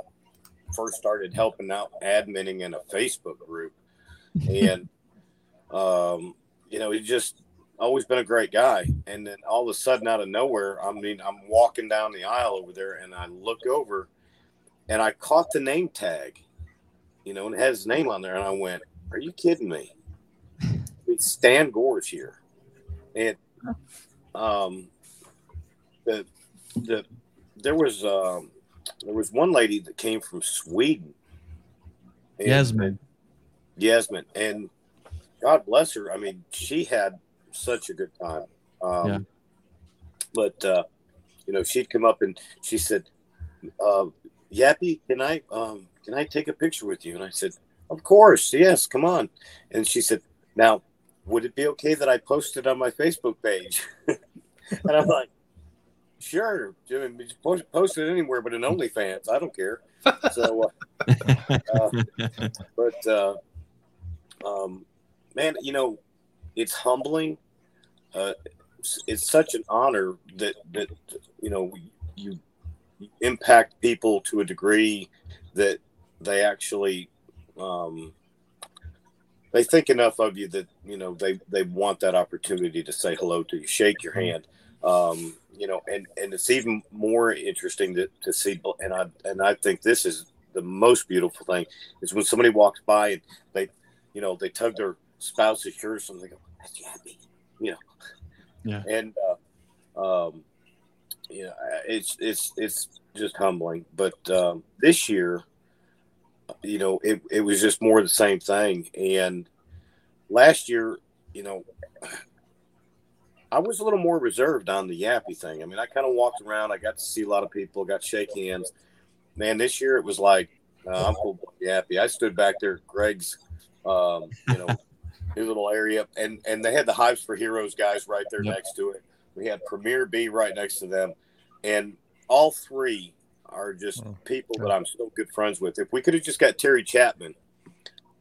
first started helping out adminning in a facebook group. *laughs* And um, you know, he's just always been a great guy. And then all of a sudden, out of nowhere, I mean, I'm walking down the aisle over there, and I look over, and I caught the name tag, you know, and it has his name on there, and I went, "Are you kidding me?" *laughs* It's Stan Gore's here, and um, the the there was um there was one lady that came from Sweden. And- Yasmin. Yasmin, and God bless her. I mean, she had such a good time. Um, Yeah. But uh, you know, she'd come up and she said, uh, "Yappy, can I um, can I take a picture with you?" And I said, "Of course, yes, come on." And she said, "Now, would it be okay that I post it on my Facebook page?" *laughs* and I'm like, "Sure, just post, post it anywhere, but in OnlyFans, I don't care." So, uh, *laughs* uh, but uh, um, man, you know, it's humbling. Uh, it's, it's such an honor that that you know you, impact people to a degree that they actually um, they think enough of you that you know they they want that opportunity to say hello to you, shake your hand. Um, you know, and and it's even more interesting to, to see. And I and I think this is the most beautiful thing is when somebody walks by and they, you know, they tug their spouse's shirt and they go, "That's Yappy," you know. Yeah. And uh, um, yeah, it's it's it's just humbling. But um, this year, you know, it it was just more the same thing. And last year, you know, I was a little more reserved on the yappy thing. I mean, I kind of walked around. I got to see a lot of people. Got shake hands. Man, this year it was like uh, I'm full yappy. I stood back there, Greg's, um, you know, his little area, and and they had the Hives for Heroes guys right there Yep. next to it. We had Premier Bee right next to them, and all three are just Oh, people that I'm so good friends with. If we could have just got Terry Chapman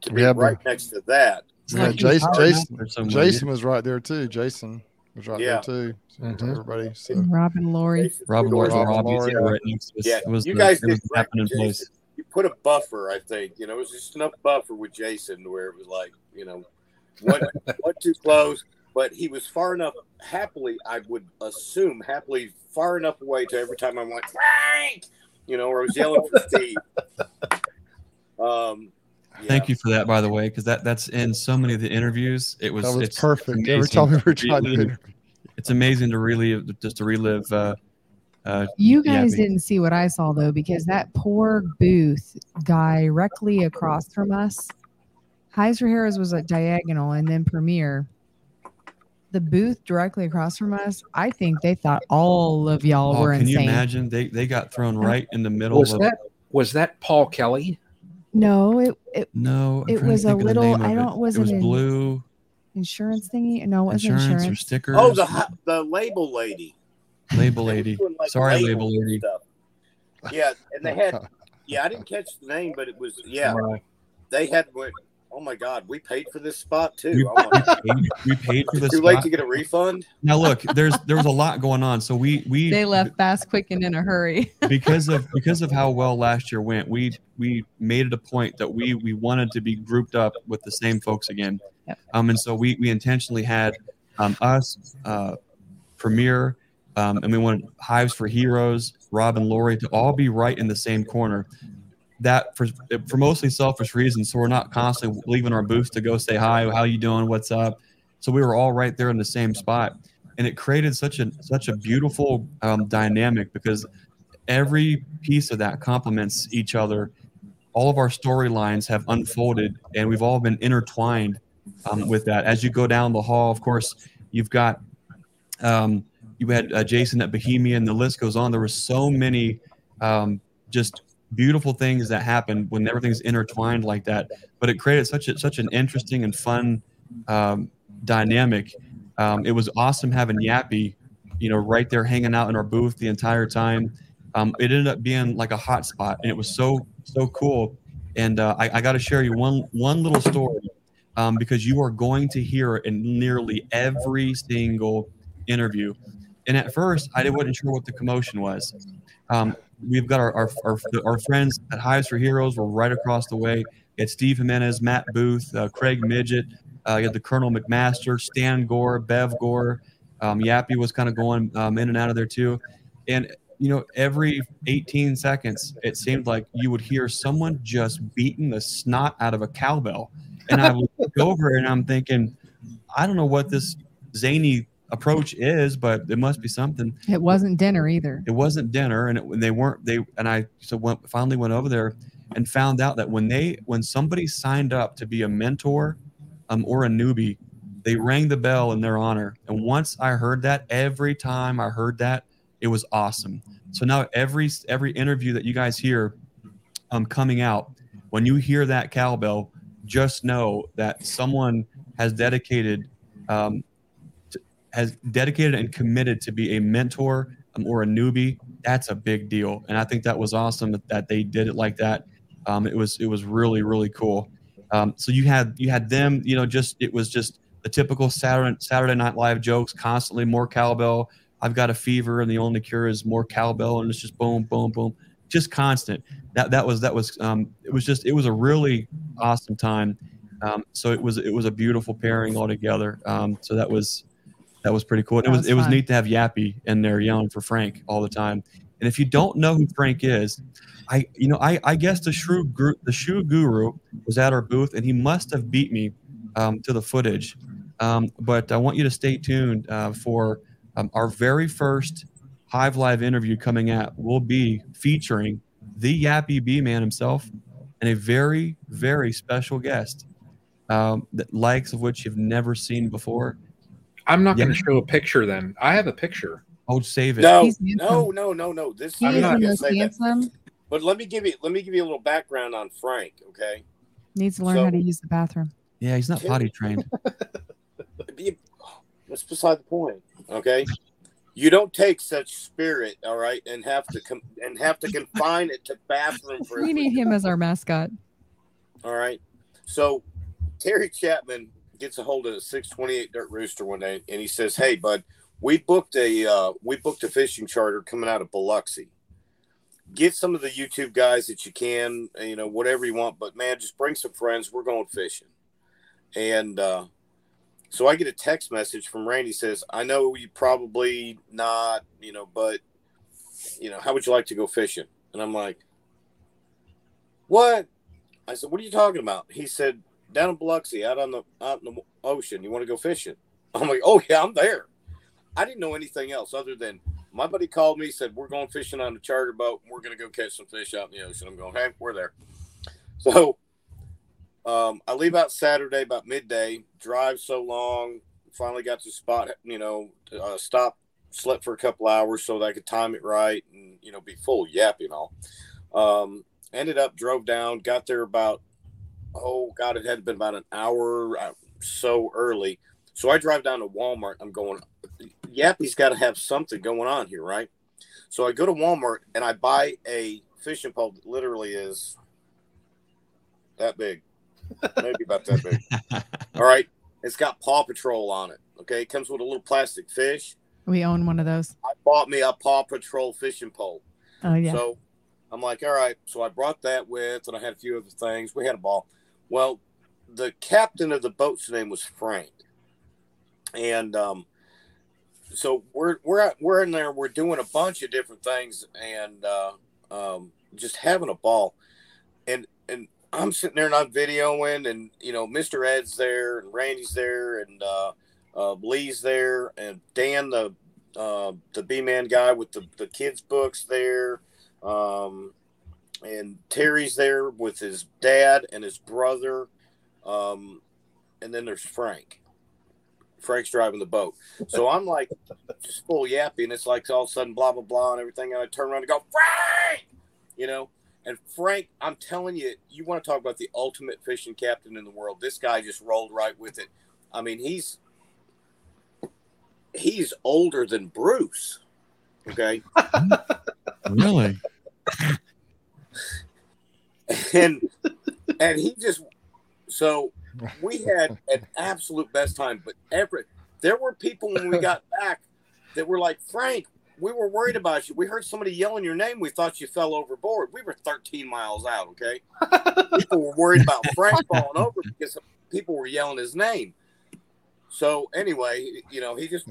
to be We had- right next to that, Yeah, like Jason, Jason, Jason was right there too. Jason was right Yeah. there too. So, Mhm. Everybody. So Robin Laurie, Robin Fedor- Lawrence Robin Robbie's Laurie. right next to us. Yeah, was you the- guys did happening place. You put a buffer, I think. You know, it was just enough buffer with Jason to where it was like, you know, what what too close, but he was far enough. Happily, I would assume happily far enough away to every time I went Frank, you know, or I was yelling for Steve. Um, yeah. Thank you for that, by the way, because that that's in so many of the interviews. It was that was it's perfect. Every amazing time we were to trying to relive- interview. It's amazing to relive, just to relive. Uh, uh, You guys Yappy. didn't see what I saw though, because that poor booth directly across from us, Hives for Heroes was at diagonal, and then Premier. The booth directly across from us, I think they thought all of y'all oh, were can insane. Can you imagine? They they got thrown right in the middle Was of. that was that Paul Kelly? No, it, it no, I'm it was a think of the little- I don't- was it was it in- blue insurance thingy. No, it wasn't insurance, insurance. or stickers. Oh, the the label lady. label lady. like, Sorry, labels label lady. stuff. Yeah, and they had. *laughs* Yeah, I didn't catch the name, but it was yeah. Right. They had. Oh my God, we paid for this spot too. Oh my, we paid, we paid for this. too late spot. to get a refund. Now look, there's there was a lot going on, so we we They left fast, quick, and in a hurry. *laughs* because of because of how well last year went, we we made it a point that we we wanted to be grouped up with the same folks again. Yep. Um, and so we we intentionally had um, us, uh, Premier, um, and we wanted Hives for Heroes, Rob and Lori to all be right in the same corner. That for for mostly selfish reasons, so we're not constantly leaving our booths to go say hi, how you doing, what's up. So we were all right there in the same spot, and it created such a such a beautiful um, dynamic because every piece of that complements each other. All of our storylines have unfolded, and we've all been intertwined um, with that. As you go down the hall, of course, you've got um, you had uh, Jason at Bohemian. The list goes on. There were so many um, just beautiful things that happen when everything's intertwined like that. But it created such a, such an interesting and fun um, dynamic. Um, it was awesome having Yappy, you know, right there hanging out in our booth the entire time. Um, it ended up being like a hot spot, and it was so so cool. And uh, I, I got to share you one one little story um, because you are going to hear it in nearly every single interview. And at first, I wasn't sure what the commotion was. Um, we've got our, our, our, our friends at Hives for Heroes We're right across the way. Had Steve Jimenez, Matt Booth, uh, Craig Midget. Uh, you had the Colonel McMaster, Stan Gore, Bev Gore. Um, Yappy was kind of going um, in and out of there too. And, you know, every 18 seconds, it seemed like you would hear someone just beating the snot out of a cowbell. And I would look over and I'm thinking, I don't know what this zany approach is, but it must be something. It wasn't dinner either. it wasn't dinner and it, they weren't they and i so went, finally went over there and found out that when they when somebody signed up to be a mentor um, or a newbie they rang the bell in their honor. And once i heard that every time i heard that it was awesome. So now every every interview that you guys hear um, coming out when you hear that cowbell just know that someone has dedicated um, has dedicated and committed to be a mentor um, or a newbie, that's a big deal. And I think that was awesome that, that they did it like that. Um, it was it was really really cool. Um, so you had you had them, you know, just it was just the typical Saturday Saturday Night Live jokes, constantly more cowbell. I've got a fever, and the only cure is more cowbell, and it's just boom, boom, boom, just constant. That that was that was um, it was just it was a really awesome time. Um, so it was it was a beautiful pairing altogether. Um, so that was that was pretty cool. It was, was it was neat to have Yappy in there yelling for Frank all the time. And if you don't know who Frank is, I you know I I guess the shoe guru, the shoe guru was at our booth and he must have beat me um, to the footage. Um, but I want you to stay tuned uh, for um, our very first Hive Life interview coming out. Will be featuring the Yappy Beeman himself and a very very special guest, um, that likes of which you've never seen before. I'm not going to show a picture then. I have a picture. I'll save it. No, no, no, no, no. This He I'm is not the gonna most say that. handsome. But let me give you let me give you a little background on Frank. Okay, Needs to learn So- how to use the bathroom. Yeah, he's not potty trained. *laughs* Be- that's beside the point. Okay, You don't take such spirit, all right, and have to com- and have to confine it to bathroom for. We need him as our mascot. All right. So Terry Chapman gets a hold of a 628 Dirt Rooster one day, and he says, "Hey, bud, we booked a uh, we booked a fishing charter coming out of Biloxi. Get some of the YouTube guys that you can, you know, whatever you want, but man, just bring some friends. We're going fishing." And uh, so I get a text message from Randy says, "I know you probably not, you know, but you know, how would you like to go fishing?" And I'm like, "What?" I said, "What are you talking about?" He said, "Down in Biloxi, out on the out in the ocean. You want to go fishing?" *laughs* I'm like, "Oh yeah, I'm there." I didn't know anything else other than my buddy called me, said, We're going fishing on a charter boat and we're going to go catch some fish out in the ocean. I'm going, Hey, we're there. So um, I leave out Saturday about midday, drive so long, finally got to spot, you know, uh, stop, slept for a couple hours so that I could time it right and, you know, be full yap, you know. Um, ended up, drove down, got there about, oh, God, it had been about an hour uh, so early. So I drive down to Walmart. I'm going, Yappy's got to have something going on here, right? So I go to Walmart and I buy a fishing pole that literally is that big, maybe about that big. *laughs* All right. It's got Paw Patrol on it. Okay. It comes with a little plastic fish. We own one of those. I bought me a Paw Patrol fishing pole. Oh yeah. So I'm like, all right. So I brought that with, and I had a few other things. We had a ball. Well, the captain of the boat's name was Frank, and um, so we're we're we're in there. We're doing a bunch of different things, and uh, um, just having a ball. And and I'm sitting there and I'm videoing, and you know, Mr. Ed's there, and Randy's there, and uh, uh, Lee's there, and Dan, the uh, the B man guy with the the kids books there, um, and Terry's there with his dad and his brother, um, and then there's Frank. Frank's driving the boat, so I'm like just full yappy, and it's like all of a sudden blah blah blah and everything, and I turn around and go Frank, you know. And Frank, I'm telling you, you want to talk about the ultimate fishing captain in the world. This guy just rolled right with it. I mean, he's he's older than Bruce. Okay. *laughs* really? *laughs* and and he just so we had an absolute best time. But every there were people when we got back that were like, Frank, we were worried about you. We heard somebody yelling your name. We thought you fell overboard. We were 13 miles out. Okay. people were worried about Frank falling over because people were yelling his name. So anyway, you know, he just,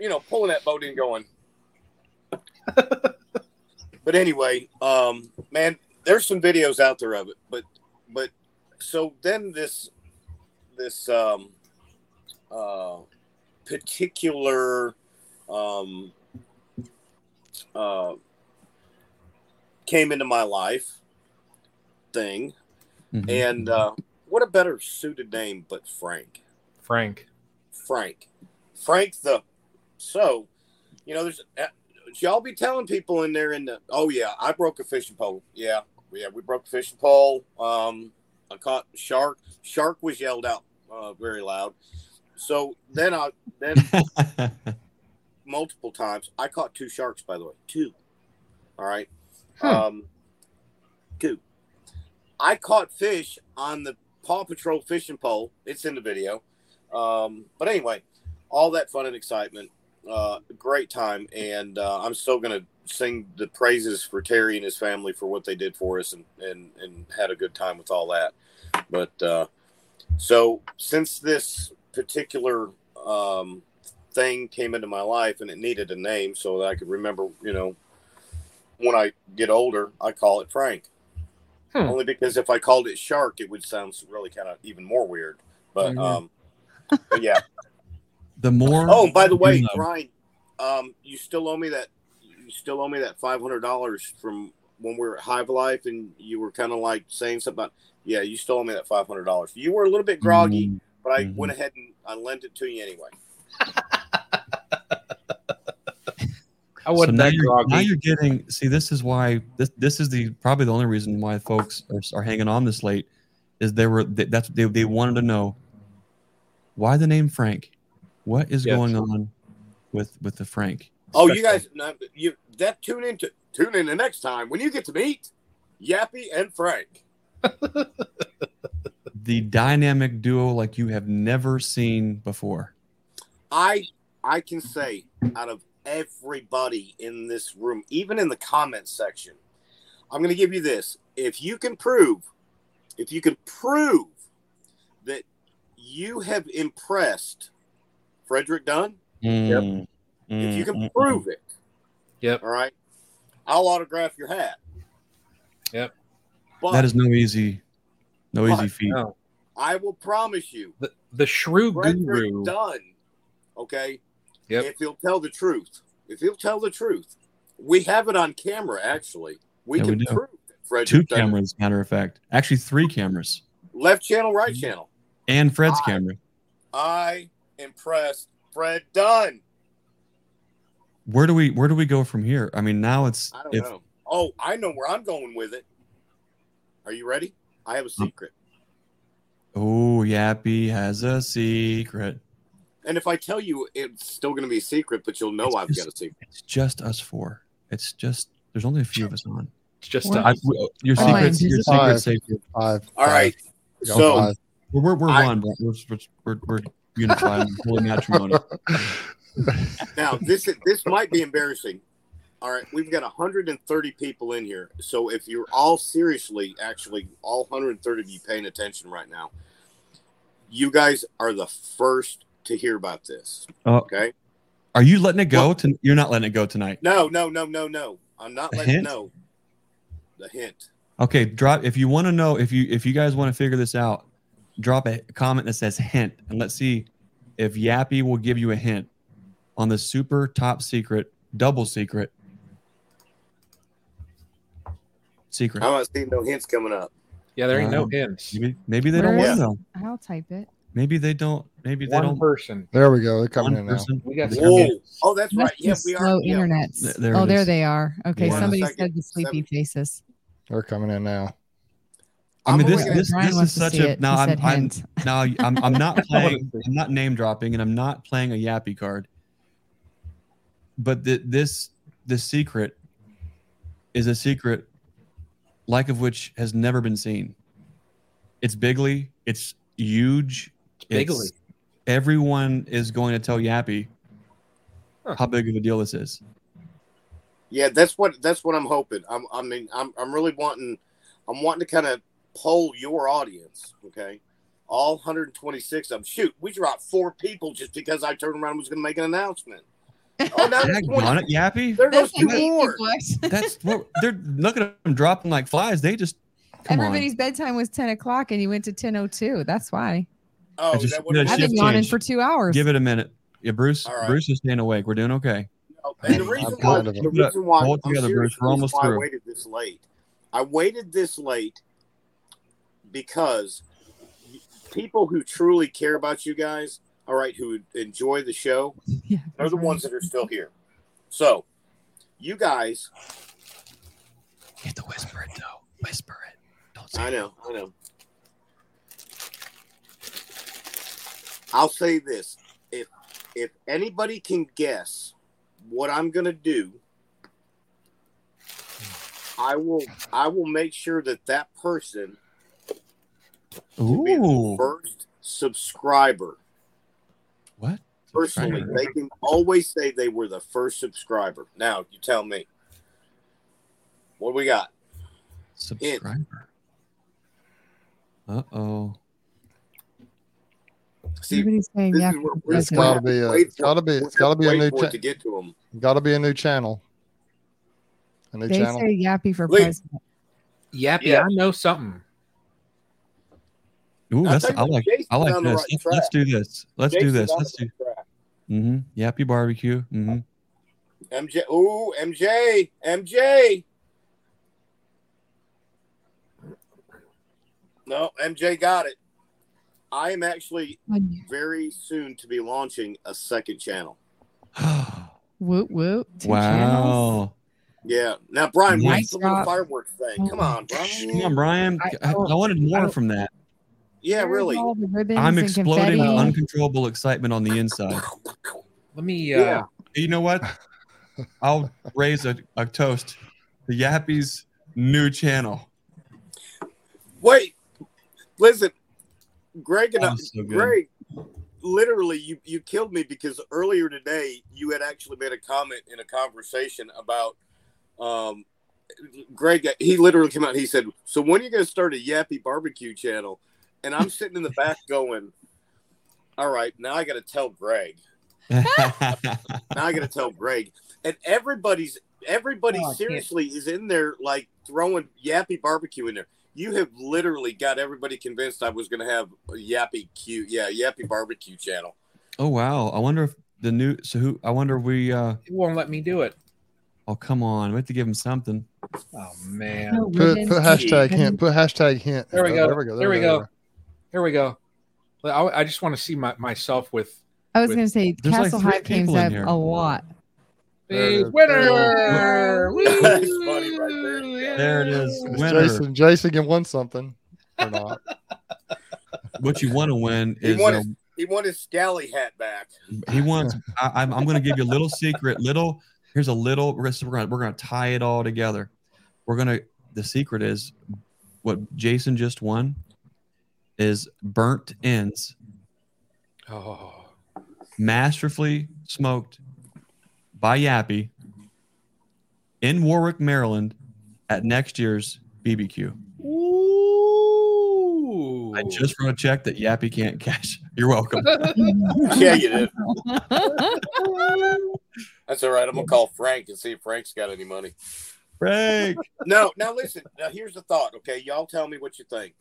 you know, pulling that boat in going. But anyway, um, man, there's some videos out there of it. But, but so then this, this, um, uh, particular, um, uh, came into my life thing. Mm-hmm. And uh, what a better suited name but Frank. Frank. Frank. Frank the. So, you know, there's. Y'all be telling people in there in the. Oh, yeah, I broke a fishing pole. Yeah. Yeah, we broke a fishing pole. Um, I caught shark. Shark was yelled out uh, very loud. So then I then *laughs* multiple times. I caught two sharks, by the way, two. All right, Hmm. um, two. I caught fish on the Paw Patrol fishing pole. It's in the video. Um, but anyway, all that fun and excitement, uh, great time, and uh, I'm still gonna sing the praises for Terry and his family for what they did for us, and and and had a good time with all that. But uh, so since this particular um, thing came into my life and it needed a name so that I could remember, you know, when I get older, I call it Frank. Hmm. Only because if I called it Shark, it would sound really kind of even more weird. But Mhm. um, but yeah. The more. Oh, by the you way, know- Brian, um, you still owe me that. You still owe me that five hundred dollars from when we were at Hive Life, and you were kind of like saying something about. Yeah, you still owe me that five hundred dollars. You were a little bit groggy, Mhm. but I Mhm. went ahead and I lent it to you anyway. *laughs* I wasn't now that you're, now you're getting. See, this is why this this is the probably the only reason why folks are, are hanging on this late, is they were they, that's they they wanted to know why the name Frank, what is Yes. going on with with the Frank, Oh, you guys, no, you that tune into tune in the next time when you get to meet Yappy and Frank. *laughs* The dynamic duo like you have never seen before. I I can say out of everybody in this room, even in the comments section, I'm going to give you this. If you can prove, if you can prove that you have impressed Frederick Dunn, Mm, if you mm, can mm, prove it, Yep. all right, I'll autograph your hat. Yep. But That is no easy, no easy feat. No. I will promise you, The, the shrew Frederick guru. Dunn, okay, Yep. if he'll tell the truth, if he'll tell the truth, we have it on camera. Actually, we Yeah, can do. prove that Frederick Two Dunn- cameras, matter of fact. Actually, three cameras. left channel, right Mm-hmm. channel. And Fred's I- camera. I impressed Fred Dunn. Where do we where do we go from here? I mean, now it's I don't if know. Oh, I know where I'm going with it. Are you ready? I have a secret. oh Yappy has a secret. And if I tell you, it's still going to be a secret, but you'll know It's I've just- got a secret. It's just us four. It's just there's only a few of us on. It's just What? I, your secrets, your just- secret's Five. safe. Five. All right. Go So. We're we're, we're I- one, bro. We're we're we're, we're unified in holy matrimony. now this is, this might be embarrassing. All right, we've got 130 people in here. So if you're all seriously, actually, all 130 of you paying attention right now, you guys are the first to hear about this. Oh. Okay. Are you letting it go? To, you're not letting it go tonight. No, no, no, no, no. I'm not A letting hint? know. The hint. Okay, drop if you want to know if you if you guys want to figure this out, drop a comment that says hint and let's see if Yappy will give you a hint on the super top secret, double secret secret. I'm not seeing no hints coming up. Yeah, there ain't no Um, hints. Maybe maybe they don't Where want to know. I'll type it. Maybe they don't. Maybe they One don't. person. There we go. They're coming One in now. person. We got They're some Whoa. hints. Oh, that's right. Must be Yeah, we slow are. Yeah. internet. Th- there oh, it there is. they are. Okay, One somebody second. said the sleepy Seven. faces. They're coming in now. I mean, this this this is such a it. no. I'm I'm hint. no. I'm I'm *laughs* not playing. I'm not name dropping, and I'm not playing a Yappy card. But the, this the secret is a secret like of which has never been seen. It's bigly. It's huge. Bigly. everyone is going to tell Yappy Huh. how big of a deal this is. Yeah, that's what that's what I'm hoping. I'm, I mean, I'm I'm really wanting, I'm wanting to kind of poll your audience. Okay, all 126 of them. Shoot, we dropped four people just because I turned around and was going to make an announcement. Oh, now there's Dag on 20. it, Yappy. There goes That's two more. That's what they're look at them dropping like flies. They just come Everybody's bedtime was 10 o'clock and you went to 10.02. That's why. Oh, I just, that no, I've been yawning change. for two hours. Give it a minute. Yeah, Bruce. All right. Bruce is staying awake. We're doing okay. Oh, And the I'm reason why, the reason why, I'm together, Bruce. We're the reason almost why I waited this late. I waited this late because people who truly care about you guys, all right, who enjoy the show, *laughs* Yeah, are the right. ones that are still here. So, you guys, You have to whisper it though. Whisper it. Don't say I it. know, I know. I'll say this: if if anybody can guess what I'm gonna do, hmm. I will I will make sure that that person will be the first subscriber. What? Personally, Subscriber. they can always say they were the first subscriber. Now, you tell me. What do we got? Subscriber. Uh oh. See, Everybody's saying this yeah. is where for we're It's president. gotta be a- Wait it's for- gotta be- it's gotta be a new for it cha- to get to them. Got to be a new channel. A new They channel. say Yappy for Wait. president. Yappy, Yeah. I know something. Ooh, I'll that's tell I like Jason's I like this. right Let's, let's do this. Let's do this. Let's do right mm-hmm. Yappy barbecue. Mm-hmm. MJ. Ooh, MJ. MJ. No, MJ got it. I am actually very soon to be launching a second channel. *gasps* Whoop whoop. Two channels. wow. Yeah. Now, Brian, Nice what's the little fireworks thing? Come on, Brian. Come on, Brian. I- I, I wanted more don't- from that. Yeah, Where's really. all the ribbons I'm exploding with uncontrollable excitement on the inside. Let me uh Yeah. You know what? I'll raise a, a toast to Yappy's new channel. Wait, listen, Greg and I, was so. Greg, literally, you you killed me because earlier today you had actually made a comment in a conversation about um. Greg, he literally came out. and He said, "So when are you going to start a Yappy Barbecue channel?" And I'm sitting in the back going, "All right, now I got to tell Greg. *laughs* Now I got to tell Greg." And everybody's everybody Oh, I can't- seriously is in there like throwing Yappy Barbecue in there. You have literally got everybody convinced I was going to have a Yappy Q, yeah, Yappy Barbecue channel. oh wow! I wonder if the new. So who? I wonder if we. uh It won't let me do it. Oh come on! We have to give him something. Oh man. No, Put, ribbon. put hashtag hint. Put hashtag hint. There we Oh, go. There we go. There we go. Here we go. I, I just want to see my, myself with. I was with- going to say There's like Castle three Hive came up a lot. Hey, There- winner! *laughs* That's funny right there. There it is. Winner. Jason. Jason can win something or not. *laughs* What you want to win He is won his, he won his scally hat back. he wants. I, I'm, I'm going to give you a little secret. Little. Here's a little. We're going to we're going to tie it all together. We're going to. The secret is what Jason just won is burnt ends, Oh, masterfully smoked by Yappy in Warwick, Maryland, at next year's BBQ. Ooh. I just wrote a check that Yappy can't cash. *laughs* You're welcome. Yeah, you *laughs* did. *laughs* That's all right. I'm gonna call Frank and see if Frank's got any money. Frank. No, now listen. Now here's the thought. Okay, y'all tell me what you think.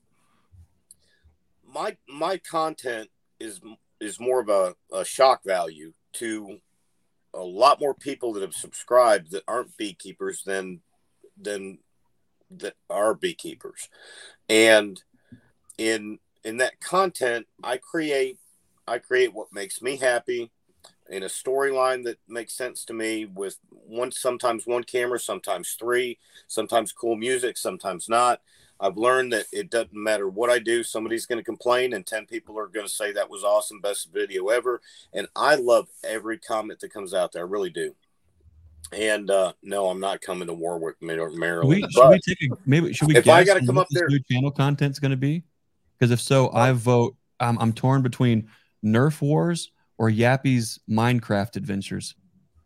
My my content is is more of a, a shock value to a lot more people that have subscribed that aren't beekeepers than than that are beekeepers, and in in that content, I create I create what makes me happy in a storyline that makes sense to me with one sometimes one camera sometimes three sometimes cool music sometimes not i've learned that it doesn't matter what i do somebody's going to complain and 10 people are going to say that was awesome best video ever and i love every comment that comes out there i really do and uh no i'm not coming to warwick Mar- Should maryland we, should we take a maybe should we If I gotta come what up this there- new channel content's going to be? Because if so, I vote. Um, I'm torn between Nerf Wars or Yappy's Minecraft adventures.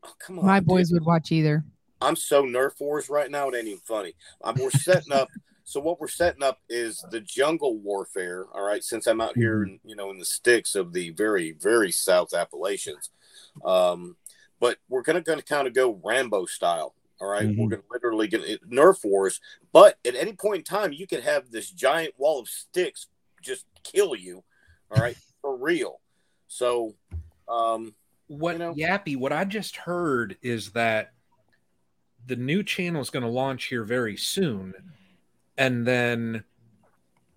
oh, come on My dude. boys would watch either. I'm so Nerf Wars right now. It ain't even funny. Um, we're setting up. So what we're setting up is the jungle warfare. All right, since I'm out here, in, you know, in the sticks of the very, very South Appalachians, um, but we're gonna gonna kind of go Rambo style. All right? Mhm. we're gonna literally get it- Nerf Wars. But at any point in time, you could have this giant wall of sticks just kill you. All right, *laughs* for real. So, um, what You know? Yappy? What I just heard is that the new channel is going to launch here very soon, and then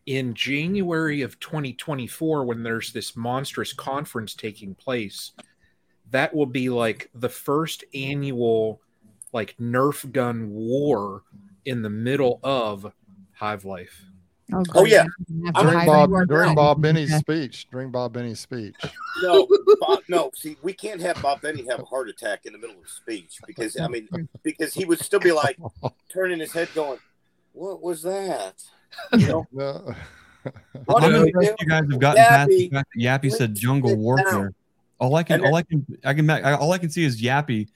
in January of 2024, when there's this monstrous conference taking place, that will be like the first annual like Nerf gun war in the middle of Hive Life. Oh, Oh, yeah. great. During Bob, during Bob Binnie's speech. During Bob Binnie's speech. no, Bob, no. See, we can't have Bob Binnie have a heart attack in the middle of speech because I mean, because he would still be like turning his head, going, "What was that?" *laughs* *laughs* You know, No. What I'm do we impressed do? you guys have gotten past the Yappy, fact that Yappy said jungle sit warfare. down. All I can, all I can, I can, I- all I can see is Yappy,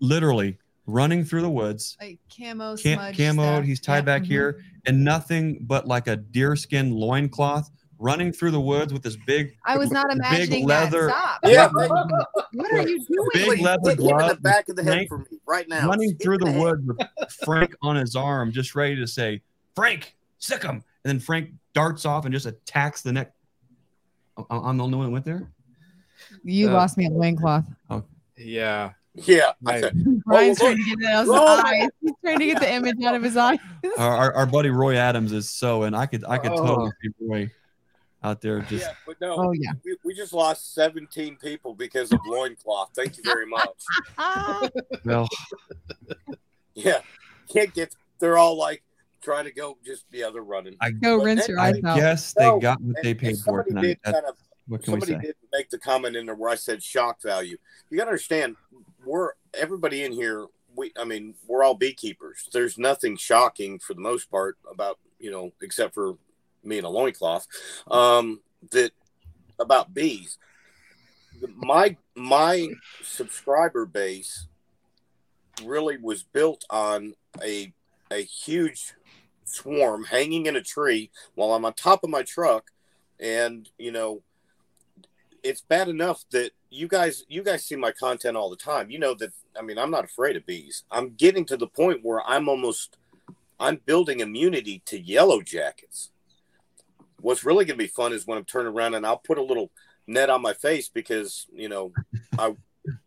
literally running through the woods, Like camo, cam- smudge camoed. stuff. He's tied Yeah, back mhm. here, and nothing but like a deerskin loincloth, running through the woods with this big, I was not big imagining leather, that. Stop. Yeah. What are you doing? big leather hit him in the back of the head Frank for me right now. running Hit through him the woods with Frank on his arm, just ready to say, "Frank, sick him!" And then Frank darts off and just attacks the neck. I- I'm the only one that went there. You Uh, lost me at loincloth. Yeah. Yeah, I Right. said, Brian's trying to get it out of his Oh, eyes. He's trying to get the image out of his eyes. Our, our, our buddy Roy Adams is so, and I could I could totally Oh. see Roy out there *laughs* just. yeah, but no, Oh yeah. we, we just lost 17 people because of loincloth. Thank you very much. *laughs* Well, Yeah, can't get. They're all like trying to go. Just yeah, they're running. I, go But rinse then- your I eyes out. guess they No, got what And- they paid for somebody tonight. did That- kind of what can we somebody say? did make the comment in there where I said shock value. You got to understand, we're everybody in here. We, I mean, we're all beekeepers. There's nothing shocking for the most part about you know, except for me in a loincloth, um, that about bees. My my subscriber base really was built on a a huge swarm hanging in a tree while I'm on top of my truck, and you know, it's bad enough that you guys you guys see my content all the time. You know that I mean I'm not afraid of bees. I'm getting to the point where I'm almost I'm building immunity to yellow jackets. What's really going to be fun is when I'm turning around and I'll put a little net on my face because you know *laughs* I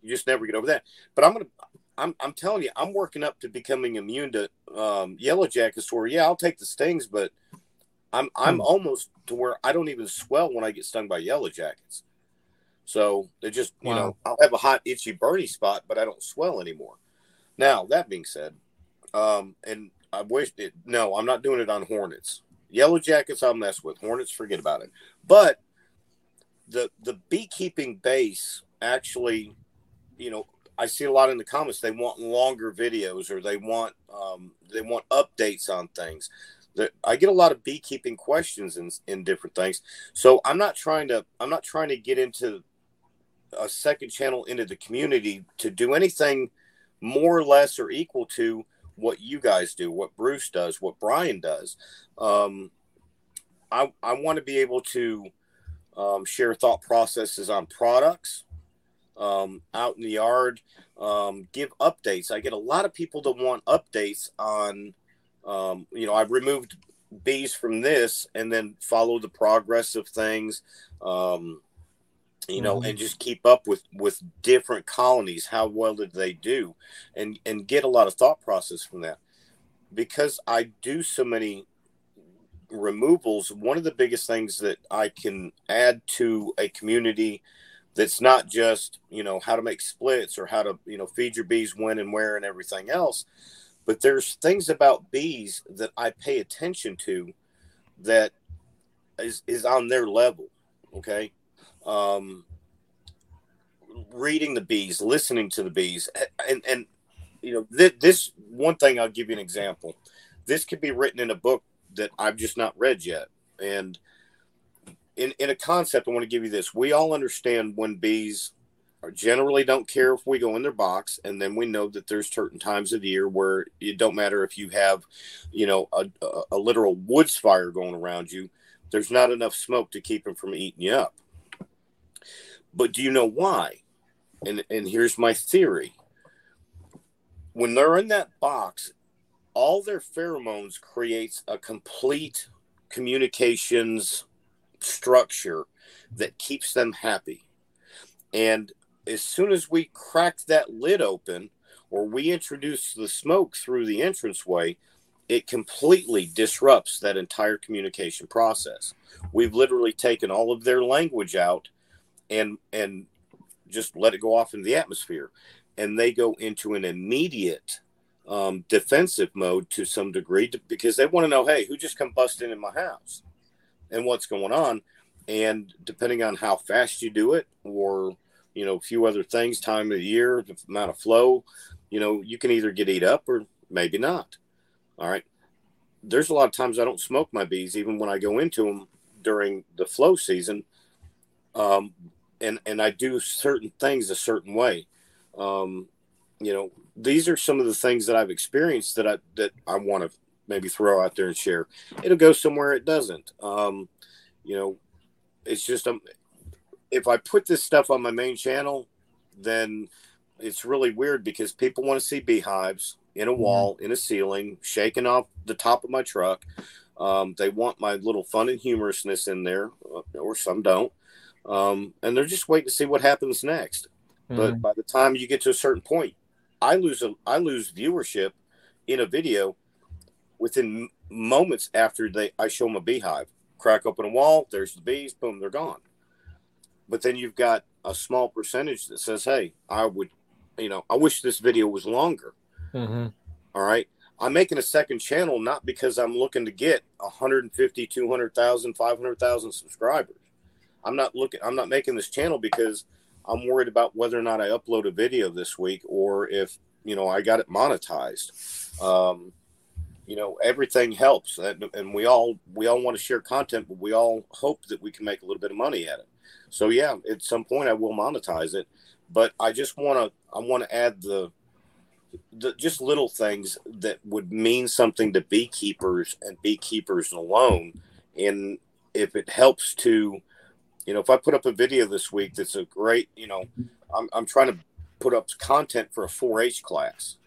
you just never get over that. But I'm gonna I'm I'm telling you I'm working up to becoming immune to um, yellow jackets. Where yeah I'll take the stings, but I'm I'm hmm. almost to where I don't even swell when I get stung by yellow jackets. So they just you wow. know I'll have a hot itchy burny spot, but I don't swell anymore. Now that being said, um, and I wish it. No, I'm not doing it on Hornets. Yellow Jackets, I'll mess with. Hornets, forget about it. But the the beekeeping base actually, you know, I see a lot in the comments. They want longer videos or they want um, they want updates on things. I get a lot of beekeeping questions in in different things. So I'm not trying to I'm not trying to get into a second channel into the community to do anything more or less or equal to what you guys do, what Bruce does, what Brian does. Um, I, I want to be able to um, share thought processes on products um, out in the yard, um, give updates. I get a lot of people that want updates on, um, you know, I've removed bees from this and then follow the progress of things. Um, you know, mm-hmm. and just keep up with with different colonies. How well did they do, and and get a lot of thought process from that. Because I do so many removals, one of the biggest things that I can add to a community that's not just you know how to make splits or how to you know feed your bees when and where and everything else, but there's things about bees that I pay attention to that is is on their level. Okay um, reading the bees, listening to the bees, and and you know th- this one thing. I'll give you an example. This could be written in a book that I've just not read yet, and in in a concept, I want to give you this. We all understand when bees generally don't care if we go in their box and then we know that there's certain times of the year where it don't matter if you have you know a, a, a literal woods fire going around you there's not enough smoke to keep them from eating you up but do you know why? And and here's my theory. When they're in that box, all their pheromones creates a complete communications structure that keeps them happy. And as soon as we crack that lid open or we introduce the smoke through the entranceway, it completely disrupts that entire communication process. We've literally taken all of their language out and and just let it go off in the atmosphere. And they go into an immediate um, defensive mode to some degree to, because they want to know hey who just come busting in my house? And what's going on? And depending on how fast you do it or you know a few other things time of year the amount of flow you know you can either get eat up or maybe not. All right? There's a lot of times i don't smoke my bees even when i go into them during the flow season. Um, and and I do certain things a certain way. Um, you know, these are some of the things that I've experienced that I that I want to maybe throw out there and share. It'll go somewhere it doesn't. Um, you know, it's just um, if I put this stuff on my main channel, then it's really weird because people want to see beehives in a mm-hmm. wall, in a ceiling, shaking off the top of my truck. Um, they want my little fun and humorousness in there, uh, or some don't um, and they're just waiting to see what happens next. Mm-hmm. But by the time you get to a certain point, I lose a I lose viewership in a video within moments after they I show them a beehive. Crack open a wall, there's the bees, boom, they're gone. But then you've got a small percentage that says, "Hey, I would, you know, I wish this video was longer." Mm-hmm. All right. I'm making a second channel not because I'm looking to get 150, 200,000, 500,000 subscribers. I'm not looking. I'm not making this channel because I'm worried about whether or not I upload a video this week or if you know I got it monetized. Um, you know, everything helps, and, and we all we all want to share content, but we all hope that we can make a little bit of money at it. So yeah, at some point I will monetize it, but I just want to I want to add the the, just little things that would mean something to beekeepers and beekeepers alone. And if it helps to, you know, if I put up a video this week that's a great, you know, I'm, I'm trying to put up content for a 4 H class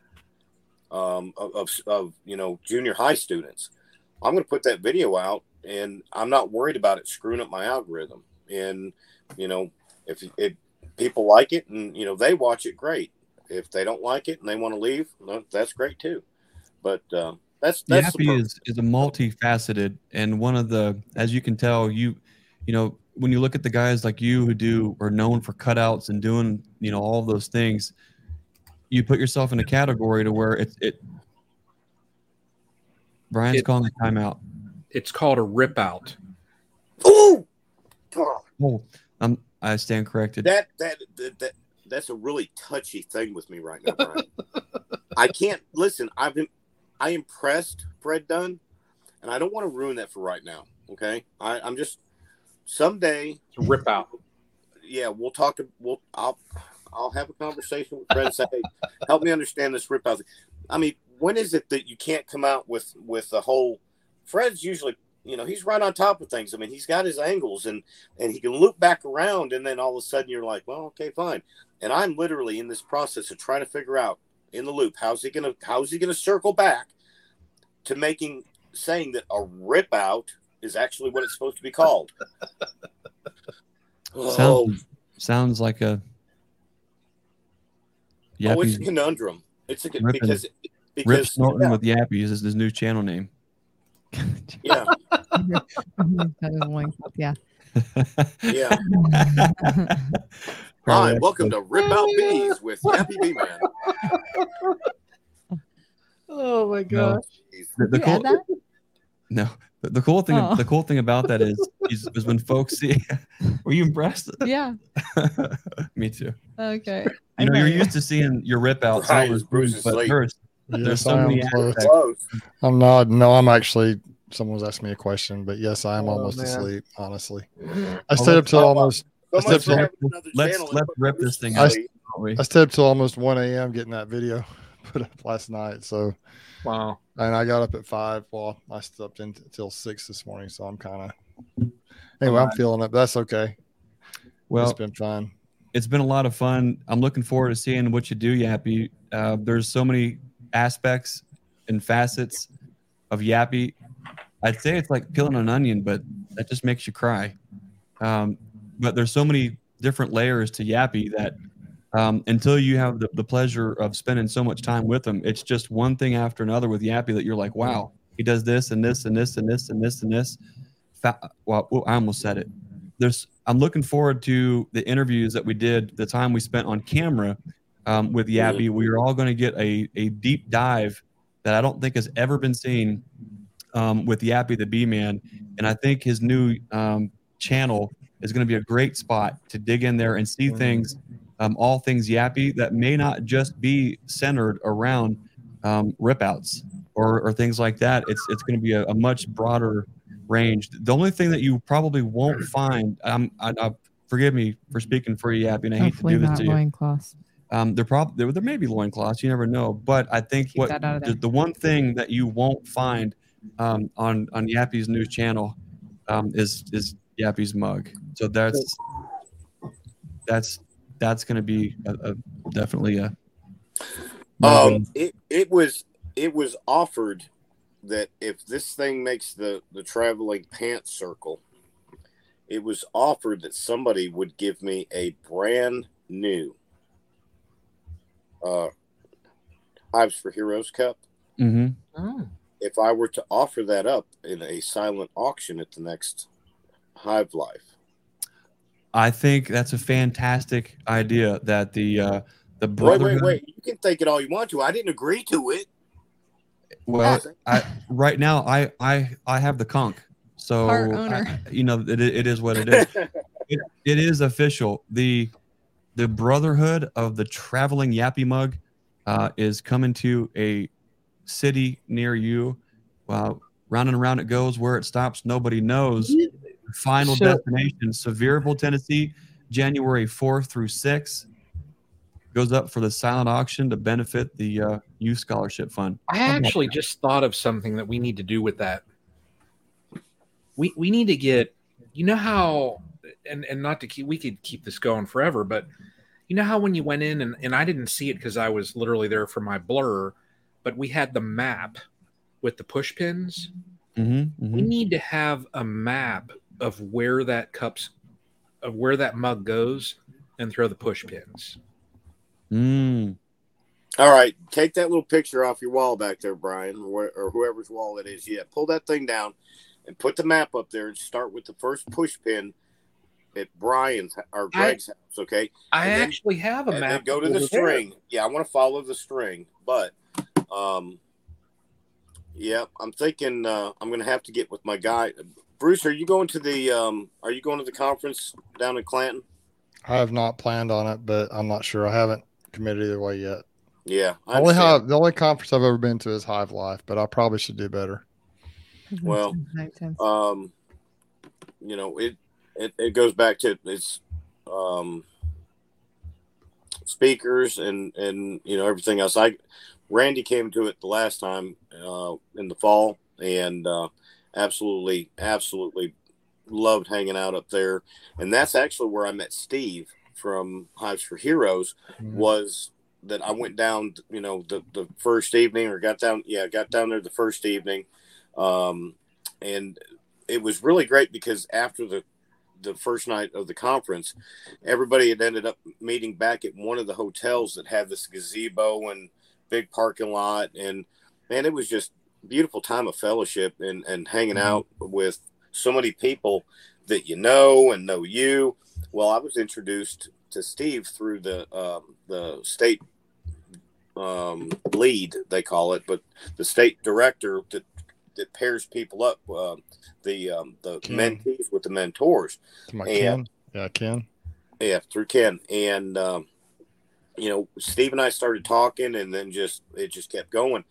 um, of, of, of, you know, junior high students. I'm going to put that video out and I'm not worried about it screwing up my algorithm. And, you know, if, if people like it and, you know, they watch it, great if they don't like it and they want to leave, that's great too. But uh, that's that's Yappy is is a multifaceted and one of the as you can tell you you know when you look at the guys like you who do are known for cutouts and doing you know all of those things, you put yourself in a category to where it it. Brian's it, calling a timeout. It's called a rip out. Ooh! Oh, I'm I stand corrected. That that that, that that's a really touchy thing with me right now, Brian. *laughs* I can't listen. I've been I impressed Fred Dunn, and I don't want to ruin that for right now. Okay, I, I'm just someday to rip out. Yeah, we'll talk. To, we'll I'll I'll have a conversation with Fred. And say, hey, help me understand this rip out. I mean, when is it that you can't come out with with the whole? Fred's usually you know he's right on top of things. I mean, he's got his angles and and he can loop back around, and then all of a sudden you're like, well, okay, fine. And I'm literally in this process of trying to figure out in the loop how's he gonna how's he gonna circle back to making saying that a rip out is actually what it's supposed to be called. *laughs* oh. Sounds, sounds like a Yappy. Oh, it's a conundrum. It's a Ripping, because because Rip Snorton yeah. with Yappies is his new channel name. *laughs* Yeah. *laughs* yeah. yeah. Hi, welcome to Rip Out Bees with Happy Bee Man. Oh my gosh. No, the, the cool, no, the, the, cool thing oh. the cool thing about that is, *laughs* is, is when folks see *laughs* were you impressed? Yeah. *laughs* Me too. Okay. You know, you're used to seeing your rip out Bruce, Bruce but hers, yes, there's so many I'm not no, I'm actually someone was asking me a question, but yes, I am oh, almost man. asleep. Honestly, I stayed up till almost. I stayed till, let's let's rip this thing. I, I stayed up till almost one a.m. getting that video put up last night. So, wow. And I got up at five. Well, I slept until six this morning, so I'm kind of anyway. I'm feeling it. that's okay. Well, it's been fun. It's been a lot of fun. I'm looking forward to seeing what you do, Yappy. Uh, there's so many aspects and facets of Yappy I'd say it's like peeling an onion, but that just makes you cry. Um, but there's so many different layers to Yappy that um, until you have the, the pleasure of spending so much time with him, it's just one thing after another with Yappy that you're like, wow, he does this and this and this and this and this and this. Well, I almost said it. There's, I'm looking forward to the interviews that we did, the time we spent on camera um, with Yappy. We are all going to get a, a deep dive that I don't think has ever been seen um, with Yappy the Bee Man, and I think his new um, channel is going to be a great spot to dig in there and see mm-hmm. things, um, all things Yappy that may not just be centered around um, ripouts or, or things like that. It's it's going to be a, a, much broader range. The only thing that you probably won't find, um, I, I, forgive me for speaking for you, Yappy, and I hate to do this to you. Um, there probably there, there may be loincloths, you never know. But I think Keep what the, the, one thing that you won't find um, on on Yappy's new channel um, is is Yappy's mug. So that's that's that's going to be a, a, definitely a. Um, it it was it was offered that if this thing makes the the traveling pants circle, it was offered that somebody would give me a brand new uh Hives for Heroes cup. Mm-hmm. Oh if I were to offer that up in a silent auction at the next Hive Life. I think that's a fantastic idea. That the uh, the brother. Wait, wait, wait! You can think it all you want to. I didn't agree to it. Well, I, right now I I I have the conch, so I, you know it, it is what it is. *laughs* it, it is official. The the Brotherhood of the Traveling Yappy Mug uh, is coming to a city near you. Uh, round and around it goes. Where it stops, nobody knows. Final So- destination, Sevierville, Tennessee, January 4th through 6th. Goes up for the silent auction to benefit the uh, Youth Scholarship Fund. I actually just thought of something that we need to do with that. We we need to get you know how and and not to keep we could keep this going forever, but you know how when you went in and, and I didn't see it because I was literally there for my blur, but we had the map with the push pins. Mm-hmm, We need to have a map of where that cups of where that mug goes and throw the push pins. Mm. All right, take that little picture off your wall back there, Brian, or, or whoever's wall it is. Yeah, pull that thing down and put the map up there and start with the first push pin at Brian's or I- Greg's house. Okay, I then- actually have a then map. go to the over there. string. Yeah, I want to follow the string, but um, yeah, I'm thinking uh, I'm gonna have to get with my guy. Bruce, are you going to the um, Are you going to the conference down in Clanton? I have not planned on it, but I'm not sure. I haven't committed either way yet. Yeah, I The only understand. hive, the only conference I've ever been to is Hive Life, but I probably should do better. Well, um, you know, it, it it goes back to it's um speakers and and you know everything else. I Randy came to it the last time uh, in the fall and uh, absolutely absolutely loved hanging out up there. And that's actually where I met Steve from Hives for Heroes. Was that I went down, you know, the the first evening or got down, yeah, got down there the first evening, um, and it was really great because after the the first night of the conference, everybody had ended up meeting back at one of the hotels that had this gazebo and big parking lot, and man, it was just beautiful time of fellowship and and hanging out with so many people that you know and know you. Well, I was introduced to Steve through the um, the state um, lead, they call it, but the state director that that pairs people up, uh, the um, the Ken. mentees with the mentors. To my And- Ken. Yeah, Ken. yeah, through Ken, and um, you know, Steve and I started talking, and then just it just kept going.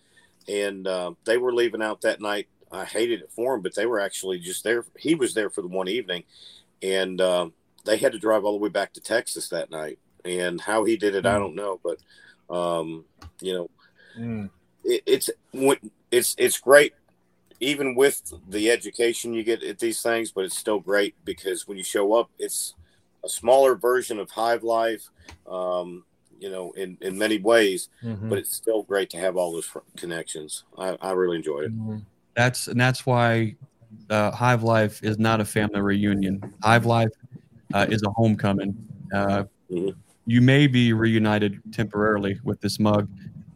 And uh, they were leaving out that night. I hated it for him, but they were actually just there. He was there for the one evening, and uh, they had to drive all the way back to Texas that night. And how he did it, I don't know, but um, you know, Mm. it, it's it's it's great even with the education you get at these things but it's still great because when you show up it's a smaller version of hive life um, you know in, in many ways Mhm. but it's still great to have all those fr- connections i, I really enjoyed it That's and that's why uh, Hive Life is not a family reunion. Hive Life uh, is a homecoming. Uh, You may be reunited temporarily with this mug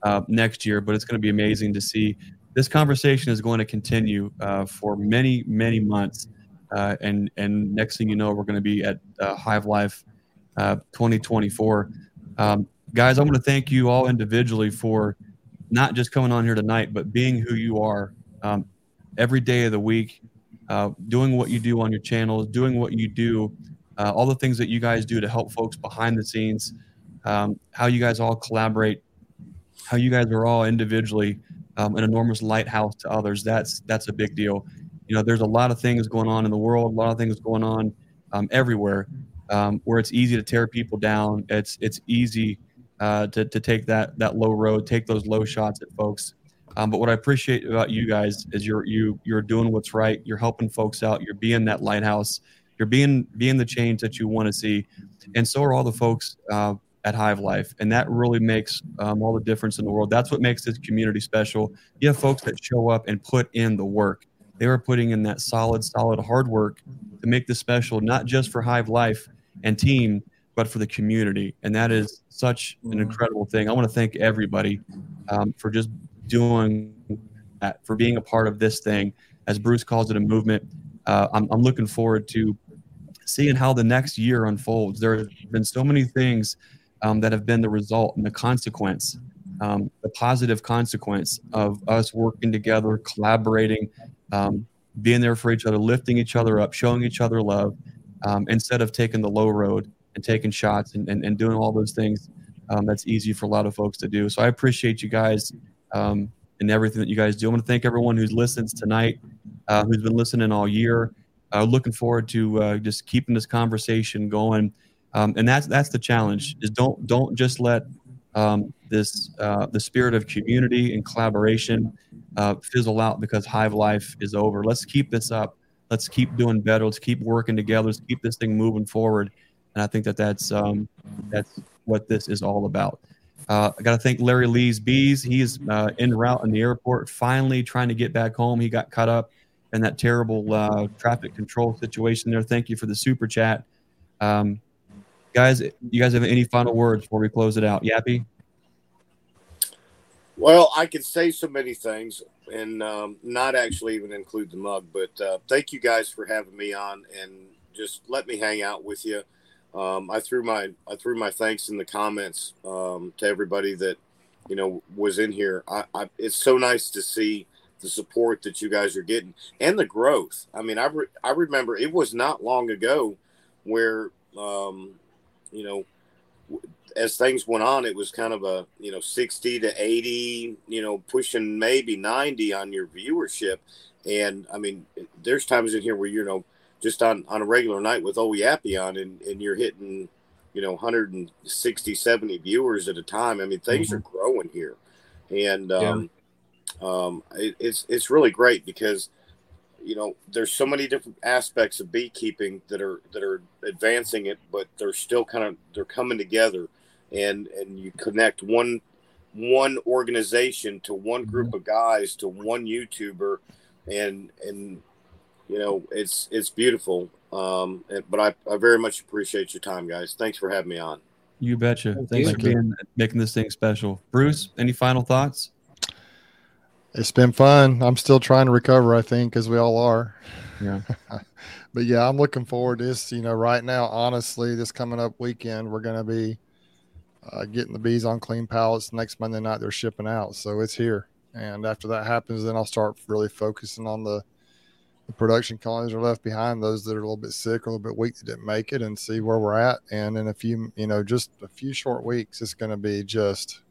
uh, next year, but it's going to be amazing to see. This conversation is going to continue uh, for many, many months, uh, and and next thing you know, we're going to be at uh, Hive Life uh, 2024. Um, guys, I want to thank you all individually for not just coming on here tonight, but being who you are um, every day of the week, uh, doing what you do on your channels, doing what you do, uh, all the things that you guys do to help folks behind the scenes, um, how you guys all collaborate, how you guys are all individually um, an enormous lighthouse to others. That's that's a big deal. You know, there's a lot of things going on in the world, a lot of things going on um, everywhere, um, where it's easy to tear people down. It's it's easy uh, to to take that that low road, take those low shots at folks. Um, but what I appreciate about you guys is you're you you're doing what's right. You're helping folks out. You're being that lighthouse. You're being being the change that you want to see, and so are all the folks uh, at Hive Life, and that really makes um, all the difference in the world. That's what makes this community special. You have folks that show up and put in the work. They are putting in that solid, solid hard work to make this special, not just for Hive Life and team, but for the community. And that is such an incredible thing. I want to thank everybody um, for just doing that, for being a part of this thing. As Bruce calls it, a movement. Uh, I'm, I'm looking forward to seeing how the next year unfolds. There have been so many things um, that have been the result and the consequence, um, the positive consequence of us working together, collaborating, um, being there for each other, lifting each other up, showing each other love, um, instead of taking the low road and taking shots and, and, and doing all those things. Um, that's easy for a lot of folks to do. So I appreciate you guys um, and everything that you guys do. I want to thank everyone who's listens tonight, uh, who's been listening all year. Uh, looking forward to uh, just keeping this conversation going. Um, and that's that's the challenge is don't don't just let um, this uh, the spirit of community and collaboration uh, fizzle out because Hive Life is over. Let's keep this up. Let's keep doing better. Let's keep working together. Let's keep this thing moving forward. And I think that that's um, that's what this is all about. Uh, I got to thank Larry Lee's Bees. He's uh, en route in the airport, finally trying to get back home. He got caught up in that terrible uh, traffic control situation there. Thank you for the super chat. Um, guys, you guys have any final words before we close it out? Yappy? Well, I could say so many things and um, not actually even include the mug, but uh, thank you guys for having me on and just let me hang out with you. Um, I threw my I threw my thanks in the comments um, to everybody that you know was in here. I, I, it's so nice to see the support that you guys are getting and the growth. I mean, I re- I remember it was not long ago where um, you know as things went on, it was kind of a you know sixty to eighty, you know, pushing maybe ninety on your viewership. And I mean, there's times in here where you know just on on a regular night with Oh Yappy on, and and you're hitting you know 160 70 viewers at a time i mean things mm-hmm. are growing here and um, yeah. um, it, it's it's really great because you know there's so many different aspects of beekeeping that are that are advancing it but they're still kind of they're coming together and and you connect one one organization to one mm-hmm. group of guys to one youtuber and and you know it's it's beautiful um but i i very much appreciate your time guys thanks for having me on you betcha thanks Thank for being making this thing special bruce any final thoughts it's been fun. I'm still trying to recover, I think, as we all are. Yeah. *laughs* but yeah, I'm looking forward to this. You know, right now, honestly, this coming up weekend, we're going to be uh, getting the bees on clean pallets. Next Monday night, they're shipping out. So it's here. And after that happens, then I'll start really focusing on the, the production colonies are left behind, those that are a little bit sick, a little bit weak that didn't make it, and see where we're at. And in a few, you know, just a few short weeks, it's going to be just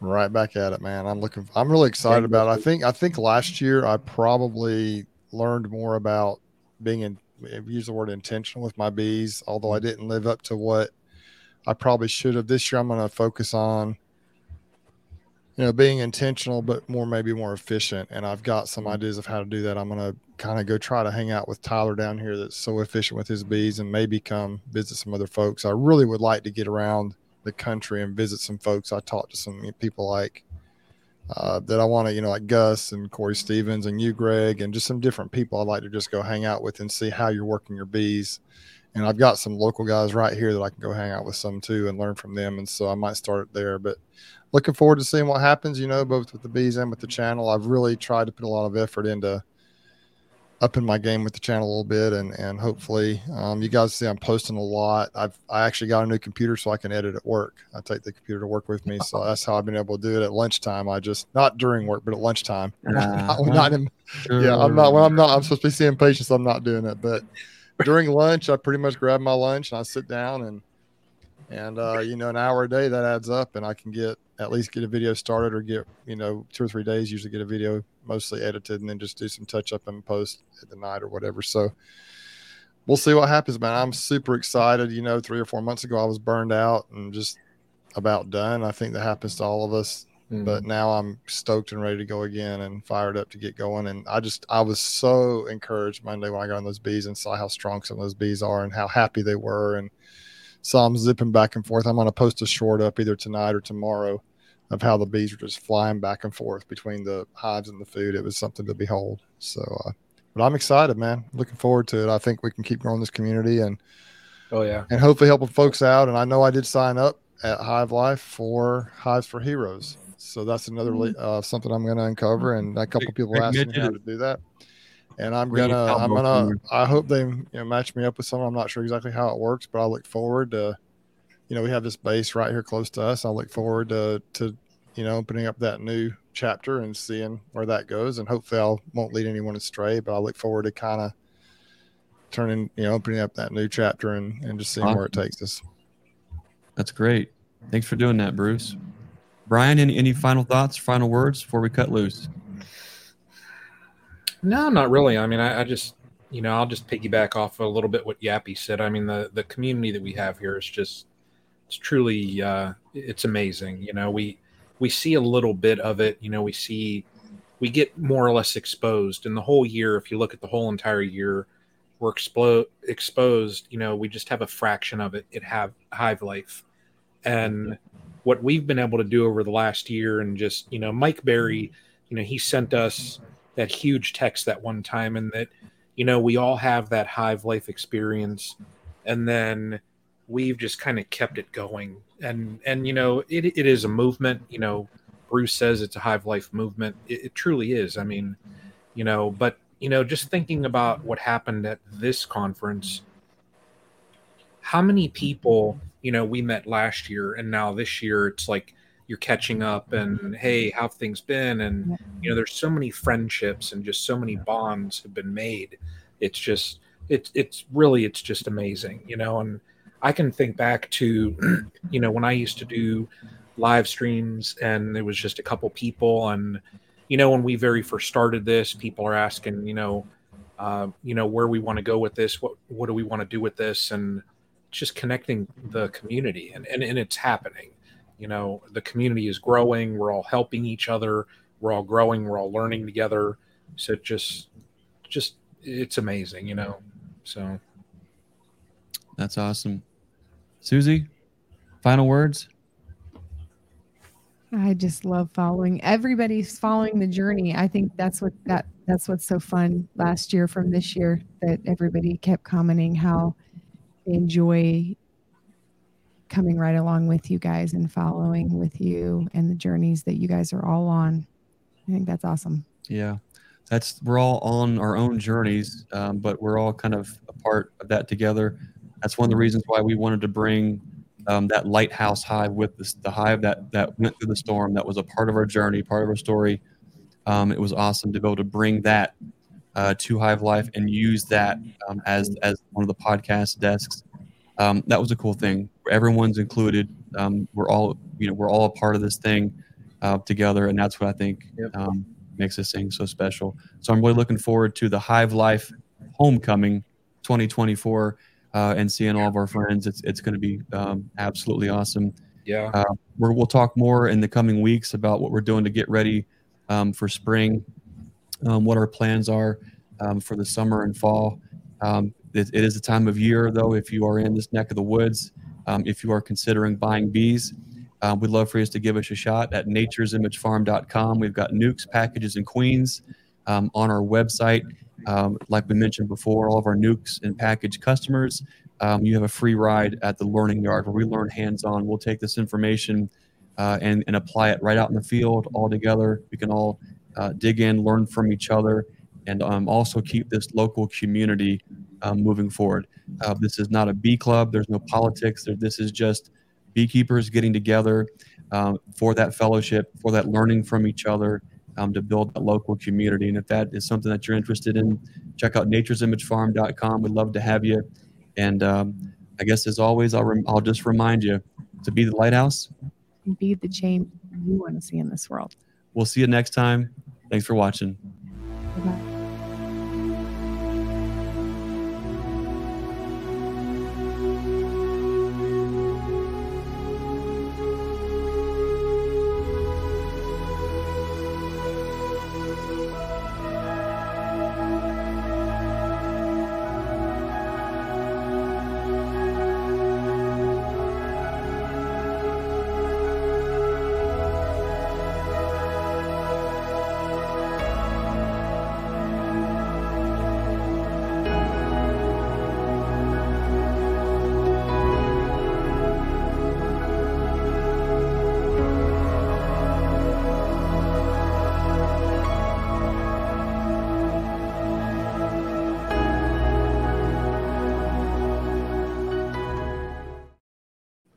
right back at it, man. I'm looking. I'm really excited about. It. I think. I think last year I probably learned more about being in. Use the word intentional with my bees, although I mm-hmm. didn't live up to what I probably should have. This year I'm going to focus on, you know, being intentional, but more maybe more efficient. And I've got some ideas of how to do that. I'm going to kind of go try to hang out with Tyler down here that's so efficient with his bees, and maybe come visit some other folks. I really would like to get around the country and visit some folks. I talked to some people like uh, that I want to, you know, like Gus and Corey Stevens and you, Greg, and just some different people I'd like to just go hang out with and see how you're working your bees. And I've got some local guys right here that I can go hang out with some too and learn from them. And so I might start there. But looking forward to seeing what happens, you know, both with the bees and with the channel. I've really tried to put a lot of effort into upping my game with the channel a little bit and and hopefully um, you guys see i'm posting a lot. I've i actually got a new computer so i can edit at work. I take the computer to work with me so that's how i've been able to do it at lunchtime. I just not during work but at lunchtime. *laughs* Uh, not, not in, sure. yeah i'm not when i'm not i'm supposed to be seeing patients i'm not doing it. But during lunch i pretty much grab my lunch and i sit down and and uh, you know an hour a day that adds up and i can get at least get a video started or get you know two or three days usually get a video mostly edited and then just do some touch up and post at the night or whatever. So we'll see what happens man. I'm super excited. You know three or four months ago i was burned out and just about done. I think that happens to all of us mm. but now i'm stoked and ready to go again and fired up to get going. And i just i was so encouraged monday when i got on those bees and saw how strong some of those bees are and how happy they were and saw them zipping back and forth. I'm going to post a short up either tonight or tomorrow of how the bees were just flying back and forth between the hives and the food. It was something to behold. So, uh, but I'm excited, man. Looking forward to it. I think we can keep growing this community and oh yeah, and hopefully helping folks out. And I know I did sign up at Hive Life for Hives for Heroes. So that's another mm-hmm. uh, something I'm going to uncover. And a couple people asked me how to do that and I'm gonna I'm gonna I hope they you know, match me up with someone. I'm not sure exactly how it works, but I look forward to you know we have this base right here close to us. I look forward to to you know opening up that new chapter and seeing where that goes, and hopefully I won't lead anyone astray. But I look forward to kind of turning, you know, opening up that new chapter and, and just seeing awesome. where it takes us. That's great. Thanks for doing that, Bruce. Brian, any, any final thoughts, final words before we cut loose? No, not really. I mean, I, I just, you know, I'll just piggyback off a little bit what Yappy said. I mean, the the community that we have here is just, it's truly, uh, it's amazing. You know, we we see a little bit of it. You know, we see, we get more or less exposed. And the whole year, if you look at the whole entire year, we're explode exposed. You know, we just have a fraction of it. It have Hive Life, and what we've been able to do over the last year, and just you know, Mike Berry, you know, he sent us that huge text that one time, and that you know, we all have that Hive Life experience, and then we've just kind of kept it going. And and you know, it it is a movement. You know, Bruce says it's a Hive Life movement. It, it truly is. I mean, you know, but you know, just thinking about what happened at this conference, how many people, you know, we met last year and now this year it's like you're catching up and hey, how have things been? And you know, there's so many friendships and just so many bonds have been made. It's just it's it's really it's just amazing, you know, and I can think back to, *clears throat* you know, when I used to do live streams and it was just a couple people and you know, when we very first started this, people are asking, you know, uh, you know, where we want to go with this, what what do we want to do with this, and just connecting the community, and, and and it's happening. You know, the community is growing. We're all helping each other. We're all growing. We're all learning together. So it just, just it's amazing. You know, so that's awesome. Susie, final words. I just love following. Everybody's following the journey. I think that's what that that's what's so fun last year from this year that everybody kept commenting how they enjoy coming right along with you guys and following with you and the journeys that you guys are all on. I think that's awesome. Yeah, that's we're all on our own journeys, um, but we're all kind of a part of that together. That's one of the reasons why we wanted to bring um, that lighthouse hive with the, the hive that that went through the storm that was a part of our journey part of our story um, it was awesome to be able to bring that uh, to hive life and use that um, as as one of the podcast desks um, that was a cool thing everyone's included um, we're all you know we're all a part of this thing uh, together and that's what i think yep. Um, makes this thing so special so i'm really looking forward to the hive life homecoming 2024 uh, and seeing all of our friends. It's it's going to be um, absolutely awesome. Yeah, uh, we will talk more in the coming weeks about what we're doing to get ready um, for spring, um, what our plans are um, for the summer and fall. Um, it, it is a time of year, though, if you are in this neck of the woods, um, if you are considering buying bees. Uh, we'd love for you to give us a shot at naturesimagefarm.com. We've got nucs, packages, and queens on our website. Um, like we mentioned before, all of our nucs and package customers, um, you have a free ride at the learning yard where we learn hands on. We'll take this information uh, and, and apply it right out in the field all together. We can all uh, dig in, learn from each other, and um, also keep this local community um, moving forward. Uh, this is not a bee club, there's no politics. This is just beekeepers getting together um, for that fellowship, for that learning from each other um, to build a local community. And if that is something that you're interested in, check out naturesimagefarm.com. We'd love to have you. And um, I guess as always, I'll, rem- I'll just remind you to be the lighthouse. And be the change you want to see in this world. We'll see you next time. Thanks for watching. Bye-bye.